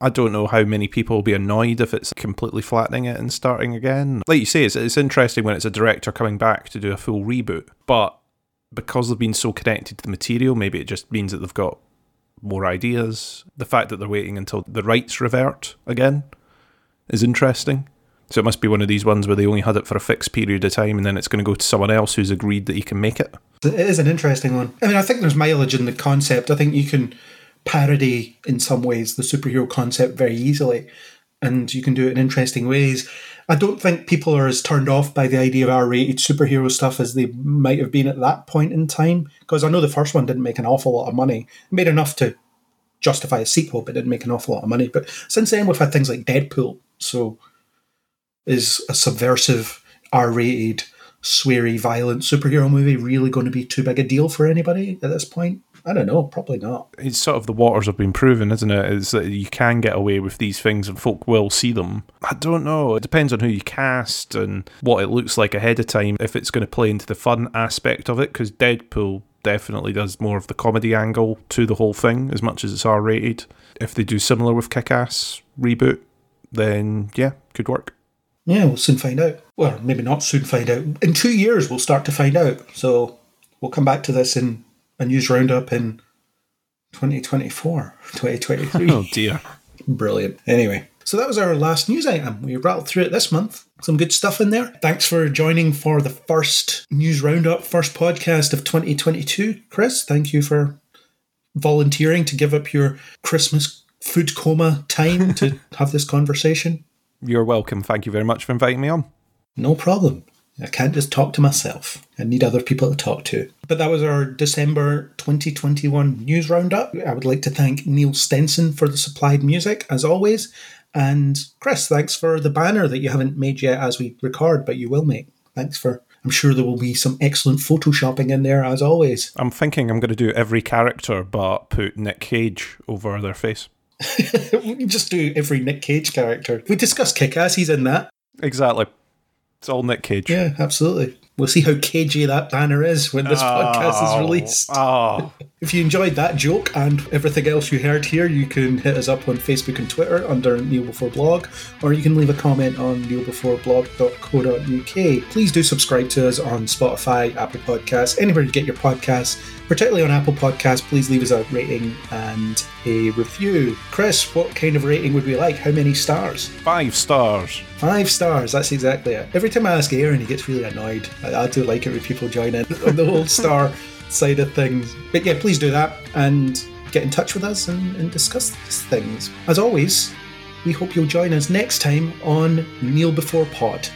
I don't know how many people will be annoyed if it's completely flattening it and starting again. Like you say, it's, it's interesting when it's a director coming back to do a full reboot, but because they've been so connected to the material, maybe it just means that they've got more ideas. The fact that they're waiting until the rights revert again is interesting. So it must be one of these ones where they only had it for a fixed period of time and then it's going to go to someone else who's agreed that he can make it. It is an interesting one. I mean, I think there's mileage in the concept. I think you can parody, in some ways, the superhero concept very easily. and you can do it in interesting ways. I don't think people are as turned off by the idea of R rated superhero stuff as they might have been at that point in time. Because I know the first one didn't make an awful lot of money. It made enough to justify a sequel, but didn't make an awful lot of money. But since then, we've had things like Deadpool. So, is a subversive R rated, sweary, violent superhero movie really going to be too big a deal for anybody at this point? I don't know. Probably not. It's sort of the waters have been proven, isn't it? Is that you can get away with these things and folk will see them. I don't know. It depends on who you cast and what it looks like ahead of time. If it's going to play into the fun aspect of it, because Deadpool definitely does more of the comedy angle to the whole thing, as much as it's R rated. If they do similar with Kick Ass reboot, then yeah, could work. Yeah, we'll soon find out. Well, maybe not soon find out. In two years, we'll start to find out. So we'll come back to this in a news roundup in 2024, 2023. oh dear. Brilliant. Anyway, so that was our last news item. We rattled through it this month. Some good stuff in there. Thanks for joining for the first news roundup, first podcast of 2022. Chris, thank you for volunteering to give up your Christmas food coma time to <laughs> have this conversation. You're welcome. Thank you very much for inviting me on. No problem. I can't just talk to myself. I need other people to talk to. But that was our December 2021 news roundup. I would like to thank Neil Stenson for the supplied music, as always. And Chris, thanks for the banner that you haven't made yet as we record, but you will make. Thanks for. I'm sure there will be some excellent photoshopping in there, as always. I'm thinking I'm going to do every character but put Nick Cage over their face. <laughs> just do every Nick Cage character. We discussed Kick Ass, he's in that. Exactly. It's all Nick Cage. Yeah, absolutely. We'll see how cagey that banner is when this oh, podcast is released. Oh. if you enjoyed that joke and everything else you heard here, you can hit us up on Facebook and Twitter under Kneel Before Blog, or you can leave a comment on kneelbeforeblog.co.uk. Please do subscribe to us on Spotify, Apple Podcasts, anywhere you get your podcasts. Particularly on Apple Podcasts, please leave us a rating and a review. Chris, what kind of rating would we like? How many stars? Five stars. Five stars, that's exactly it. Every time I ask Aaron, he gets really annoyed. I, I do like it when people join in on the whole star <laughs> side of things. But yeah, please do that and get in touch with us and, and discuss these things. As always, we hope you'll join us next time on Kneel Before Pod.